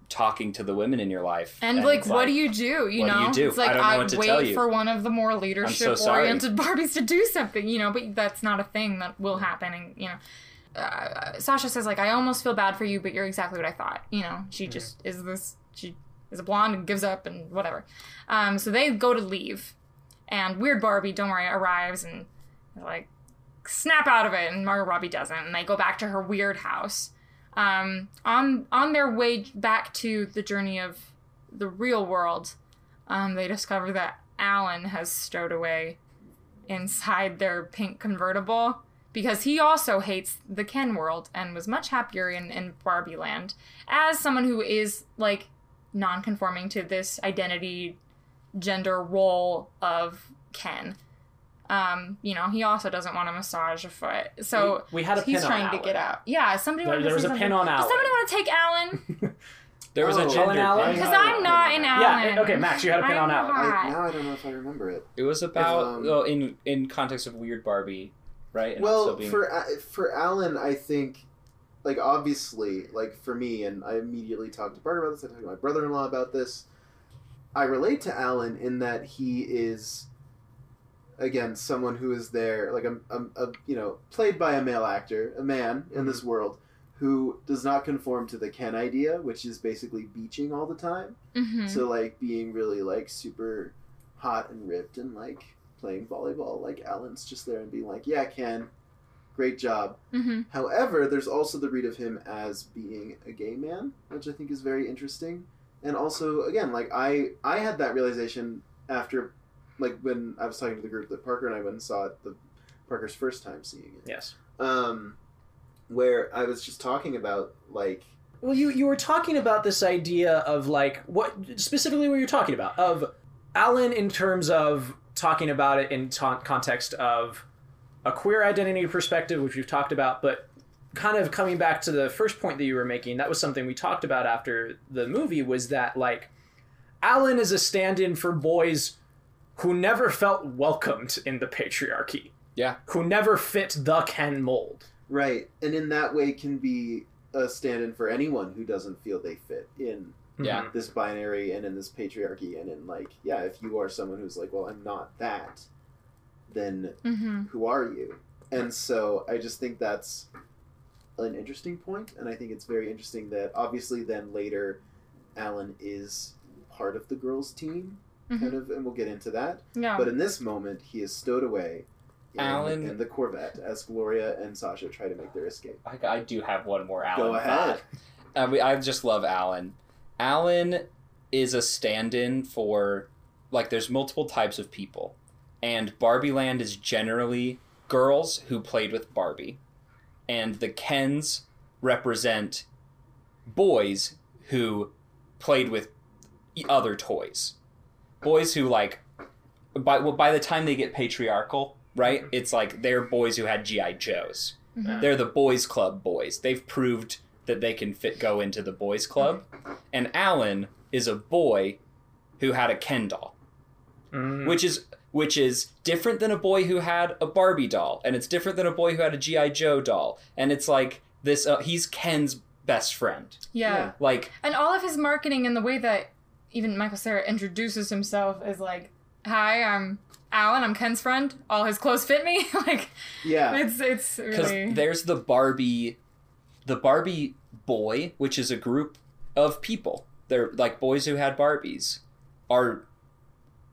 talking to the women in your life And, like, it's what do you do? You what do know, you do? it's like I don't know what to wait tell you. for one of the more so leadership-oriented Barbies to do something. You know, but that's not a thing that will happen. And you know, uh, Sasha says like, I almost feel bad for you, but you're exactly what I thought. You know, she Mm-hmm. just is this. She is a blonde and gives up and whatever. Um, so they go to leave, and Weird Barbie, don't worry, arrives and like snap out of it, and Margot Robbie doesn't, and they go back to her weird house. Um, on on their way back to the journey of the real world, um, they discover that Allan has stowed away inside their pink convertible because he also hates the Ken world and was much happier in, in Barbie Land as someone who is like non-conforming to this identity gender role of Ken. Um, you know, he also doesn't want to massage a foot. So We- we had a he's pin on trying to get out. Yeah, somebody There- wanted there to was say a pin something. on Does somebody want to take Allan? there was Oh, a Allan gender Allan? I Because I'm not in Allan. Yeah, okay, Max, you had a pin on I'm Allan. not. I, now I don't know if I remember it. it was about um, well, in in context of weird barbie right and well, being- for for Allan, I think, like obviously, like for me, and I immediately talked to Bart about this. I talked to my brother-in-law about this. I relate to Allan in that he is, again, someone who is there, like a, a, a you know, played by a male actor, a man in this world who does not conform to the Ken idea, which is basically beaching all the time. Mhm. So like being really like super hot and ripped and like playing volleyball. Like Allan's just there and being like, "Yeah, Ken, great job." Mhm. However, there's also the read of him as being a gay man, which I think is very interesting. And also, again, like I I had that realization after, like when I was talking to the group that Parker and I went and saw it the Parker's first time seeing it. Yes. Um, where I was just talking about like Well, you you were talking about this idea of like what specifically were you're talking about of Allan in terms of talking about it in ta- context of a queer identity perspective, which we've talked about, but kind of coming back to the first point that you were making, that was something we talked about after the movie was that like Allan is a stand-in for boys who never felt welcomed in the patriarchy. Yeah. Who never fit the Ken mold. Right, and in that way can be a stand-in for anyone who doesn't feel they fit in Yeah. this binary and in this patriarchy and in like, yeah, if you are someone who's like, well, I'm not that, then Mhm. who are you? And so I just think that's an interesting point, and I think it's very interesting that obviously then later, Allan is part of the girls' team, Mhm. kind of, and we'll get into that. Yeah. But in this moment, he is stowed away. In, Allan- in the Corvette as Gloria and Sasha try to make their escape. I, I do have one more Allan Go ahead. I, mean, I just love Allan. Allan is a stand-in for like there's multiple types of people, and Barbie Land is generally girls who played with Barbie, and the Kens represent boys who played with other toys. Boys who like by well, by the time they get patriarchal, right? It's like they're boys who had GI Joes. They're the boys club boys. They've proved that they can fit go into the boys club. And Allan is a boy who had a Ken doll Mm. which is which is different than a boy who had a Barbie doll, and it's different than a boy who had a GI Joe doll, and it's like this. Uh, he's Ken's best friend. Yeah. Like And all of his marketing and the way that even Michael Cera introduces himself is like, "Hi, I'm Allan. I'm Ken's friend. All his clothes fit me." like, Yeah. it's it's because really there's the Barbie, the Barbie boy, which is a group of people. They're like boys who had Barbies, are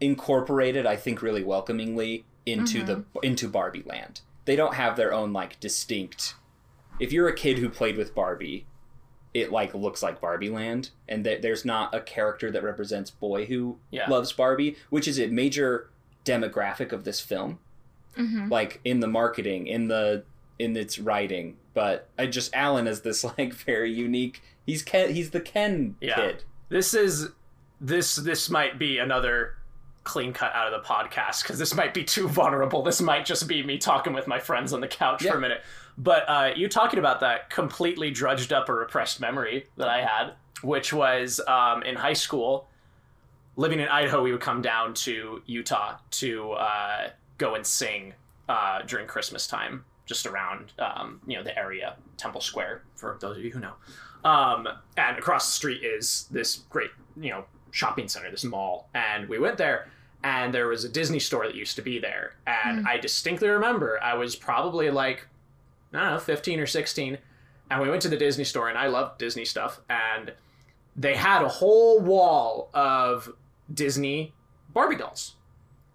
incorporated. I think really welcomingly into the mm-hmm. into Barbie land. They don't have their own like distinct. If you're a kid who played with Barbie, it like looks like Barbie Land, and th- there's not a character that represents boy who Yeah. loves Barbie, which is a major demographic of this film. Mhm. Like in the marketing, in the in its writing, but I just Allan is this like very unique. He's Ken. He's the Ken Yeah. kid. This is this this might be another clean cut out of the podcast because this might be too vulnerable. This might just be me talking with my friends on the couch Yeah. for a minute. But uh, you talking about that completely drudged up or repressed memory that I had, which was um, in high school, living in Idaho, we would come down to Utah to uh, go and sing uh, during Christmas time, just around um, you know the area, Temple Square, for those of you who know. Um, and across the street is this great you know shopping center, this mall, and we went there. And there was a Disney store that used to be there. And I distinctly remember I was probably like, I don't know, 15 or 16. And we went to the Disney store, and I love Disney stuff. And they had a whole wall of Disney Barbie dolls.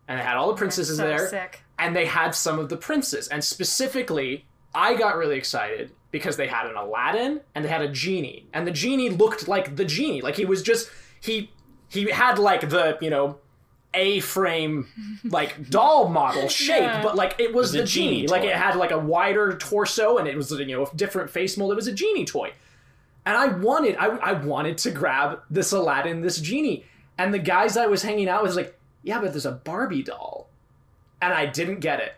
And they had all the princesses so there sick. and they had some of the princes. And specifically, I got really excited because they had an Aladdin and they had a genie, and the genie looked like the genie. Like he was just he he had like the you know a frame like doll model shape, Yeah. but like it was It was the genie. genie Like it had like a wider torso and it was you know a different face mold. It was a genie toy. And I wanted, I, I wanted to grab this Aladdin, this genie. And the guys I was hanging out with was like, yeah, but there's a Barbie doll. And I didn't get it.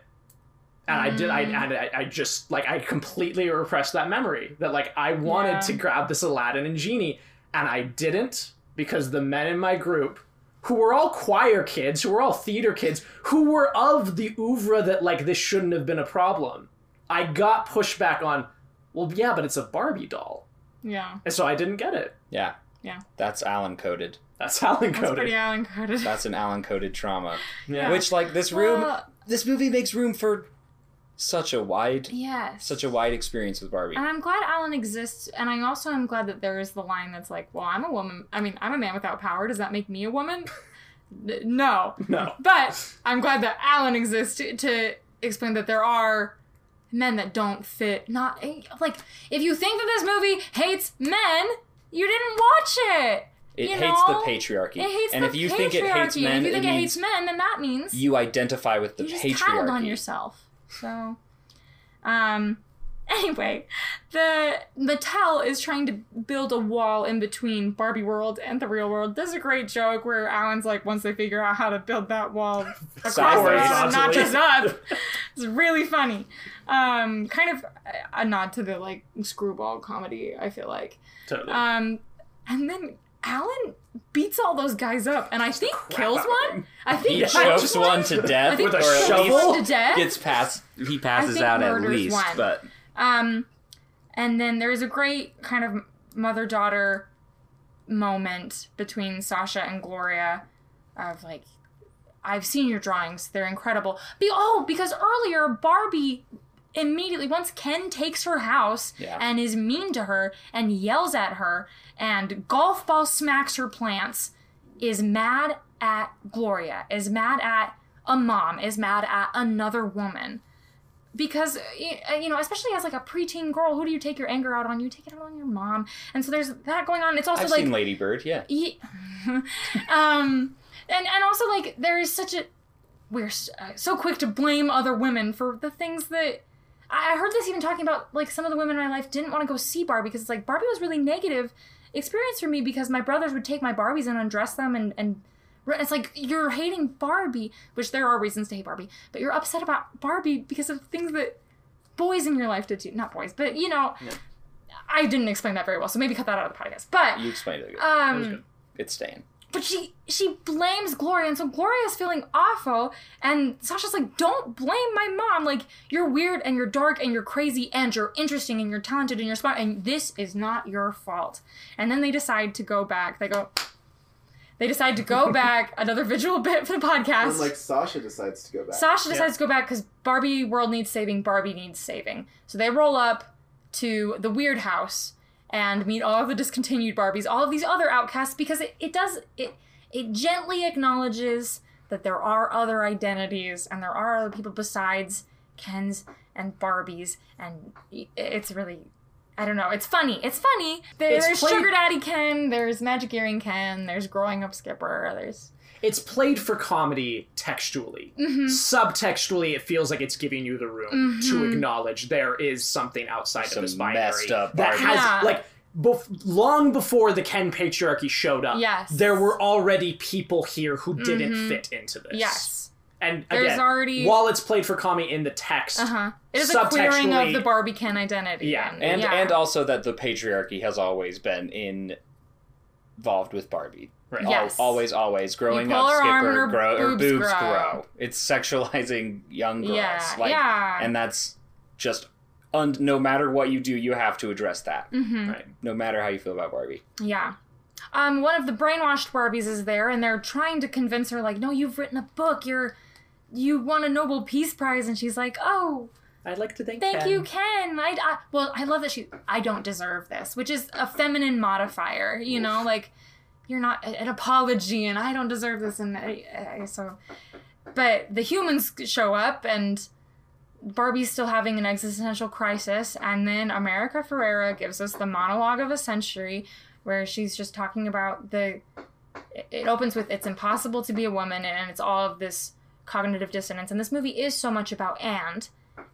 And I did, I, mm. and I, I just, like, I completely repressed that memory that, like, I wanted Yeah. to grab this Aladdin and genie. And I didn't because the men in my group, who were all choir kids, who were all theater kids, who were of the oeuvre that, like, this shouldn't have been a problem, I got pushback on, well, yeah, but it's a Barbie doll. Yeah. And so I didn't get it. Yeah. Yeah. That's Allan coded. That's Allan That's coded. pretty Allan coded. That's an Allan coded trauma. yeah. Which like this room, Well- this movie makes room for such a wide, Yes. such a wide experience with Barbie. And I'm glad Allan exists, and I also am glad that there is the line that's like, "Well, I'm a woman. I mean, I'm a man without power. Does that make me a woman?" No. no. But I'm glad that Allan exists to, to explain that there are men that don't fit. Not eh, like if you think that this movie hates men, you didn't watch it. It you hates know? the patriarchy. It hates and the if you patriarchy. think it hates men, if you think it it, hates men, then that means you identify with the you just patriarchy. on yourself. So, um, anyway, the Mattel is trying to build a wall in between Barbie World and the real world. There's a great joke where Allan's like, once they figure out how to build that wall across the world, not just up, it's really funny. Um, kind of a nod to the like screwball comedy. I feel like. Totally. Um, and then Allan beats all those guys up, and I think kills one. I think He chokes chokes one to death, think With a shovel? to death. gets past. He passes out at least, one. but Um, and then there's a great kind of mother daughter moment between Sasha and Gloria of like, I've seen your drawings, they're incredible. Be- oh, because earlier Barbie immediately once Ken takes her house Yeah. and is mean to her and yells at her and golf ball smacks her plants is mad at Gloria, is mad at a mom, is mad at another woman. Because uh, you know especially as like a preteen girl who do you take your anger out on? You take it out on your mom. And so there's that going on. It's also I've like seen Lady Bird. Yeah, ye- um and and also like there is such a we're uh, so quick to blame other women for the things that I I heard this even talking about like some of the women in my life didn't want to go see Barbie because it's like Barbie was really negative experience for me because my brothers would take my Barbies and undress them and and it's like you're hating Barbie, which there are reasons to hate Barbie, but you're upset about Barbie because of things that boys in your life did too. Not boys, but you know, I didn't explain that very well, so maybe cut that out of the podcast. But You explained it. Good. um, It's staying. But she she blames Gloria, and so Gloria's feeling awful, and Sasha's like, "Don't blame my mom. Like you're weird and you're dark and you're crazy and you're interesting and you're talented and you're smart, and this is not your fault." And then they decide to go back. They go. They decide to go back. Another visual bit for the podcast. And like Sasha decides to go back. Sasha decides to go back because Barbie world needs saving. Barbie needs saving. So they roll up to the weird house and meet all of the discontinued Barbies, all of these other outcasts, because it, it does it it gently acknowledges that there are other identities and there are other people besides Kens and Barbies, and it's really. I don't know. It's funny. It's funny. It's There's played- Sugar Daddy Ken. There's Magic Earring Ken. There's Growing Up Skipper. There's It's played for comedy textually. Mm-hmm. Subtextually, it feels like it's giving you the room to acknowledge there is something outside Some of this binary messed up that Barbie. has Yeah. like. Bef- long before the Ken patriarchy showed up, Yes. there were already people here who didn't fit into this. yes. and There's again, already- while it's played for comedy in the text, Uh huh. It is a queering Subtextually- of the Barbie Ken identity. Yeah. And yeah. and also that the patriarchy has always been in, involved with Barbie. Right. Al- Yes. always, always growing pull up, her arm and skipper, her grow, or boobs boobs grow. grow. It's sexualizing young girls. Yeah, like, yeah. And that's just, un- no matter what you do, you have to address that. Mm-hmm. right? No matter how you feel about Barbie. Yeah. Um, one of the brainwashed Barbies is there, and they're trying to convince her, like, no, you've written a book. You're, you won a Nobel Peace Prize, and she's like, oh, I'd like to thank thank Ken. you, Ken. I, I, well, I love that she, I don't deserve this, which is a feminine modifier. You know, like, you're not an apology, and I don't deserve this, and I, I, so, but the humans show up, and Barbie's still having an existential crisis, and then America Ferrera gives us the monologue of a century, where she's just talking about the. it- It opens with "It's impossible to be a woman," and it's all of this cognitive dissonance. And this movie is so much about and,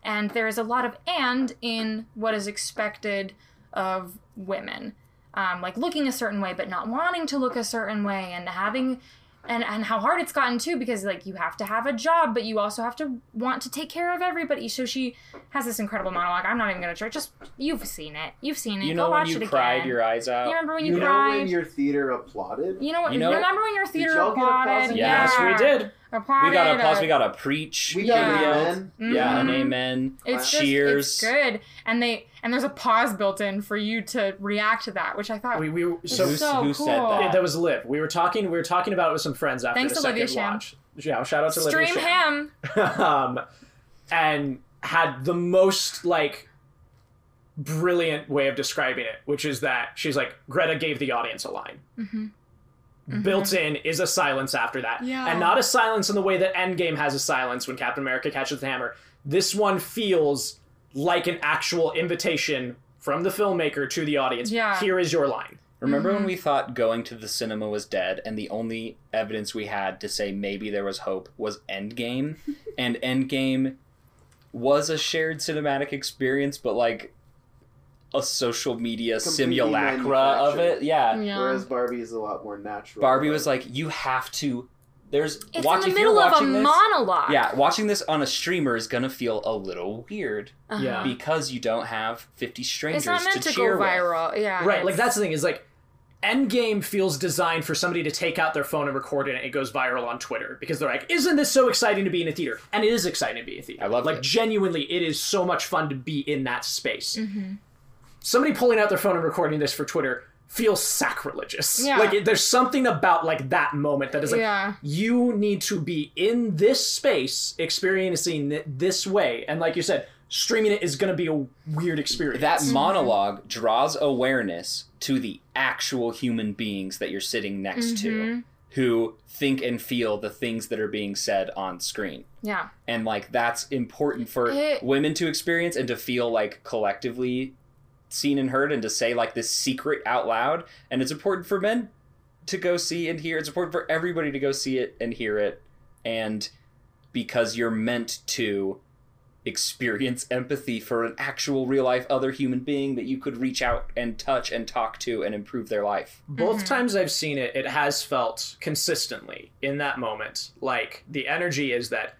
and there is a lot of and in what is expected of women, um, like looking a certain way but not wanting to look a certain way, and having and and how hard it's gotten too because like you have to have a job but you also have to want to take care of everybody so she has this incredible monologue i'm not even gonna try just you've seen it you've seen it You Go know when watch you it cried again. your eyes out? you remember when you, You know cried when your theater applauded? you know what You know- remember when your theater y'all applauded in Yes, yeah. we did. Applauded we got a applause. uh, We got a preach. We Yeah. got amen. Yeah, an amen. it's just, Cheers. it's good and they and there's a pause built in for you to react to that which i thought We, we was so Who's- so who cool said that? yeah, that was Liv. We were talking. We were talking about it with some friends after Thanks the to Olivia second Sham. Yeah, shout out to Olivia stream Sham. him um, and had the most like brilliant way of describing it, which is that she's like Greta gave the audience a line. Built in is a silence after that, Yeah. and not a silence in the way that Endgame has a silence when Captain America catches the hammer. This one feels like an actual invitation from the filmmaker to the audience. Yeah. Here is your line. Remember Mm-hmm. when we thought going to the cinema was dead, and the only evidence we had to say maybe there was hope was Endgame, and Endgame was a shared cinematic experience, but like a social media Completely simulacra of it. Yeah. yeah Whereas Barbie is a lot more natural. Barbie was like, you have to. There's it's watch, in the middle of a watching this, monologue Yeah, watching this on a streamer is gonna feel a little weird Uh-huh. Yeah. because you don't have fifty strangers it's not meant to, go cheer with. viral yeah Right, like that's the thing is like Endgame feels designed for somebody to take out their phone and record it and it goes viral on Twitter because they're like, isn't this so exciting to be in a theater? And it is exciting to be in a theater. I love like it. genuinely it is so much fun to be in that space. Mm-hmm. Somebody pulling out their phone and recording this for Twitter feels sacrilegious. Yeah. Like there's something about like that moment that is like Yeah. you need to be in this space experiencing it this way and like you said streaming it is going to be a weird experience. That monologue draws awareness to the actual human beings that you're sitting next Mm-hmm. to who think and feel the things that are being said on screen. yeah And like that's important for It- women to experience and to feel like collectively seen and heard and to say like this secret out loud. And it's important for men to go see and hear. It's important for everybody to go see it and hear it. And because you're meant to experience empathy for an actual real life other human being that you could reach out and touch and talk to and improve their life. Both mm-hmm. times I've seen it, it has felt consistently in that moment like the energy is that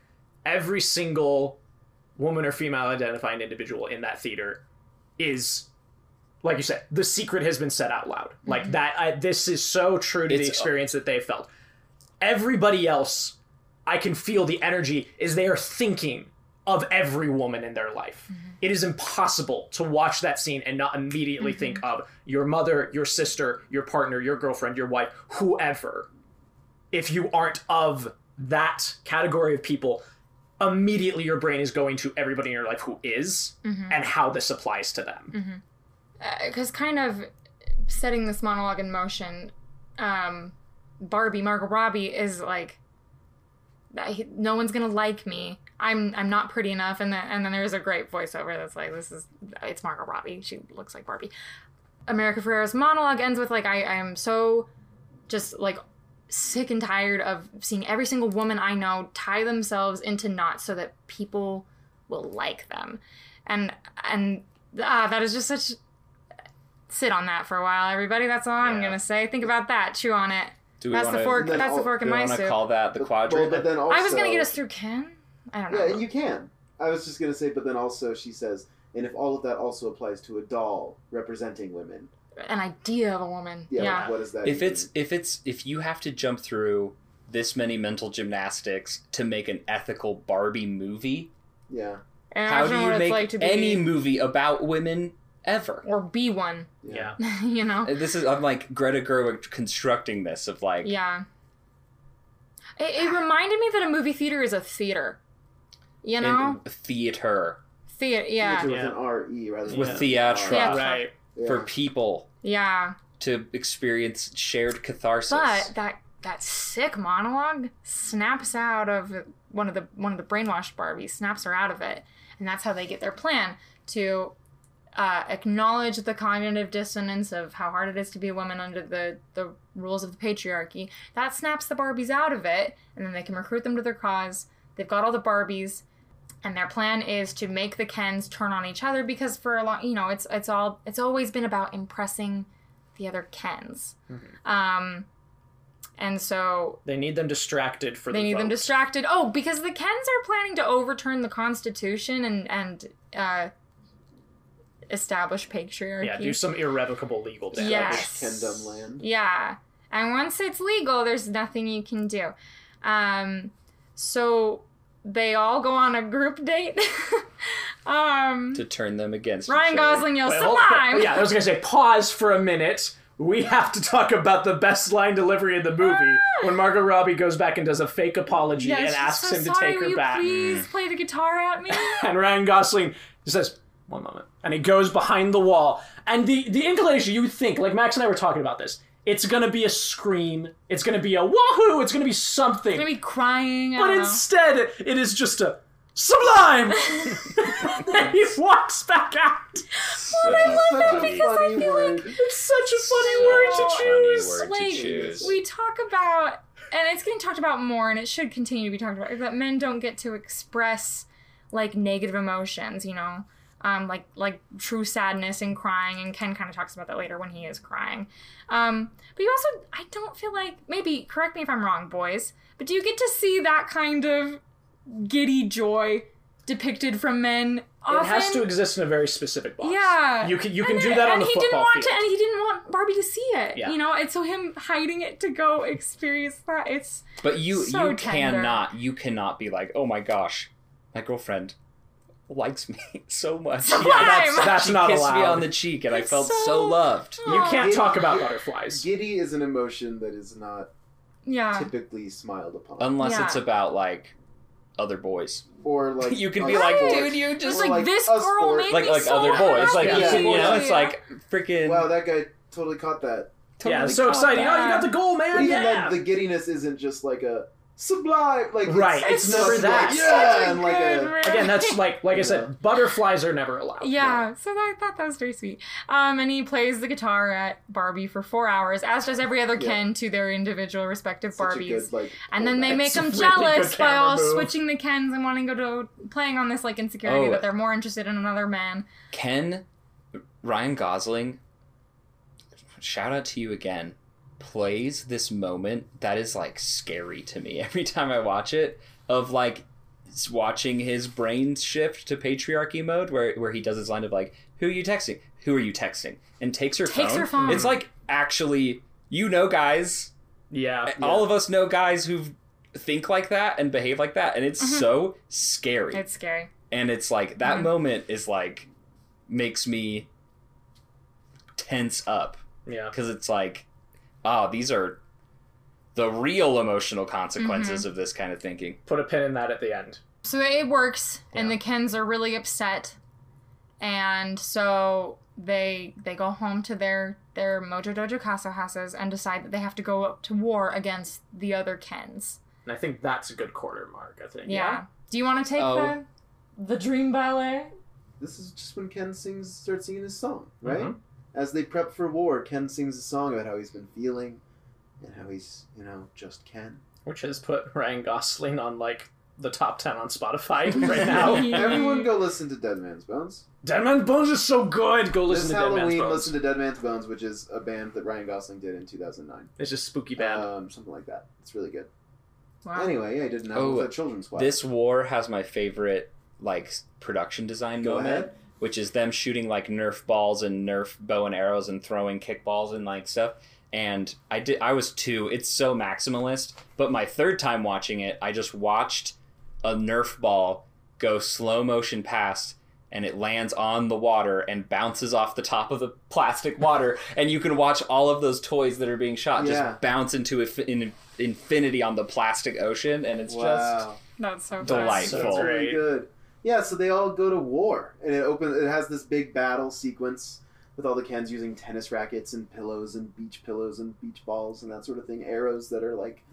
every single woman or female identifying individual in that theater is like you said the secret has been said out loud. Mm-hmm. Like that I, this is so true to the uh, experience that they felt. Everybody else i can feel the energy is they are thinking of every woman in their life. Mm-hmm. It is impossible to watch that scene and not immediately mm-hmm. think of your mother your sister your partner your girlfriend your wife whoever. If you aren't of that category of people immediately your brain is going to everybody in your life who is and how this applies to them because kind of setting this monologue in motion, um, Barbie Margot Robbie is like, no one's gonna like me. I'm I'm not pretty enough, and then and then there's a great voiceover that's like, this is it's Margot Robbie. She looks like Barbie. America Ferrera's monologue ends with like, I I am so just like sick and tired of seeing every single woman I know tie themselves into knots so that people will like them, and and ah, that is just such sit on that for a while, everybody. That's all I'm gonna say. Think about that. Chew on it. Do we That's wanna, the fork. And then That's the all- fork Do in we my want to soup. call that the But- quadrant? Well, but then also, I was gonna get us through Ken. I don't know. Yeah, you can. I was just gonna say, but then also she says, and if all of that also applies to a doll representing women, An idea of a woman. yeah, Yeah. like, what does that? if even- it's if it's if you have to jump through this many mental gymnastics to make an ethical Barbie movie, yeah, And how do you make like to be any movie about women ever? or be one. yeah, yeah you know. This is I'm like Greta Gerwig constructing this of like Yeah. It, it reminded me that a movie theater is a theater. You know, in theater theater. Yeah. Theater with Yeah. an R E rather than with Yeah. theatra Theatra. right for people Yeah. to experience shared catharsis. But that that sick monologue snaps out of one of the one of the brainwashed Barbies snaps her out of it, and that's how they get their plan to uh, acknowledge the cognitive dissonance of how hard it is to be a woman under the the rules of the patriarchy. That snaps the Barbies out of it, and then they can recruit them to their cause. They've got all the Barbies. And their plan is to make the Kens turn on each other because for a long, you know, it's it's all it's always been about impressing the other Kens. Um, and so they need them distracted for the they the need them distracted. Oh, because the Kens are planning to overturn the Constitution and and uh, establish patriarchy. yeah do some irrevocable legal damage Yes. Kendom land. Yeah, and once it's legal, there's nothing you can do. Um, so they all go on a group date. um, to turn them against Ryan each other. Gosling yells Wait, hold- sublime. yeah i was gonna say pause for a minute we have to talk about the best line delivery in the movie when Margot Robbie goes back and does a fake apology Ah! Yeah, and asks so him to sorry, take will her you back. Please play the guitar at me. And Ryan Gosling says, "One moment," and he goes behind the wall. And the the inclination you would think, like Max and I were talking about this, it's gonna be a scream, it's gonna be a wahoo, it's gonna be something. Maybe crying. I but don't know. instead, it is just a sublime. and he walks back out. Well, I love that because I feel word. It's such a funny So word to funny choose. word. to like choose. we talk about and it's getting talked about more and it should continue to be talked about that men don't get to express like negative emotions you know um, like like true sadness and crying and ken kind of talks about that later when he is crying um, but you also i don't feel like maybe correct me if i'm wrong boys but do you get to see that kind of giddy joy depicted from men It has to exist in a very specific box. Yeah, you can you can do that on and the he football didn't want field. to, and he didn't want Barbie to see it. Yeah. You know, and so him hiding it to go experience that. It's But you So you tender. cannot you cannot be like, oh my gosh, my girlfriend likes me so much. Sublime! that's- that's she not kissed me on the cheek, and I felt so, so- loved. you can't Giddy- talk about butterflies. Giddy is an emotion that is not yeah. typically smiled upon, Unless Yeah. it's about like other boys. or like you can be like, four. dude, you just like, like this us girl four- made like me like so other boys. Like happy. you can, you know, it's like freaking. Wow, that guy totally caught that. yeah, totally it's so exciting! that. Oh, you got the goal, But man! even Yeah. then, the giddiness isn't just like a sublime. Like Right, it's, it's never that. Like, yeah, and like a. Again, that's like like I said, butterflies are never allowed. Yeah, so I thought that was very sweet. Um, and he plays the guitar at Barbie for four hours, as does every other Yeah. Ken to their individual respective such Barbies. good, like, and then they make them really jealous by all move. switching the Kens and wanting to go to playing on this like insecurity Oh. that they're more interested in another man. Ken, Ryan Gosling, shout out to you again, plays this moment that is like scary to me every time I watch it. Of like watching his brain shift to patriarchy mode, where where he does his line of like, "Who are you texting? Who are you texting?" and takes her Takes phone. her phone. It's like actually, you know, guys, Yeah. all of us know guys who think like that and behave like that, and it's Mhm. so scary It's scary. and it's like that Mhm. moment is like makes me tense up Yeah. because it's like oh these are the real emotional consequences Mm-hmm. of this kind of thinking Put a pin in that at the end. So it works, and the Kens are really upset, and so they they go home to their their Mojo Dojo Casa houses and decide that they have to go up to war against the other Kens. And I think that's a good quarter mark, I think. Yeah. Do you want to take Oh. the the dream ballet? This is just when Ken sings, starts singing his song, right? Mhm. As they prep for war, Ken sings a song about how he's been feeling, and how he's, you know, just Ken. Which has put Ryan Gosling on like the top ten on Spotify right now. Everyone go listen to Dead Man's Bones. Dead Man's Bones is so good. Go listen this to Dead Man's Halloween, Bones. listen to Dead Man's Bones, which is a band that Ryan Gosling did in 2009. It's just spooky band. Um, something like that. It's really good. Wow. Anyway, yeah, I didn't know Oh, it a children's choir. this war has my favorite like production design Go moment ahead. Which is them shooting like nerf balls and nerf bow and arrows and throwing kickballs and like stuff and i did i was two it's so maximalist but my third time watching it i just watched a nerf ball go slow motion past and it lands on the water and bounces off the top of the plastic water and you can watch all of those toys that are being shot Yeah. just bounce into infi- in infinity on the plastic ocean and it's just not so fun. Delightful. That's really good. Yeah, so they all go to war, and it opens. It has this big battle sequence with all the Kens using tennis rackets and pillows and beach pillows and beach balls and that sort of thing. Arrows that are like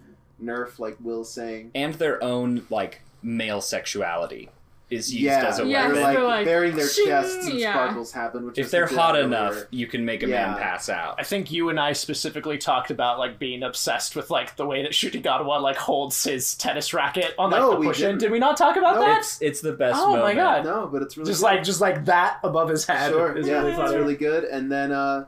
Nerf, like Will's saying. and their own like male sexuality is used yeah, as a Yeah, weapon. like, they're like, burying their "Ching!" chests and Yeah. sparkles happen. Which if was they're hot enough, earlier. you can make a Yeah. man pass out. I think you and I specifically talked about like being obsessed with like the way that Ncuti Gatwa like holds his tennis racket on like No, the we push in. didn't. We not talk about No, that? It's it's the best. Oh my. God. No, but it's really Just good. like just like that above his head. Sure, is yeah, really it's really good. And then uh,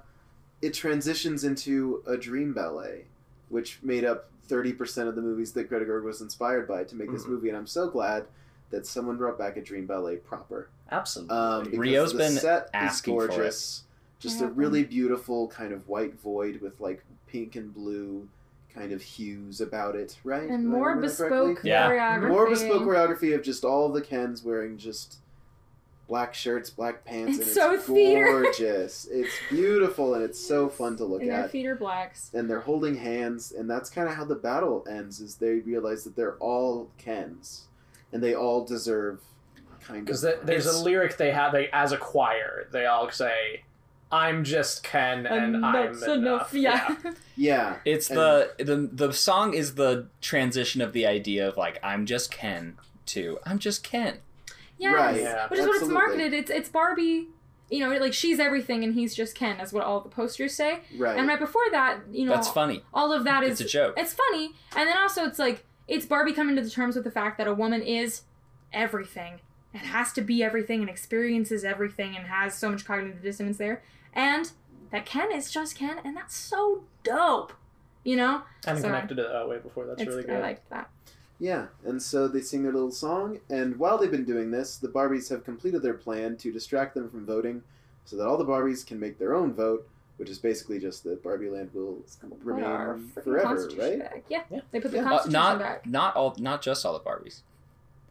it transitions into a dream ballet, which made up thirty percent of the movies that Greta Gerwig was inspired by to make this Mhm. movie. And I'm so glad that someone brought back a dream ballet proper. Absolutely. Um, because Rio's the been set asking for is gorgeous. Just a really beautiful kind of white void with like pink and blue kind of hues about it, right? And Did more remember that correctly? bespoke Yeah. choreography. More bespoke choreography of just all the Kens wearing just black shirts, black pants, It's and so it's theater. gorgeous. it's beautiful and it's so fun to look And their feet are blacks. And they're holding hands, and that's kind of how the battle ends. Is they realize that they're all Kens, and they all deserve kind of. Because the, there's a lyric they have they, as a choir. They all say, "I'm just Ken and I'm that's enough." Yeah. yeah, It's And- the the the song is the transition of the idea of like I'm just Ken to I'm just Ken. Yes. Right. Yeah. Which is what it's marketed. It's it's Barbie. You know, like she's everything and he's just Ken, is what all the posters say. right. And right before that, you know, That's funny. all of that is It's a joke. It's funny, and then also it's like it's Barbie coming to the terms with the fact that a woman is everything and has to be everything and experiences everything and has so much cognitive dissonance there, and that Ken is just Ken, and that's so dope. You know, And So- connected it that way before. That's it's, really I good. liked that. Yeah, and so they sing their little song, and while they've been doing this, the Barbies have completed their plan to distract them from voting, so that all the Barbies can make their own vote, which is basically just that Barbie Land will Put our remain forever, right? back. Yeah, Yeah. they put the Yeah. Uh, Constitution not back. not all not just all the Barbies.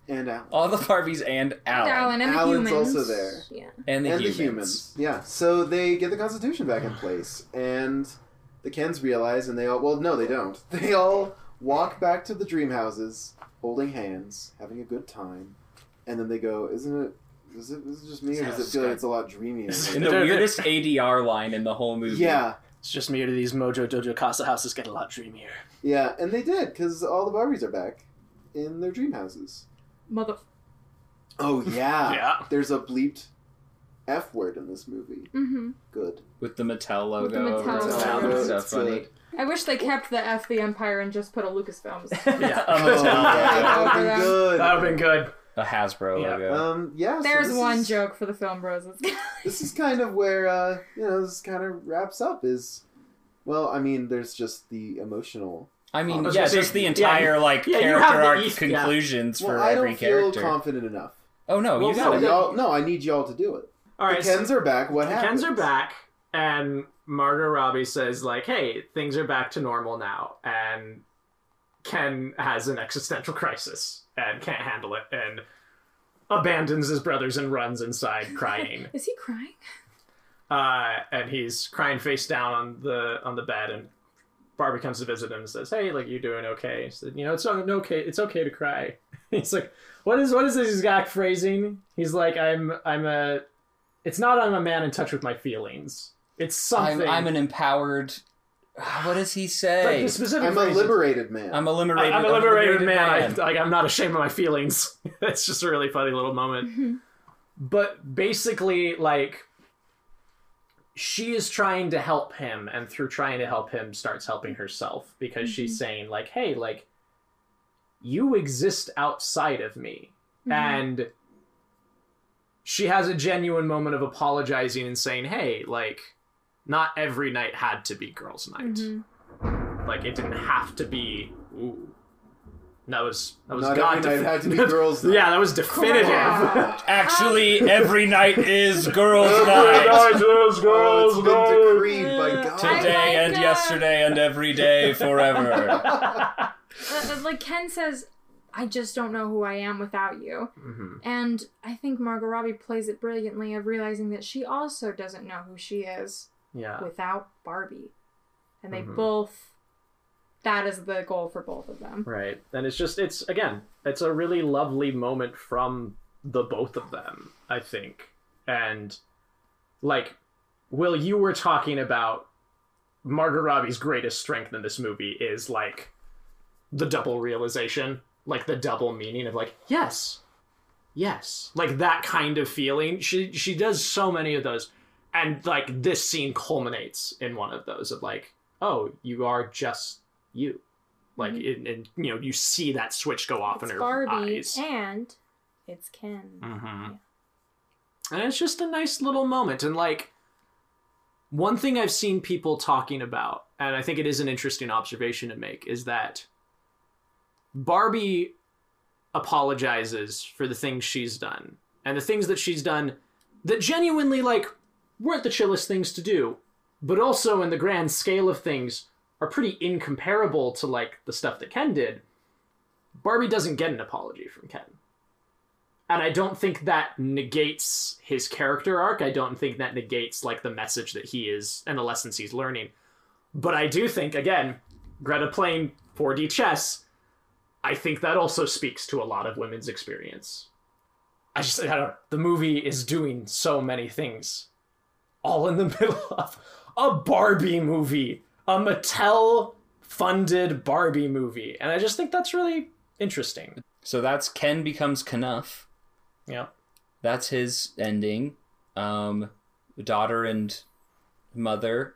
And Alan. All the Barbies and Alan. Alan and the Alan's humans. also there. Yeah. And the and humans. the humans. Yeah, so they get the Constitution back in place, and the Kens realize, and they all well, no, they don't. They all walk back to the dream houses, holding hands, having a good time, and then they go, "Isn't it? Is it, is it just me, or does it feel like it's a lot dreamier?" In the weirdest ADR line in the whole movie. yeah, It's just me or do these Mojo Dojo Casa houses get a lot dreamier? Yeah, and they did because all the Barbies are back in their dream houses. Mother. Oh yeah, Yeah. There's a bleeped F word in this movie. Mm-hmm. Good. With the Mattel With the logo. Mattel over the logo. top. So funny. good. I wish they kept the F the Empire and just put a Lucasfilms. Yeah. A Oh, yeah, that would be good. that would have been good. A Hasbro Yeah. logo. Um, yeah. There's this one is- joke for the film bros. This is kind of where uh, you know this kind of wraps up. Is well, I mean, there's just the emotional. I mean, I was yeah, just the yeah, entire like yeah, character arc East- yeah. conclusions Well, for I every don't feel character. confident enough. oh no, Well, you no, got So it. y'all, no, I need y'all to do it. All right. the Kens are back. What the happens? Kens are back, and Margot Robbie says like, "Hey, things are back to normal now," and Ken has an existential crisis and can't handle it, and abandons his brothers and runs inside crying. Is he crying? uh, and he's crying face down on the on the bed, and Barbie comes to visit him and says, "Hey, like you doing okay?" He said, "You know, it's okay. It's okay to cry." He's like, "What is what is this exact phrasing?" He's like, "I'm I'm a. It's not I'm a man in touch with my feelings. It's I'm, something. I'm an empowered. What does he say? the specific I'm a phrase is- liberated man. I'm a I- liberated. I'm a liberated man. man. I, like I'm not ashamed of my feelings. it's just a really funny little moment. Mm-hmm. but basically, like she is trying to help him, and through trying to help him, starts helping herself because she's mm-hmm. saying like, "Hey, like you exist outside of me," mm-hmm. and she has a genuine moment of apologizing and saying, "Hey, like." Not every night had to be girls' night. Mhm. Like it didn't have to be. Ooh, that was that was Not God every night had to be girls' night. yeah, that was definitive. Actually, every night is girls' night. Every night Oh, it's been decreed by God. Today like and that. yesterday and every day forever. Uh, uh, like Ken says, I just don't know who I am without you. Mhm. And I think Margot Robbie plays it brilliantly of realizing that she also doesn't know who she is Yeah, without Barbie. And they Mhm. both that is the goal for both of them. right. And it's just it's again, it's a really lovely moment from the both of them. I think, and like, Will, you were talking about Margot Robbie's greatest strength in this movie is like the double realization, like the double meaning of like, yes, yes, like that kind of feeling. She she does so many of those, and like this scene culminates in one of those of like, oh, you are just you, like, Mhm. and, and you know you see that switch go off It's in her Barbie eyes. and it's Ken. Mm-hmm. And it's just a nice little moment. And like, one thing I've seen people talking about, and I think it is an interesting observation to make, is that Barbie apologizes for the things she's done. And the things that she's done that genuinely, like, weren't the chillest things to do, but also in the grand scale of things are pretty incomparable to, like, the stuff that Ken did. Barbie doesn't get an apology from Ken and I don't think that negates his character arc. I don't think that negates like the message that he is and the lessons he's learning. But I do think again, Greta playing 4D chess, I think that also speaks to a lot of women's experience. I just I don't the movie is doing so many things all in the middle of a Barbie movie, a Mattel funded Barbie movie. And I just think that's really interesting. So that's Ken becomes Kenough. Yeah. That's his ending. Um, daughter and mother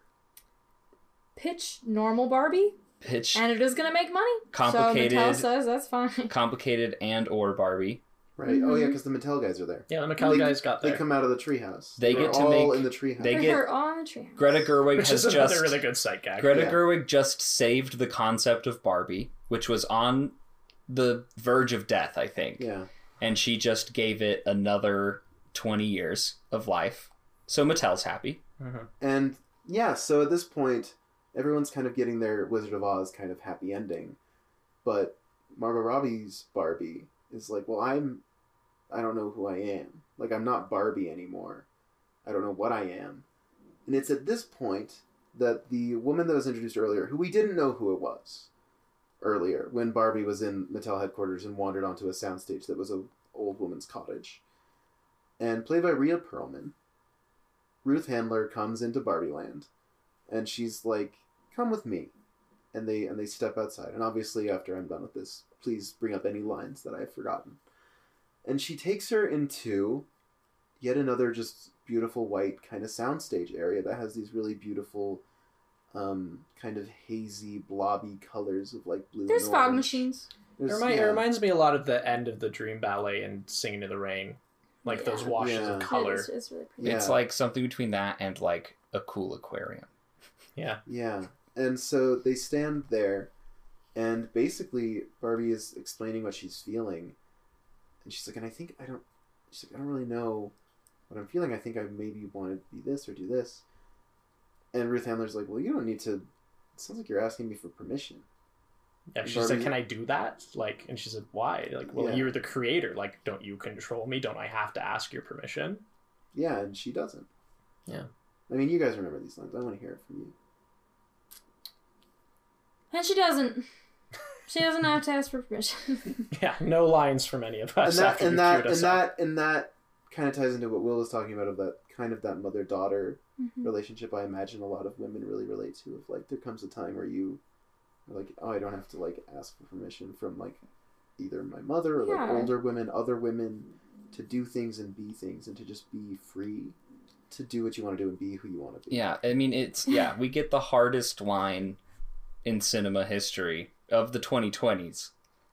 Pitch normal Barbie, pitch and it is gonna make money. Complicated. So Mattel says that's fine. complicated and or Barbie. Right? Oh yeah, mm-hmm. because the Mattel guys are there. Yeah, the Mattel They- guys got there. They come out of the treehouse. They They're get to all make- in the treehouse. they They're get- here on the tree. Greta Gerwig Which has is another just really good sight gag. Greta Yeah. Gerwig just saved the concept of Barbie, which was on the verge of death, I think. yeah. And she just gave it another 20 years of life. So Mattel's happy. Mm-hmm. And yeah, so at this point, everyone's kind of getting their Wizard of Oz kind of happy ending. But Margot Robbie's Barbie is like, well, I'm, I don't know who I am. Like, I'm not Barbie anymore. I don't know what I am. And it's at this point that the woman that was introduced earlier, who we didn't know who it was earlier, when Barbie was in Mattel headquarters and wandered onto a soundstage that was a old woman's cottage, and played by Rhea Perlman, Ruth Handler comes into Barbie Land and she's like, "Come with me," and they and they step outside. And obviously, after I'm done with this, please bring up any lines that I've forgotten. And she takes her into yet another just beautiful white kind of soundstage area that has these really beautiful, um, kind of hazy, blobby colors of like blue. There's and fog orange. machines. It, There's- remi- it reminds me a lot of the end of the Dream Ballet and Singing in the Rain, like those washes Yeah. of It color. It is, it's really pretty. Yeah. It's like something between that and like a cool aquarium. Yeah, Yeah. And so they stand there, and basically Barbie is explaining what she's feeling, and she's like, and I think I don't. She's like, I don't really know what I'm feeling. I think I maybe want to be this or do this. And Ruth Handler's like, well, you don't need to. It sounds like you're asking me for permission. yeah. She's Barbie- like, "Can I do that?" Like, and she said, "Why?" Like, well, Yeah. you're the creator. Like, don't you control me? Don't I have to ask your permission? Yeah, and she doesn't. Yeah. I mean, you guys remember these lines. I want to hear it from you. And she doesn't. She doesn't have to ask for permission. Yeah, no lines from any of And us. that after and that and that and that kind of ties into what Will was talking about of that kind of that mother daughter Mhm. relationship I imagine a lot of women really relate to of like there comes a time where you are like oh I don't have to like ask for permission from like either my mother or like older women other women to do things and be things and to just be free to do what you want to do and be who you want to be Yeah, I mean it's yeah, we get the hardest line in cinema history of the 2020s.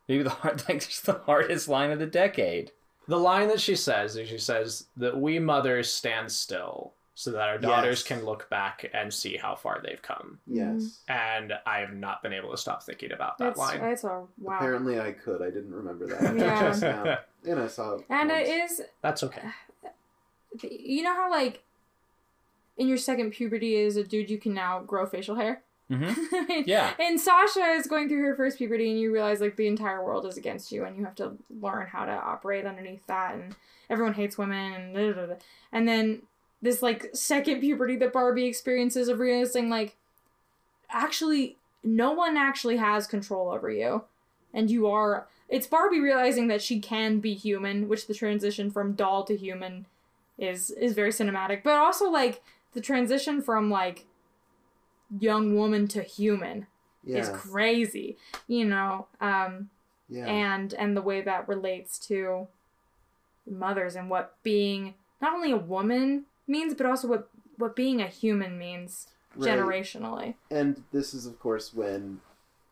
Maybe the hard like just the hardest line of the decade. The line that she says is she says that we mothers stand still so that our daughters Yes. can look back and see how far they've come. yes And I have not been able to stop thinking about that That's line. that's a wow. apparently I could I didn't remember that Yeah. just now and I saw it and once. it is That's okay. you know how like in your second puberty as a dude you can now grow facial hair Mm-hmm. Yeah. and sasha is going through her first puberty and you realize like the entire world is against you and you have to learn how to operate underneath that and everyone hates women and da, da, da. and then this like second puberty that barbie experiences of realizing like actually no one actually has control over you and you are it's barbie realizing that she can be human which the transition from doll to human is is very cinematic but also like the transition from like young woman to human is crazy you know um yeah and and the way that relates to mothers and what being not only a woman means but also what what being a human means Right. generationally And this is, of course, when,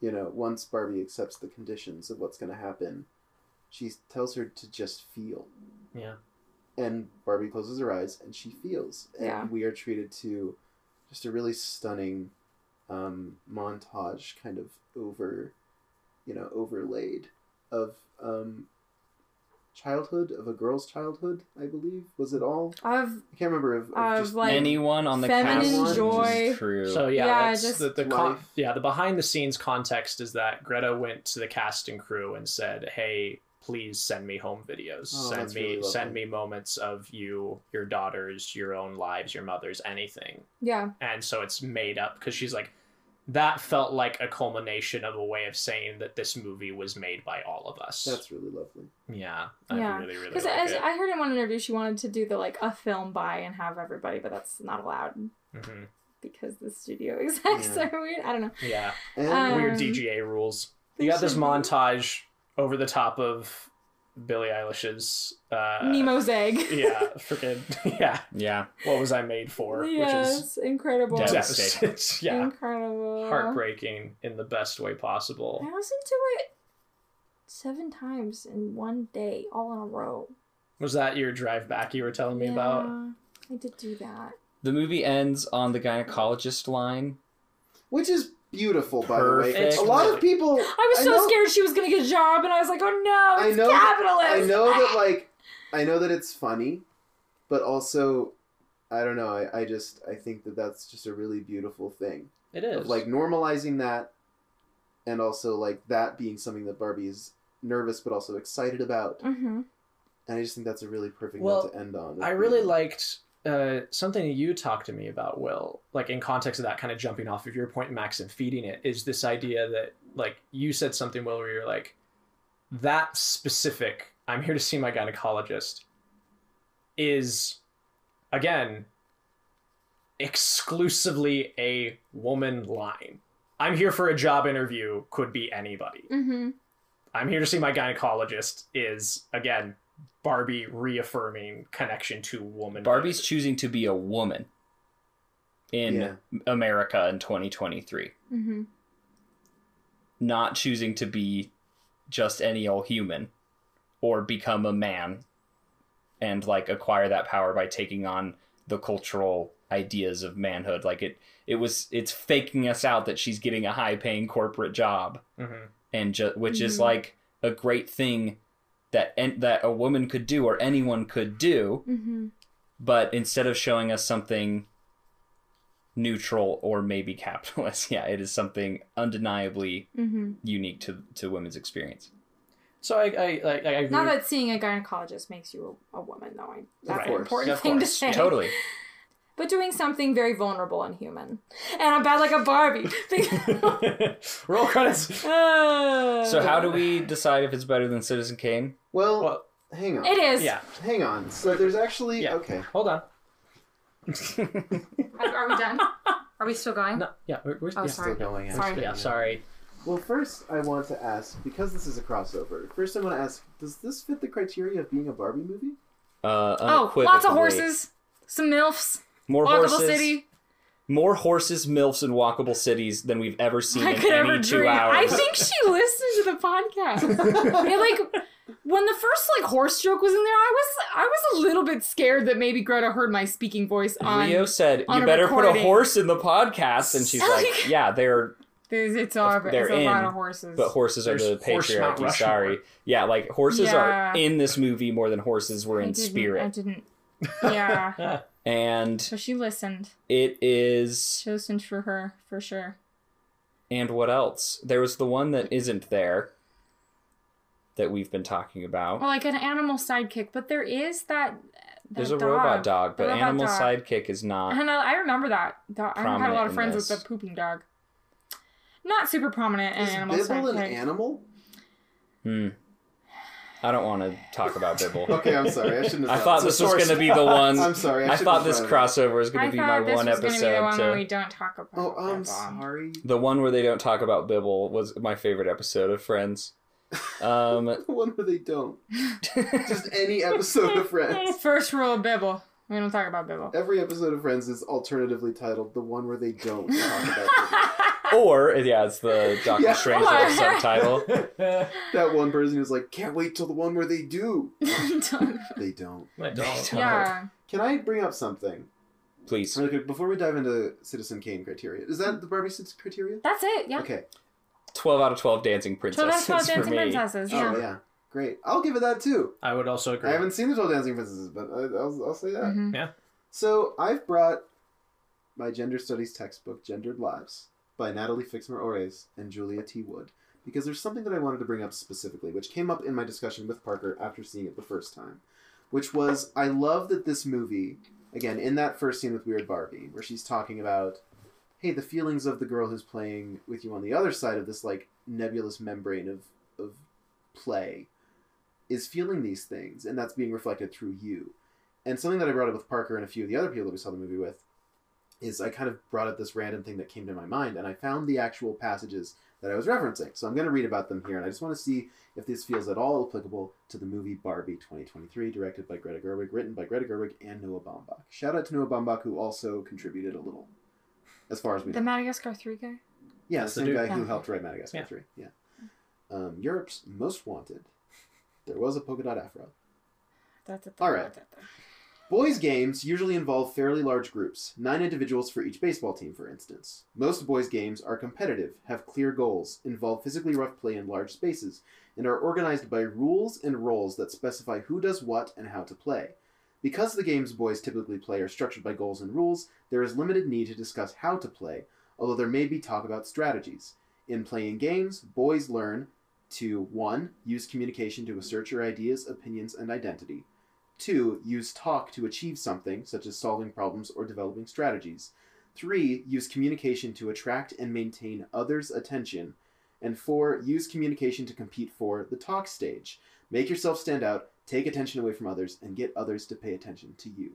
you know, once Barbie accepts the conditions of what's going to happen, she tells her to just feel. Yeah. And Barbie closes her eyes and she feels. And Yeah. we are treated to just a really stunning um, montage, kind of over, you know, overlaid of um, childhood, of a girl's childhood, I believe. Was it all? of I can't remember. Of, of Of, just like, Anyone on the feminine cast is joy. true. So yeah, Yeah, that's just the, the con- yeah the behind the scenes context is that Greta went to the cast and crew and said, "Hey, please send me home videos. Oh, send me really send me moments of you, your daughters, your own lives, your mothers, anything." yeah And so it's made up because she's like, that felt like a culmination of a way of saying that this movie was made by all of us. That's really lovely. yeah, I Yeah. really really because like as i heard in one interview she wanted to do the like a film by and have everybody but that's not allowed hmm because the studio execs Yeah. are weird i don't know Yeah, And Um, weird DGA rules. You got this montage over the top of Billie Eilish's uh, nemo's egg yeah, freaking yeah. yeah. What was I made for? yes Which is incredible. devastating. yeah, incredible heartbreaking in the best way possible. I listened to it seven times in one day, all in a row. Was that your drive back you were telling me about? I did do that. The movie ends on the gynecologist line. which is beautiful, by the way. Perfect. A lot of people. I was so know, scared she was gonna get a job, and I was like, "Oh no, I it's know that- capitalist." I know that, like, I know that it's funny, but also, I don't know. I, I just I think that that's just a really beautiful thing It is of like normalizing that, and also like that being something that Barbie is nervous but also excited about, hmm and I just think that's a really perfect Well, note to end on. I really liked uh, something you talked to me about, Will, like in context of that kind of jumping off of your point, Max, and feeding it, is this idea that, like, you said something, Will, where you're like, that specific, I'm here to see my gynecologist, is, again, exclusively a woman line. I'm here for a job interview could be anybody. Mm-hmm. I'm here to see my gynecologist is again Barbie reaffirming connection to woman. Barbie's choosing to be a woman in Yeah. America in 2023, Mm-hmm. not choosing to be just any old human or become a man and like acquire that power by taking on the cultural ideas of manhood like it it was it's faking us out that she's getting a high paying corporate job Mhm. and ju- which is Mhm. like a great thing that en- that a woman could do or anyone could do Mm-hmm. but instead of showing us something neutral or maybe capitalist yeah it is something undeniably Mm-hmm. unique to to women's experience So I I I, I agree. Not that seeing a gynecologist makes you a, a woman, though. I, that's Right. an important Of thing to say. totally But doing something very vulnerable and human. And I'm bad like a Barbie. Roll credits. Uh, so how do we decide if it's better than citizen kane Well, Well, hang on. It is. yeah. Hang on. So there's actually Yeah. okay. Hold on. Are, are we done? Are we still going? No, yeah, we're, we're Oh, yeah. sorry. Still going. Sorry. actually. Yeah, sorry. Well, first I want to ask because this is a crossover. First, I want to ask: Does this fit the criteria of being a Barbie movie? uh Oh, lots of horses, some milfs, more walkable horses city. more horses milfs and walkable cities than we've ever seen I in could any ever two dream. hours I think she listened to the podcast. yeah, like when the first like horse joke was in there, I was I was a little bit scared that maybe Greta heard my speaking voice on. Rio said, on "You a better put a recording." horse in the podcast," and she's like, "Yeah, they're There's, it's all They're it's a lot in, of horses. but horses are There's the horse Mount patriarchy." Rushmore. Sorry, yeah, like horses Yeah. are in this movie more than horses were I in didn't- I spirit, didn't. Yeah. and so she listened. it is. She listened for her for sure. And what else? There was the one that isn't there that we've been talking about. Well, like an animal sidekick, but there is that. that There's a dog. robot dog, but robot animal dog. sidekick is not. And I, I remember that. I had a lot of friends with this. the pooping dog. Not super prominent in Is animal Bibble an animal? Hmm. I don't want to talk about Bibble. Okay, I'm sorry. I shouldn't. I thought It's a this was going to be the one. I'm sorry. I, I thought this crossover was going to be thought my this one was gonna be the episode one where we don't talk about. Oh, I'm Bibble. sorry. the one where they don't talk about Bibble was my favorite episode of Friends. Um, The one where they don't. Just any episode of Friends. First rule of Bibble: we don't talk about Bibble. Every episode of Friends is alternatively titled "The One Where They Don't Talk About." Or yeah, it's the Doctor Yeah. Strange Or- subtitle. That one person who's like, "Can't wait till the one where they do." They don't. I don't. yeah. Can I bring up something Please, really quick before we dive into Citizen Kane criteria? Is that the Barbie Citizen criteria? That's it. Yeah. Okay. twelve out of twelve dancing princesses. Twelve princesses out of twelve dancing me. princesses. Yeah. Oh yeah, great. I'll give it that too. I would also agree. I haven't seen the Twelve Dancing Princesses, but I, I'll, I'll say that. Mhm. So I've brought my gender studies textbook, Gendered Lives, by Natalie Fixmer Oraiz and Julia T. Wood, because there's something that I wanted to bring up specifically, which came up in my discussion with Parker after seeing it the first time, which was I love that this movie, again, in that first scene with Weird Barbie, where she's talking about, hey, the feelings of the girl who's playing with you on the other side of this like nebulous membrane of of play, is feeling these things, and that's being reflected through you. And something that I brought up with Parker and a few of the other people that we saw the movie with is I kind of brought up this random thing that came to my mind, and I found the actual passages that I was referencing. So I'm going to read about them here, and I just want to see if this feels at all applicable to the movie Barbie 2023, directed by Greta Gerwig, written by Greta Gerwig and Noah Baumbach. Shout out to Noah Baumbach, who also contributed a little, as far as we know. The Madagascar three guy. Yeah, That's the same dude. guy who Yeah. helped write Madagascar Yeah. 3. Yeah. Um, Europe's Most Wanted. There was a polka dot afro. That's it. All right. Boys' games usually involve fairly large groups, nine individuals for each baseball team, for instance. Most boys' games are competitive, have clear goals, involve physically rough play in large spaces, and are organized by rules and roles that specify who does what and how to play. Because the games boys typically play are structured by goals and rules, there is limited need to discuss how to play, although there may be talk about strategies. In playing games, boys learn to 1. Use communication to assert your ideas, opinions, and identity. 2. Use talk to achieve something, such as solving problems or developing strategies. 3. Use communication to attract and maintain others' attention. And 4. Use communication to compete for the talk stage. Make yourself stand out, take attention away from others, and get others to pay attention to you.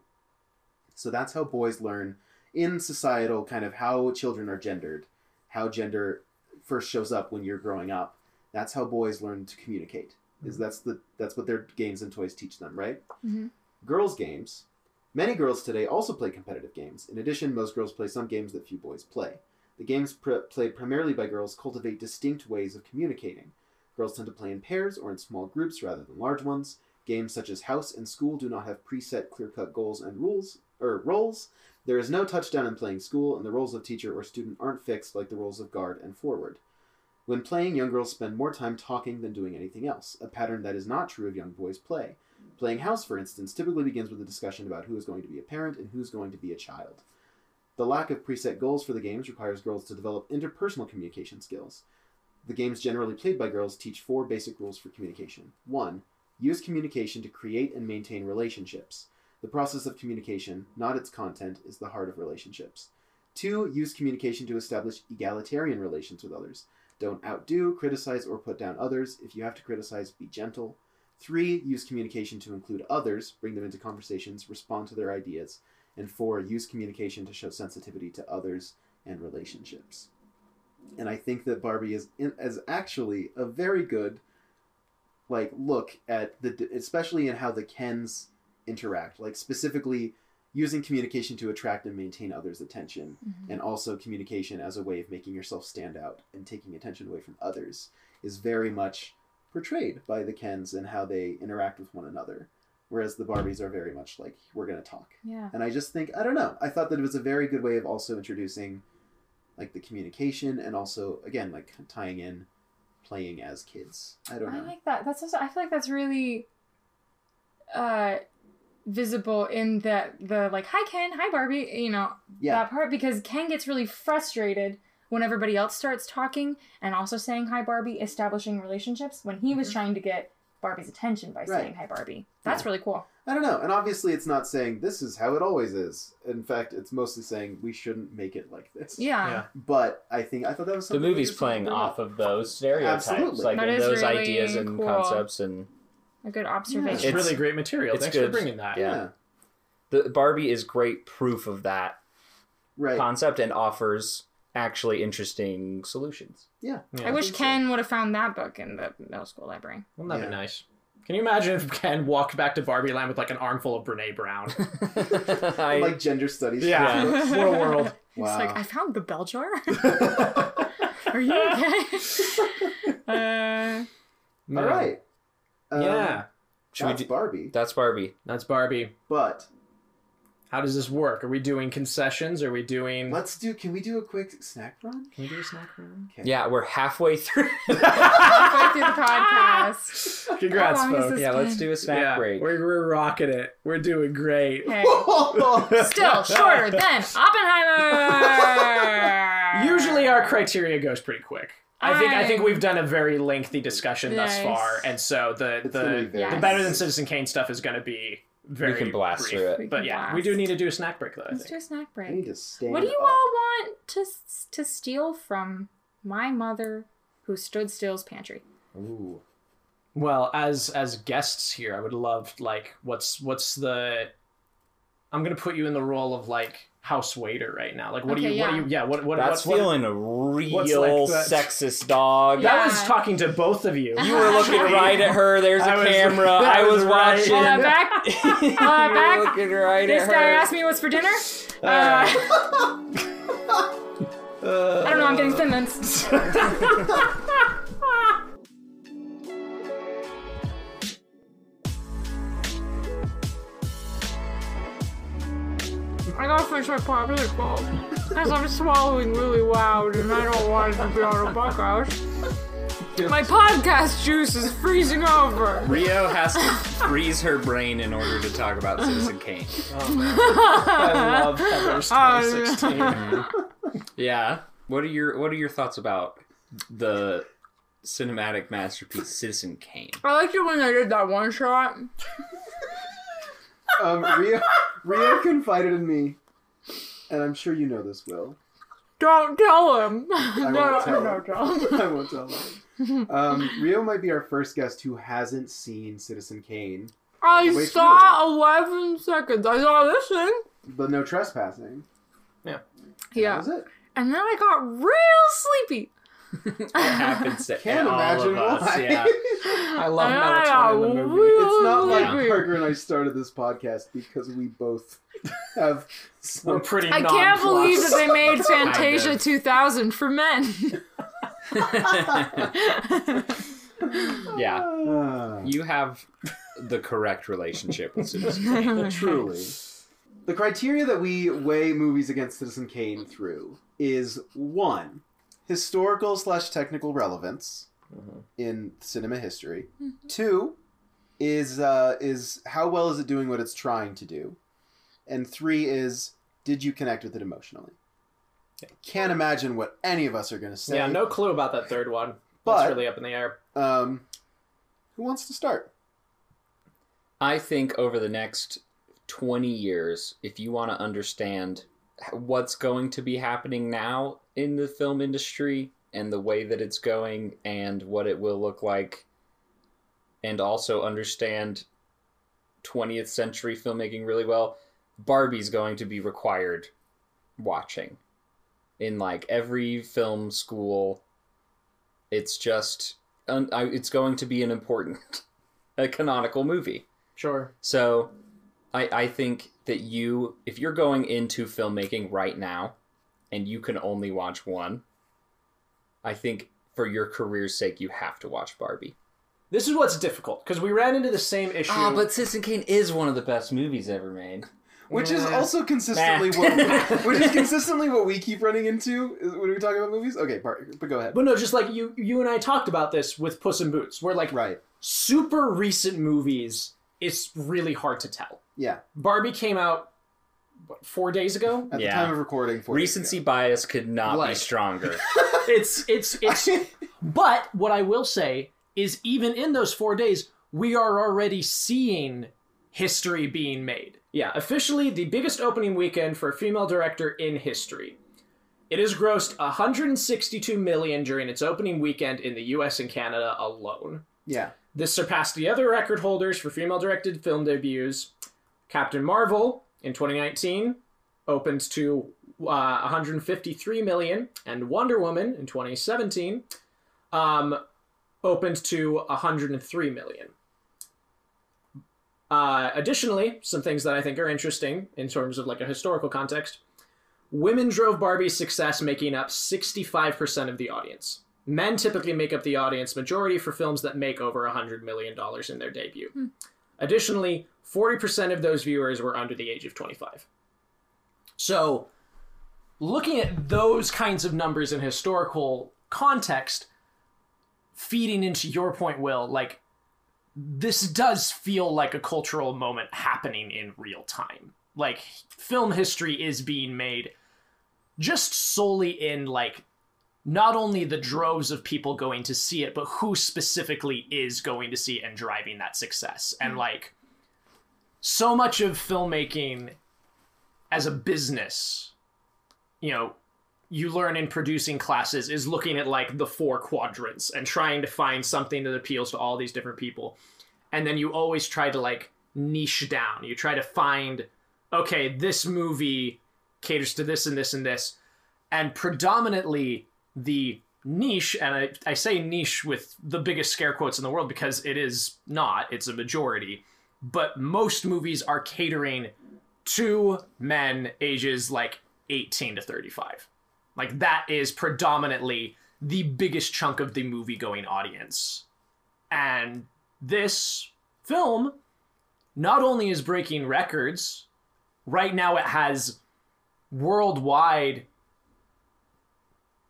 So that's how boys learn in societal kind of how children are gendered, how gender first shows up when you're growing up. That's how boys learn to communicate. Is that's the that's what their games and toys teach them, right? Mhm. Girls' games. Many girls today also play competitive games. In addition, most girls play some games that few boys play. The games pr- played primarily by girls cultivate distinct ways of communicating. Girls tend to play in pairs or in small groups rather than large ones. Games such as House and School do not have preset, clear-cut goals and rules or roles. There is no touchdown in playing school, and the roles of teacher or student aren't fixed like the roles of guard and forward. When playing, young girls spend more time talking than doing anything else, a pattern that is not true of young boys' play. Playing house, for instance, typically begins with a discussion about who is going to be a parent and who's going to be a child. The lack of preset goals for the games requires girls to develop interpersonal communication skills. The games generally played by girls teach four basic rules for communication. 1. Use communication to create and maintain relationships. The process of communication, not its content, is the heart of relationships. 2. Use communication to establish egalitarian relations with others. Don't outdo, criticize, or put down others. If you have to criticize, be gentle. 3. Use communication to include others, bring them into conversations, respond to their ideas. And 4. Use communication to show sensitivity to others and relationships. And I think that Barbie is in, is actually a very good like look at the especially in how the Kens interact, like specifically using communication to attract and maintain others' attention, Mhm. and also communication as a way of making yourself stand out and taking attention away from others is very much portrayed by the Kens and how they interact with one another. Whereas the Barbies are very much like, we're going to talk. Yeah. And I just think, I don't know, I thought that it was a very good way of also introducing like the communication and also, again, like tying in playing as kids. I don't know. I like that. That's also I feel like that's really uh visible in the the like hi Ken, hi Barbie, you know, yeah. that part because Ken gets really frustrated when everybody else starts talking and also saying hi Barbie, establishing relationships when he was Mhm. trying to get Barbie's attention by Mm-hmm. Right. saying hi Barbie. That's Yeah. really cool. I don't know. And obviously, it's not saying this is how it always is. In fact, it's mostly saying we shouldn't make it like this. Yeah. Yeah. But I think I thought that was The movie's playing off of those stereotypes, Absolutely. like That and is those really ideas and cool. concepts, and A good It's, observation. It's- really great material. it's Thanks good. for bringing that. Yeah. the Barbie is great proof of that Right. concept and offers actually interesting solutions. yeah. Yeah. I wish think so. Ken would have found that book in the middle school library. Wouldn't that Yeah. be nice? Can you imagine if Ken walked back to Barbie Land with like an armful of Brene Brown? I, like gender studies. Yeah. books. what a world. He's Wow. like, I found the bell jar. Are you okay? uh, All right. Um, yeah. should we that's do, Barbie. that's Barbie. That's Barbie. But How does this work? Are we doing concessions? Are we doing? let's do. Can we do a quick snack run? Can we do a snack run? Okay. Yeah, we're halfway through. halfway through the podcast. Congrats, How folks. this yeah, let's do a snack yeah, break. We're, we're rocking it. We're doing great. Hey, still shorter than Oppenheimer. Usually our criteria goes pretty quick. I think I think we've done a very lengthy discussion thus Nice. far, and so the It's gonna be the, very the Yes. better than Citizen Kane stuff is going to be very can blast brief. through it. We But can yeah, blast. we do need to do a snack break though. I Let's do think. a snack I break. need to stand. What do you up. all want to to steal from my mother, who stood still's pantry? Ooh. Well, as as guests here, I would love like what's what's the I'm gonna put you in the role of like house waiter right now. Like what do Okay, you what do yeah. you yeah what what That's what, what- feeling a real like that- sexist dog. that was talking to both of you. You were looking right at her. There's a I camera. I I was was right. watching. Hold on, back. you back. looking right This at her. guy asked me what's for dinner. Uh, I don't know. I'm getting thin I gotta finish my pop really. Because I'm swallowing really loud and I don't want it to be on a podcast. My podcast juice is freezing over. Rio has to freeze her brain in order to talk about Citizen Kane. Oh, I love Heather's Oh, 2016. Yeah. What are your What are your thoughts about the cinematic masterpiece Citizen Kane? I liked it when I did that one shot. Um, Rio, Rio confided in me, and I'm sure you know this, Will. Don't tell him. I won't no, tell no, him. tell him. I won't tell him. Um, Rio might be our first guest who hasn't seen Citizen Kane, I Wait, saw 11 seconds. I saw this thing. but no trespassing. That Yeah. was it. And then I got real sleepy. It happens to Can't all imagine of us. why. Yeah. I love And I melatonin got in the movie. It's not like Yeah. Parker and I started this podcast because we both have We're some pretty. I can't believe that they made Fantasia 2000 for men. yeah. Ah, You have the correct relationship with Citizen Kane. truly. The criteria that we weigh movies against Citizen Kane through is one, historical slash technical relevance in cinema history. Two is uh, is how well is it doing what it's trying to do, and three is did you connect with it emotionally. Can't imagine what any of us are going to say. Yeah, no clue about that third one. But- That's really up in the air. Um, who wants to start? I think over the next 20 years, if you want to understand what's going to be happening now in the film industry and the way that it's going and what it will look like, and also understand 20th century filmmaking really well, Barbie's going to be required watching in like every film school. It's just, un- I- it's going to be an important, a canonical movie. Sure. So I, I think that you, if you're going into filmmaking right now and you can only watch one, I think for your career's sake, you have to watch Barbie. This is what's difficult because we ran into the same issue. Ah, but Citizen Kane is one of the best movies ever made. Which is also consistently Nah. what, which is consistently what we keep running into is- when we talk about movies. Okay, but go ahead. But no, just like you, you and I talked about this with Puss in Boots, where like Right. super recent movies, it's really hard to tell. Yeah. Barbie came out what, four days ago. At Yeah. the time of recording, four days Recency ago. bias could not Like- be stronger. It's it's it's. but what I will say is, even in those four days, we are already seeing history being made. Yeah, officially the biggest opening weekend for a female director in history. It has grossed 162 million during its opening weekend in the US and Canada alone. Yeah. This surpassed the other record holders for female directed film debuts. Captain Marvel in 2019 opened to uh, 153 million, and Wonder Woman in 2017 um, opened to 103 million. Uh, additionally, some things that I think are interesting in terms of like a historical context. Women drove Barbie's success, making up 65% of the audience. Men typically make up the audience majority for films that make over $100 million in their debut. Additionally, 40% of those viewers were under the age of 25. So, looking at those kinds of numbers in historical context, feeding into your point, Will, like, this does feel like a cultural moment happening in real time. Like, film history is being made just solely in, like, not only the droves of people going to see it, but who specifically is going to see it and driving that success. And, mm-hmm. like, so much of filmmaking as a business, you know, you learn in producing classes is looking at like the four quadrants and trying to find something that appeals to all these different people. And then you always try to like niche down. You try to find, okay, this movie caters to this and this and this. And predominantly the niche, and I, I say niche with the biggest scare quotes in the world because it is not, it's a majority. But most movies are catering to men ages like 18 to 35. Like that is predominantly the biggest chunk of the movie going audience. And this film not only is breaking records, right now it has worldwide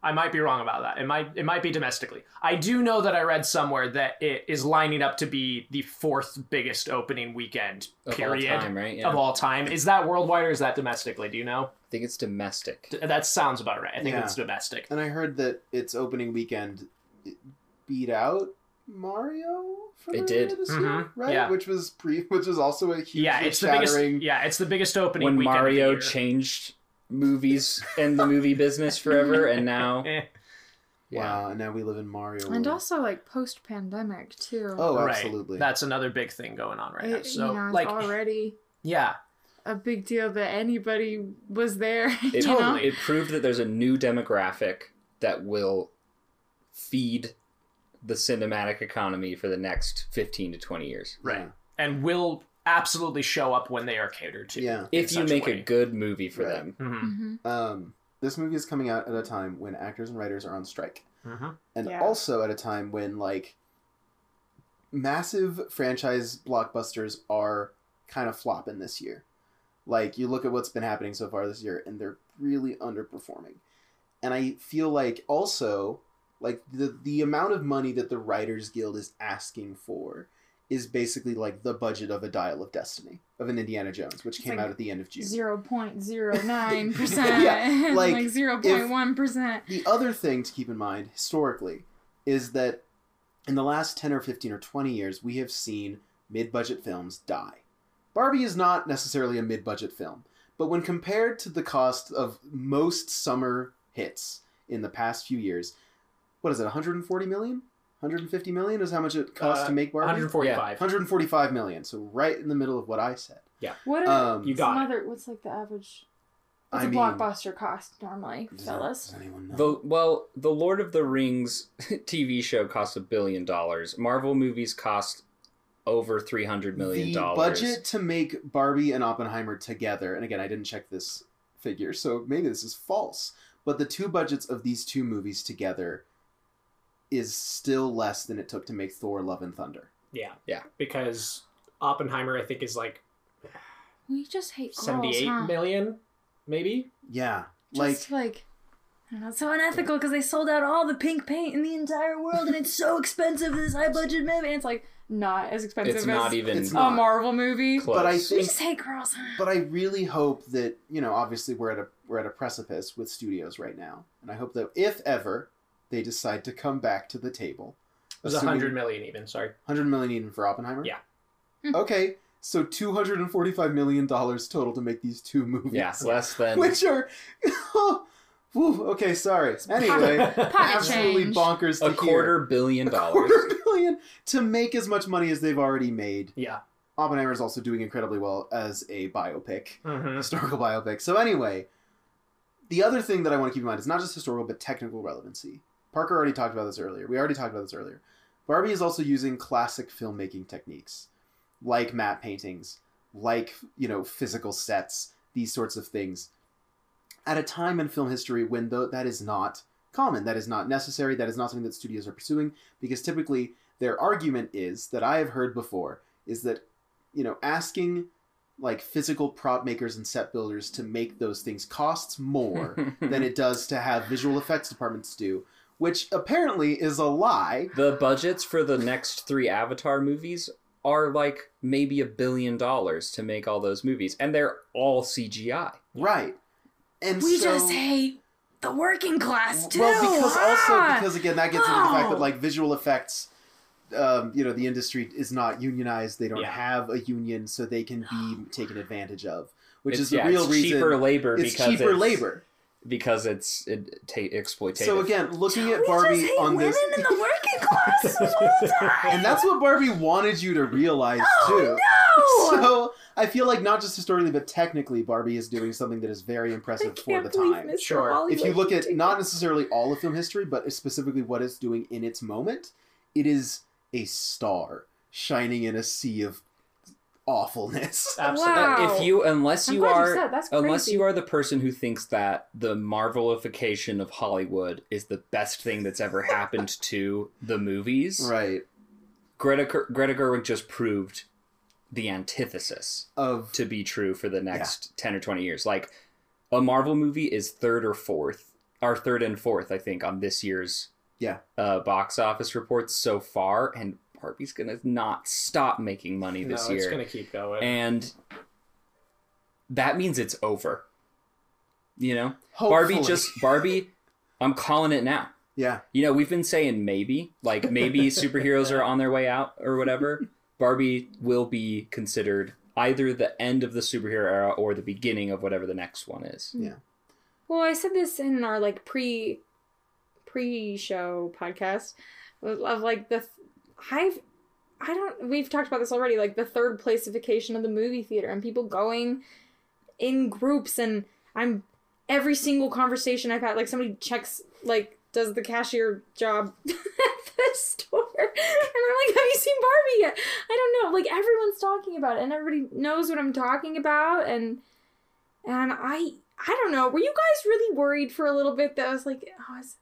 I might be wrong about that. It might it might be domestically. I do know that I read somewhere that it is lining up to be the fourth biggest opening weekend Of all time, right? Yeah. of all time. Is that worldwide or is that domestically? Do you know? I think it's domestic. D- That sounds about right. I think Yeah. it's domestic. And I heard that its opening weekend beat out Mario. For It did. this Mhm. year, right? Yeah. Which was pre, which was also a huge Yeah, it's the biggest. shattering. Yeah, it's the biggest opening When weekend of the Mario year. changed movies and the movie business forever, and now yeah, Wow, and now we live in Mario. And world. also like post pandemic too. oh, right. absolutely. That's another big thing going on right now. So you know, it's like, already yeah, a big deal that anybody was there. It, you know? Totally. it proved that there's a new demographic that will feed the cinematic economy for the next 15 to 20 years. Right. And will absolutely show up when they are catered to. Yeah. If you make a way. good movie for Right. them. Mhm. Mhm. Um, this movie is coming out at a time when actors and writers are on strike. Mhm. and Yeah. also at a time when like massive franchise blockbusters are kind of flopping this year. Like you look at what's been happening so far this year and they're really underperforming. And I feel like also like the the amount of money that the Writers Guild is asking for is basically like the budget of a Dial of Destiny of an Indiana Jones, which It's came like out at the end of June. Zero point zero nine percent. Yeah, like, zero point one percent. The other thing to keep in mind historically is that in the last 10 or 15 or 20 years, we have seen mid budget films die. Barbie is not necessarily a mid budget film, but when compared to the cost of most summer hits in the past few years, what is it, 140 million? 150 million is how much it cost Uh, to make Barbie? 145. 145 million, so right in the middle of what I said. Yeah. What are Um, You got some it. other? What's like the average? What's I a mean- blockbuster cost normally, does, fellas? does anyone know? The well, the Lord of the Rings TV show cost a billion dollars. Marvel movies cost over three hundred million the dollars. budget to make Barbie and Oppenheimer together, and again, I didn't check this figure, so maybe this is false. But the two budgets of these two movies together is still less than it took to make Thor: Love and Thunder. Yeah. Yeah. Because Oppenheimer, I think, is like We just hate girls, seventy-eight huh? million, maybe. Yeah, like Just like, I don't know, it's so unethical because they sold out all the pink paint in the entire world, and it's so expensive. This high budget movie, and it's like not as expensive It's as not even It's a not. Marvel movie. close. But I We think just hate girls. huh? but I really hope that you know. Obviously, we're at a we're at a precipice with studios right now, and I hope that if ever they decide to come back to the table, It was a assuming- hundred million even. Sorry. 100 million even for Oppenheimer. Yeah. Hmm. Okay, so 245 million dollars total to make these two movies. yeah, less than which are Whew, okay sorry anyway absolutely change. bonkers to a quarter billion hear. a dollars. quarter billion to make as much money as they've already made yeah. oppenheimer is also doing incredibly well as a biopic hmm historical biopic so anyway the other thing that i want to keep in mind is not just historical but technical relevancy parker already talked about this earlier. We already talked about this earlier. Barbie is also using classic filmmaking techniques like matte paintings like you know physical sets these sorts of things at a time in film history when tho- that is not common that is not necessary that is not something that studios are pursuing because typically their argument is that i have heard before is that you know asking like physical prop makers and set builders to make those things costs more than it does to have visual effects departments do which apparently is a lie the budgets for the next three Avatar movies are like maybe a billion dollars to make all those movies, and they're all CGI. right and We so, just hate the working class too. Well, because also ah! because again that gets into the fact that like visual effects, um, you know, the industry is not unionized. They don't Yeah. have a union, so they can be taken advantage of, which It's- is the yeah, real it's reason. cheaper labor it's because cheaper it's, labor. Because it's it, ta- exploitative. So again, looking we at Barbie just hate on women this, in the working class this whole time. and that's what Barbie wanted you to realize Oh, too. no! So I feel like not just historically, but technically, Barbie is doing something that is very I impressive for can't the time. Mr. Sure. Hollywood if you look at not necessarily all of film history, but specifically what it's doing in its moment, it is a star shining in a sea of awfulness. Absolutely. Wow. If you unless you glad you are unless you are the person who thinks that the marvelification of Hollywood is the best thing that's ever happened to the movies, right. Greta Greta Gerwig just proved the antithesis Of to be true for the next 10 or 20 years. Like a Marvel movie is third or fourth, or third and fourth, I think, on this year's Yeah. uh, box office reports so far, and Barbie's gonna not stop making money this No, this it's year, gonna keep going. and that means it's over. You know, hopefully. Barbie just Barbie. I'm calling it now. yeah. You know, we've been saying maybe, like maybe superheroes are on their way out or whatever. Barbie will be considered either the end of the superhero era or the beginning of whatever the next one is. Yeah. Well, I said this in our like pre pre show podcast of, of, like the I've I don't we've talked about this already like the third placification of the movie theater and people going in groups and I'm every single conversation I've had like somebody checks like does the cashier job at the store? And I'm like have you seen Barbie yet? I don't know. Like everyone's talking about it and everybody knows what I'm talking about and and I I don't know. Were you guys really worried for a little bit that I was like oh is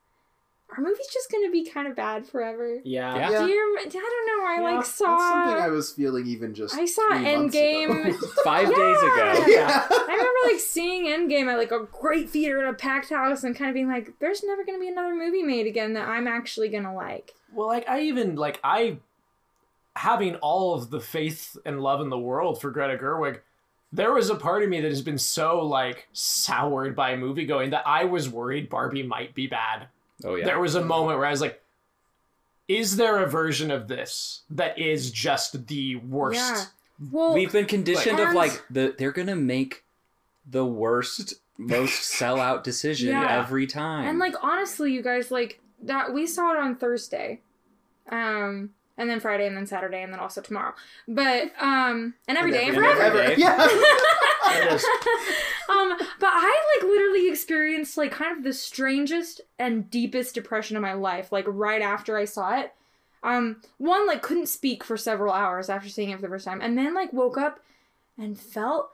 are movies just gonna be kind of bad forever Yeah. Yeah. Yeah. do you rem- I don't know I Yeah, like that's saw That's something I was feeling even just. I saw three months Endgame. ago. Five days ago. yeah. I remember like seeing Endgame at like a great theater in a packed house and kind of being like, "There's never gonna be another movie made again that I'm actually gonna like." Well, like I even like I having all of the faith and love in the world for Greta Gerwig. There was a part of me that has been so like soured by movie going that I was worried Barbie might be bad. Oh yeah. There was a moment where I was like, is there a version of this that is just the worst? Yeah. Well, We've been conditioned of like the they're gonna make the worst, most sellout decision Yeah. every time. and like honestly, you guys like that we saw it on Thursday, um, and then Friday, and then Saturday, and then also tomorrow. But um, and every day and every- forever. every day. Yeah. Um, but I like literally experienced like kind of the strangest and deepest depression of my life, like right after I saw it. Um, one like couldn't speak for several hours after seeing it for the first time, and then like woke up and felt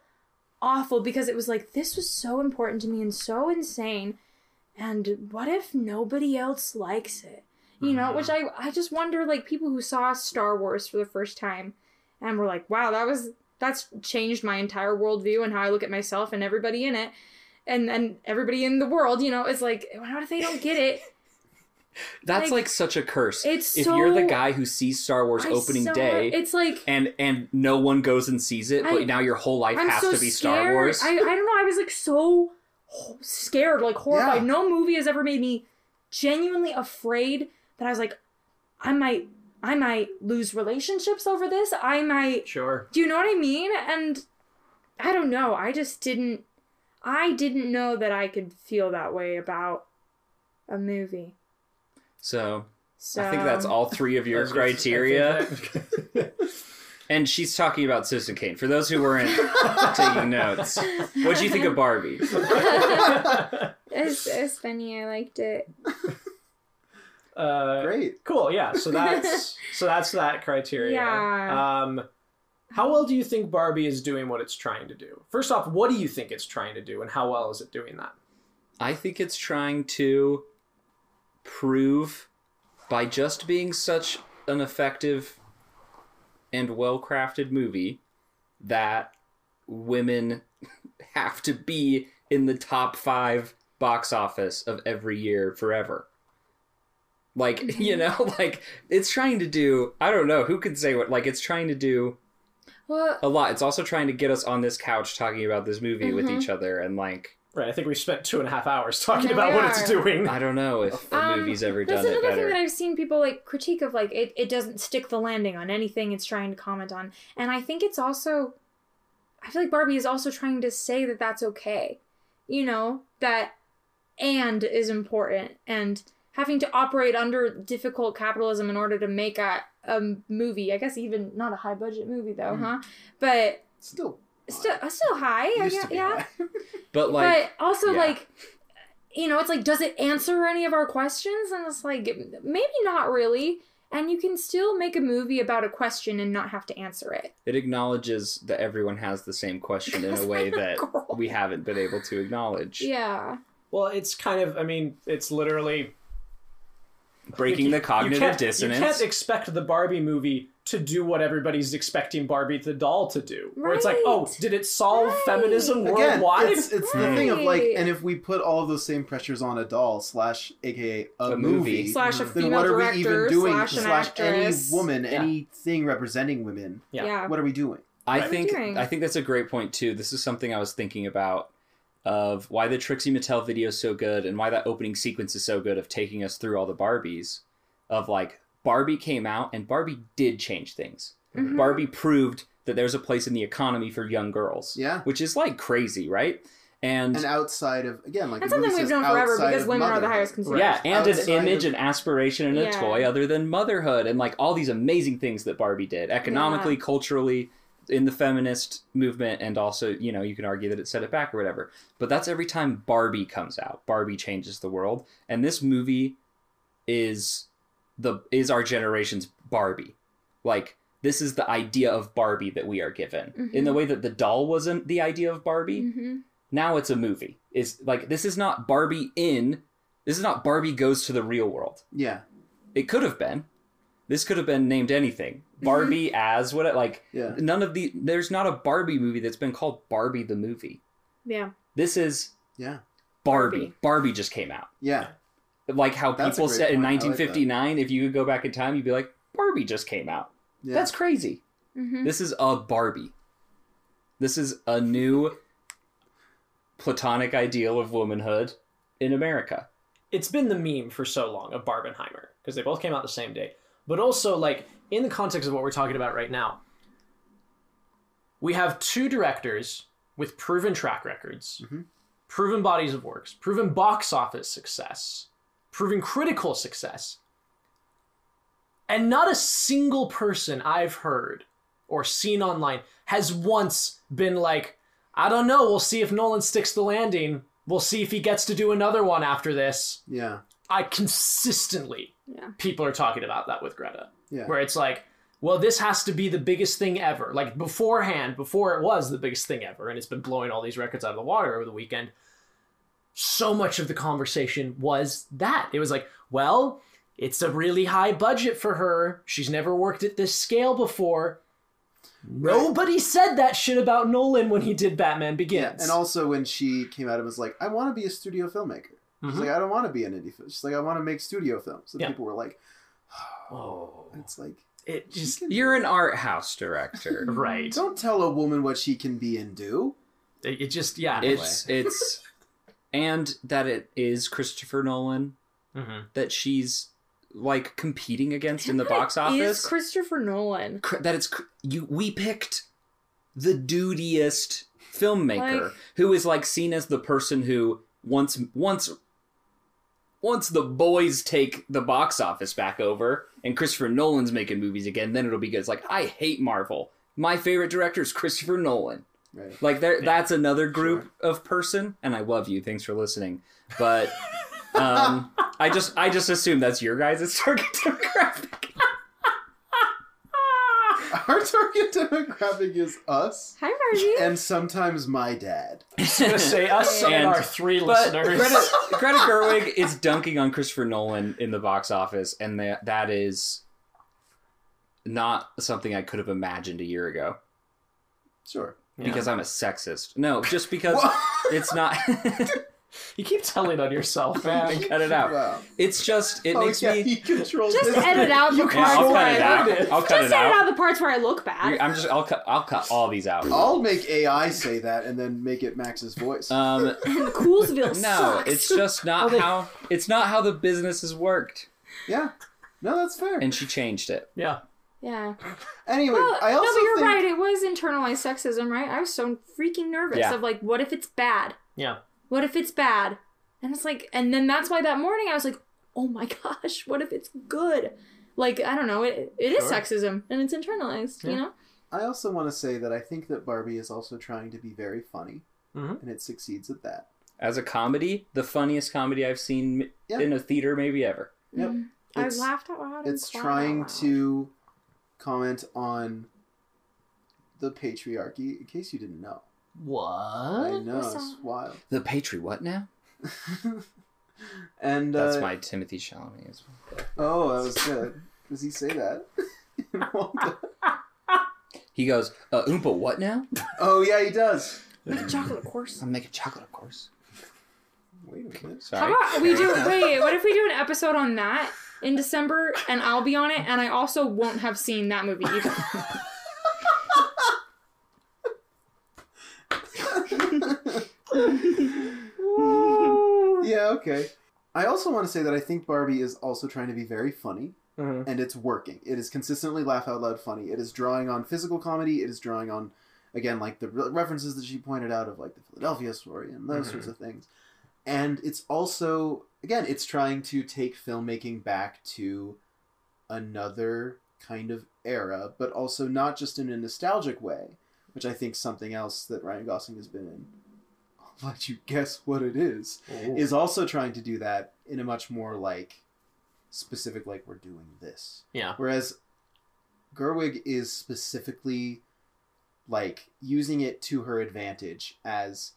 awful because it was like this was so important to me and so insane, and what if nobody else likes it? You know, which I I just wonder like people who saw Star Wars for the first time and were like, wow, that was that's changed my entire worldview and how I look at myself and everybody in it, and and everybody in the world. You know, is like, what if they don't get it? That's like, like, such a curse. it's if you're the guy who sees Star Wars I opening saw- day It's like and and no one goes and sees it, I- but now your whole life I'm has so to be scared. Star Wars. I I don't know. I was like so scared, like horrified. Yeah. No movie has ever made me genuinely afraid that I was like, I might. I might lose relationships over this. I might Sure. Do you know what I mean? And I don't know. I just didn't. I didn't know that I could feel that way about a movie. so So I think that's all three of your I was gonna- I think criteria. And she's talking about Citizen Kane. For those who weren't taking notes, what do you think of Barbie? It's, it's funny. I liked it. Uh, Great. Cool. Yeah. So that's so that's that criteria. Yeah. Um, how well do you think Barbie is doing what it's trying to do? First off, what do you think it's trying to do, and how well is it doing that? I think it's trying to prove by just being such an effective and well crafted movie that women have to be in the top five box office of every year forever. Like, you know, like it's trying to do, I don't know, who could say what, like it's trying to do Well, a lot. It's also trying to get us on this couch talking about this movie with Mhm. each other and like, Right. I think we spent two and a half hours talking about we what it's doing. I don't know if a Um, movie's ever that's done it another thing that. I've seen people like critique of. Like it, it doesn't stick the landing on anything it's trying to comment on, and I think it's also. I feel like Barbie is also trying to say that that's okay, you know that, and is important, and having to operate under difficult capitalism in order to make a a movie. I guess even not a high budget movie though, Hmm. huh? But Still. still, still high. I guess, to be yeah. high. But like, but also yeah. like you know it's like does it answer any of our questions and it's like maybe not really and you can still make a movie about a question and not have to answer it it acknowledges that everyone has the same question in a way that Girl. we haven't been able to acknowledge. yeah Well, it's kind of. I mean, it's literally Breaking the You cognitive can't- dissonance. You can't expect the Barbie movie to do what everybody's expecting Barbie the doll to do. Right. Where it's like, oh, did it solve Right. feminism Again, worldwide? it's, it's the thing of like, and if we put all of those same pressures on a doll slash, aka a, A movie, movie. slash a then female what are we director even doing? slash an slash any woman, Yeah. anything representing women. Yeah. yeah, What are we doing? I Right. think I think that's a great point too. This is something I was thinking about of why the Trixie Mattel video is so good and why that opening sequence is so good of taking us through all the Barbies. Of like Barbie came out and Barbie did change things. Mhm. Barbie proved that there's a place in the economy for young girls. Yeah. Which is like crazy, right? And, And outside of again, like that's something we've known forever because of women are the highest consumers yeah, and an image, of- an aspiration, and a toy other than motherhood, and like all these amazing things that Barbie did, economically, culturally, in the feminist movement and also you know you can argue that it set it back or whatever. But that's every time barbie comes out. Barbie changes the world. And this movie is the is our generation's barbie. Like this is the idea of barbie that we are given. In the way that the doll wasn't the idea of barbie Mm-hmm. now it's a movie. Is like this is not barbie in this is not barbie goes to the real world. Yeah, it could have been this could have been named anything barbie as what it like yeah. none of the there's not a barbie movie that's been called barbie the movie Yeah. this is Yeah. barbie Barbie. barbie, just came out Yeah. like how That's people great said in point. I like 1959 if you could go back in time you'd be like barbie just came out Yeah. that's crazy Mm-hmm. this is a barbie this is a new platonic ideal of womanhood in america it's been the meme for so long of Barbenheimer because they both came out the same day. But also, like in the context of what we're talking about right now, we have two directors with proven track records, Mhm. proven bodies of works, proven box office success, proven critical success, and not a single person I've heard or seen online has once been like, I don't know, we'll see if Nolan sticks the landing. We'll see if he gets to do another one after this. Yeah. I consistently Yeah. people are talking about that with Greta, Yeah. where it's like, well, this has to be the biggest thing ever. Like beforehand, before it was the biggest thing ever, and it's been blowing all these records out of the water over the weekend. So much of the conversation was that it was like, well, it's a really high budget for her. She's never worked at this scale before. Nobody said that shit about Nolan when he did Batman Begins. Yeah. And also when she came out and was like, I want to be a studio filmmaker. She's Mhm. like, I don't want to be an indie film. She's like, I want to make studio films. And Yeah. people were like, oh, it's like, it just you're an art house director right. don't tell a woman what she can be and do. It, it just yeah. it's it's and that it is christopher nolan Mhm. that she's like competing against in the box Is office Christopher Nolan. That it's you we picked the dudiest filmmaker Like- who is like seen as the person who once once once the boys take the box office back over and Christopher Nolan's making movies again then it'll be good. It's like I hate Marvel. My favorite director is Christopher Nolan. Right. like there that's another group of person and I love you. Thanks for listening. But um I just I just assume that's your guys' target demographic Our target demographic is us Hi, Margie. and sometimes my dad. gonna say us and, And- our three But listeners. Greta, Greta Gerwig is dunking on Christopher Nolan in the box office, and that that is not something I could have imagined a year ago Sure. Yeah. because I'm a sexist. No, just because it's not. you keep telling on yourself, man. Cut it out. Wow. It's just it oh, makes yeah, me. he controls Just this. edit out the parts Yeah, I'll where cut I it I out. I'll cut Just it edit out out. the parts where I look bad. I'm just. I'll cut. I'll cut all these out. I'll make AI say that and then make it Max's voice. Um, Coolsville no, sucks. it's just not they- how. It's not how the business has worked, yeah. No, that's fair. and she changed it. Yeah. yeah. anyway, Well, I also no, but you're think right. It was internalized sexism, right? I was so freaking nervous Yeah. of like, what if it's bad? Yeah. What if it's bad? And it's like, and then that's why that morning I was like, oh my gosh, what if it's good? Like, I don't know. It, it is Sure. sexism and it's internalized, Yeah. you know? I also want to say that I think that Barbie is also trying to be very funny, Mhm. and it succeeds at that. As a comedy, the funniest comedy I've seen Yeah. in a theater maybe ever. Yep. Mhm. I It's- laughed out loud. and It's cried trying out loud. to comment on the patriarchy. In case you didn't know, I What? know What's it's that? wild. The Patri, what now? and That's uh, my Timothée Chalamet as well. oh, that was good. Does he say that? Wonka? He goes, uh, Oompa, what now? oh yeah, he does. Make a chocolate course. I'm making chocolate, of course. Wait a minute. Sorry. How about we do? Wait, what if we do an episode on that in December, and I'll be on it, and I also won't have seen that movie either. Yeah, okay. I also want to say that I think Barbie is also trying to be very funny, Mhm. and it's working. It is consistently laugh out loud funny. It is drawing on physical comedy. It is drawing on, again, like the re- references that she pointed out of like the Philadelphia story and those sorts of things. And it's also, again, it's trying to take filmmaking back to another kind of era, but also not just in a nostalgic way, which I think something else that Ryan Gosling has been in. Let you guess what it is. Is also trying to do that in a much more like specific, like we're doing this. Yeah. Whereas Gerwig is specifically like using it to her advantage as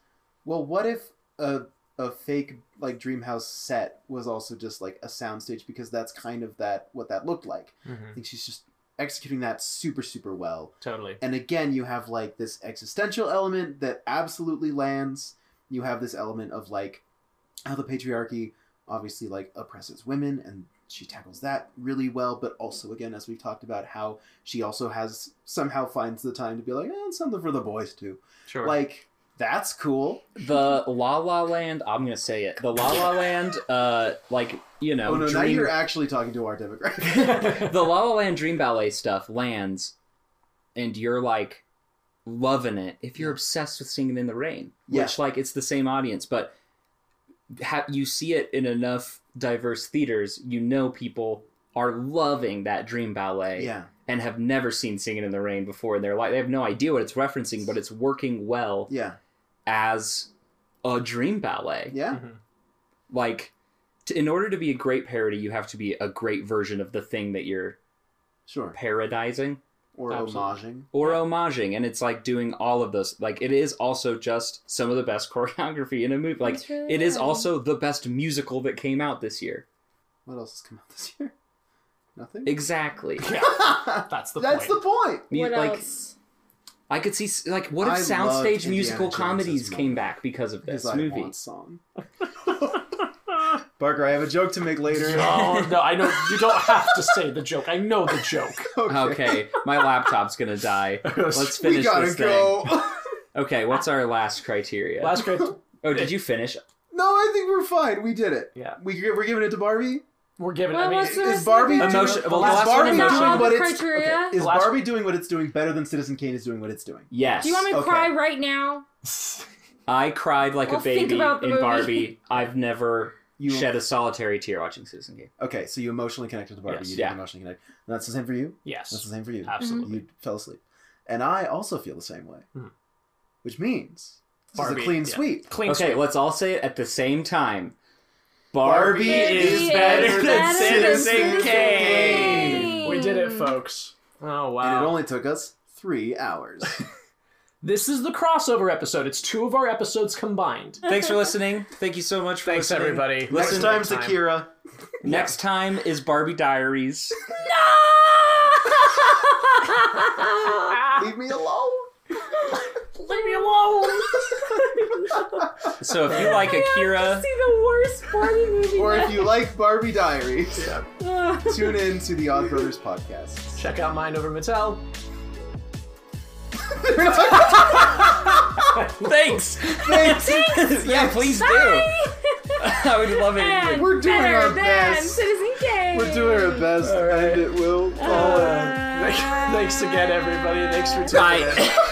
well what if a a fake like Dreamhouse set was also just like a soundstage because that's kind of that what that looked like. Mm-hmm. I think she's just executing that super super well. Totally. And again, you have like this existential element that absolutely lands. You have this element of like how the patriarchy obviously like oppresses women and she tackles that really well, but also again, as we've talked about, how she also has somehow finds the time to be like, eh, something for the boys too. Sure. Like that's cool. The La La Land, I'm gonna say it. The La La Land, uh, like you know, oh no, now you're actually talking to our demographic. the La La Land Dream Ballet stuff lands, and you're like loving it if you're obsessed with Singing in the Rain, Yeah. which like it's the same audience, but ha- you see it in enough diverse theaters, you know people are loving that Dream Ballet yeah, and have never seen Singing in the Rain before in their life. They have no idea what it's referencing, but it's working well yeah, as a dream ballet. yeah. Mm-hmm. Like, to, in order to be a great parody, you have to be a great version of the thing that you're Sure. parodizing Or Absolutely. homaging. or homaging, and it's like doing all of those. Like, it is also just some of the best choreography in a movie. Like, really it is also the best musical that came out this year. What else has come out this year? Nothing. Exactly. That's the point. That's point. the point. Me- What like, else? I could see like what if I soundstage musical Jones's comedies mom. came back because of this movie? Song. Parker, I have a joke to make later. Oh no, I know you don't have to say the joke. I know the joke. Okay, my laptop's gonna die. Let's finish we finish gotta this thing. go. Okay, what's our last criteria? Last great. oh, did you finish? no, I think we're fine. We did it. Yeah. We we're giving it to Barbie. We're giving. Well, I mean, what's Is Barbie the- Emotion- well, the is last Barbie one Is doing all what it's criteria? okay, is Last- Barbie doing what it's doing better than Citizen Kane is doing what it's doing? Yes. Do you want me to Okay. cry right now? I cried like Well, a think baby about the in movie. Barbie. I've never You shed a solitary tear watching Citizen Kane. okay? So you emotionally connected to Barbie. Yes. you Yeah. didn't emotionally connect. And that's the same for you. yes, That's the same for you. absolutely. You fell asleep, and I also feel the same way. Mhm. Which means this Barbie, is a clean yeah. sweep. Clean Okay, sweep. let's all say it at the same time. Barbie, Barbie is is better better than than Citizen Citizen Kane. We did it, folks. Oh wow. And it only took us three hours. This is the crossover episode. It's two of our episodes combined. Thanks for listening. Thank you so much for Thanks, listening. everybody. Next Listen- time's Akira. Next time is Barbie Diaries. Leave me alone. Leave me alone. So if you like Akira, See the worst Barbie movie. Or if you like Barbie Diaries, Ugh. tune in to the Odd Brothers podcast. Check out Mind Over Mattel. Thanks. Thanks. yeah, please do. I would love it. And We're doing better our than best. Citizen Kane. We're doing our best, and it will fall in. Uh, Thanks again, everybody. Thanks for tuning in. Bye.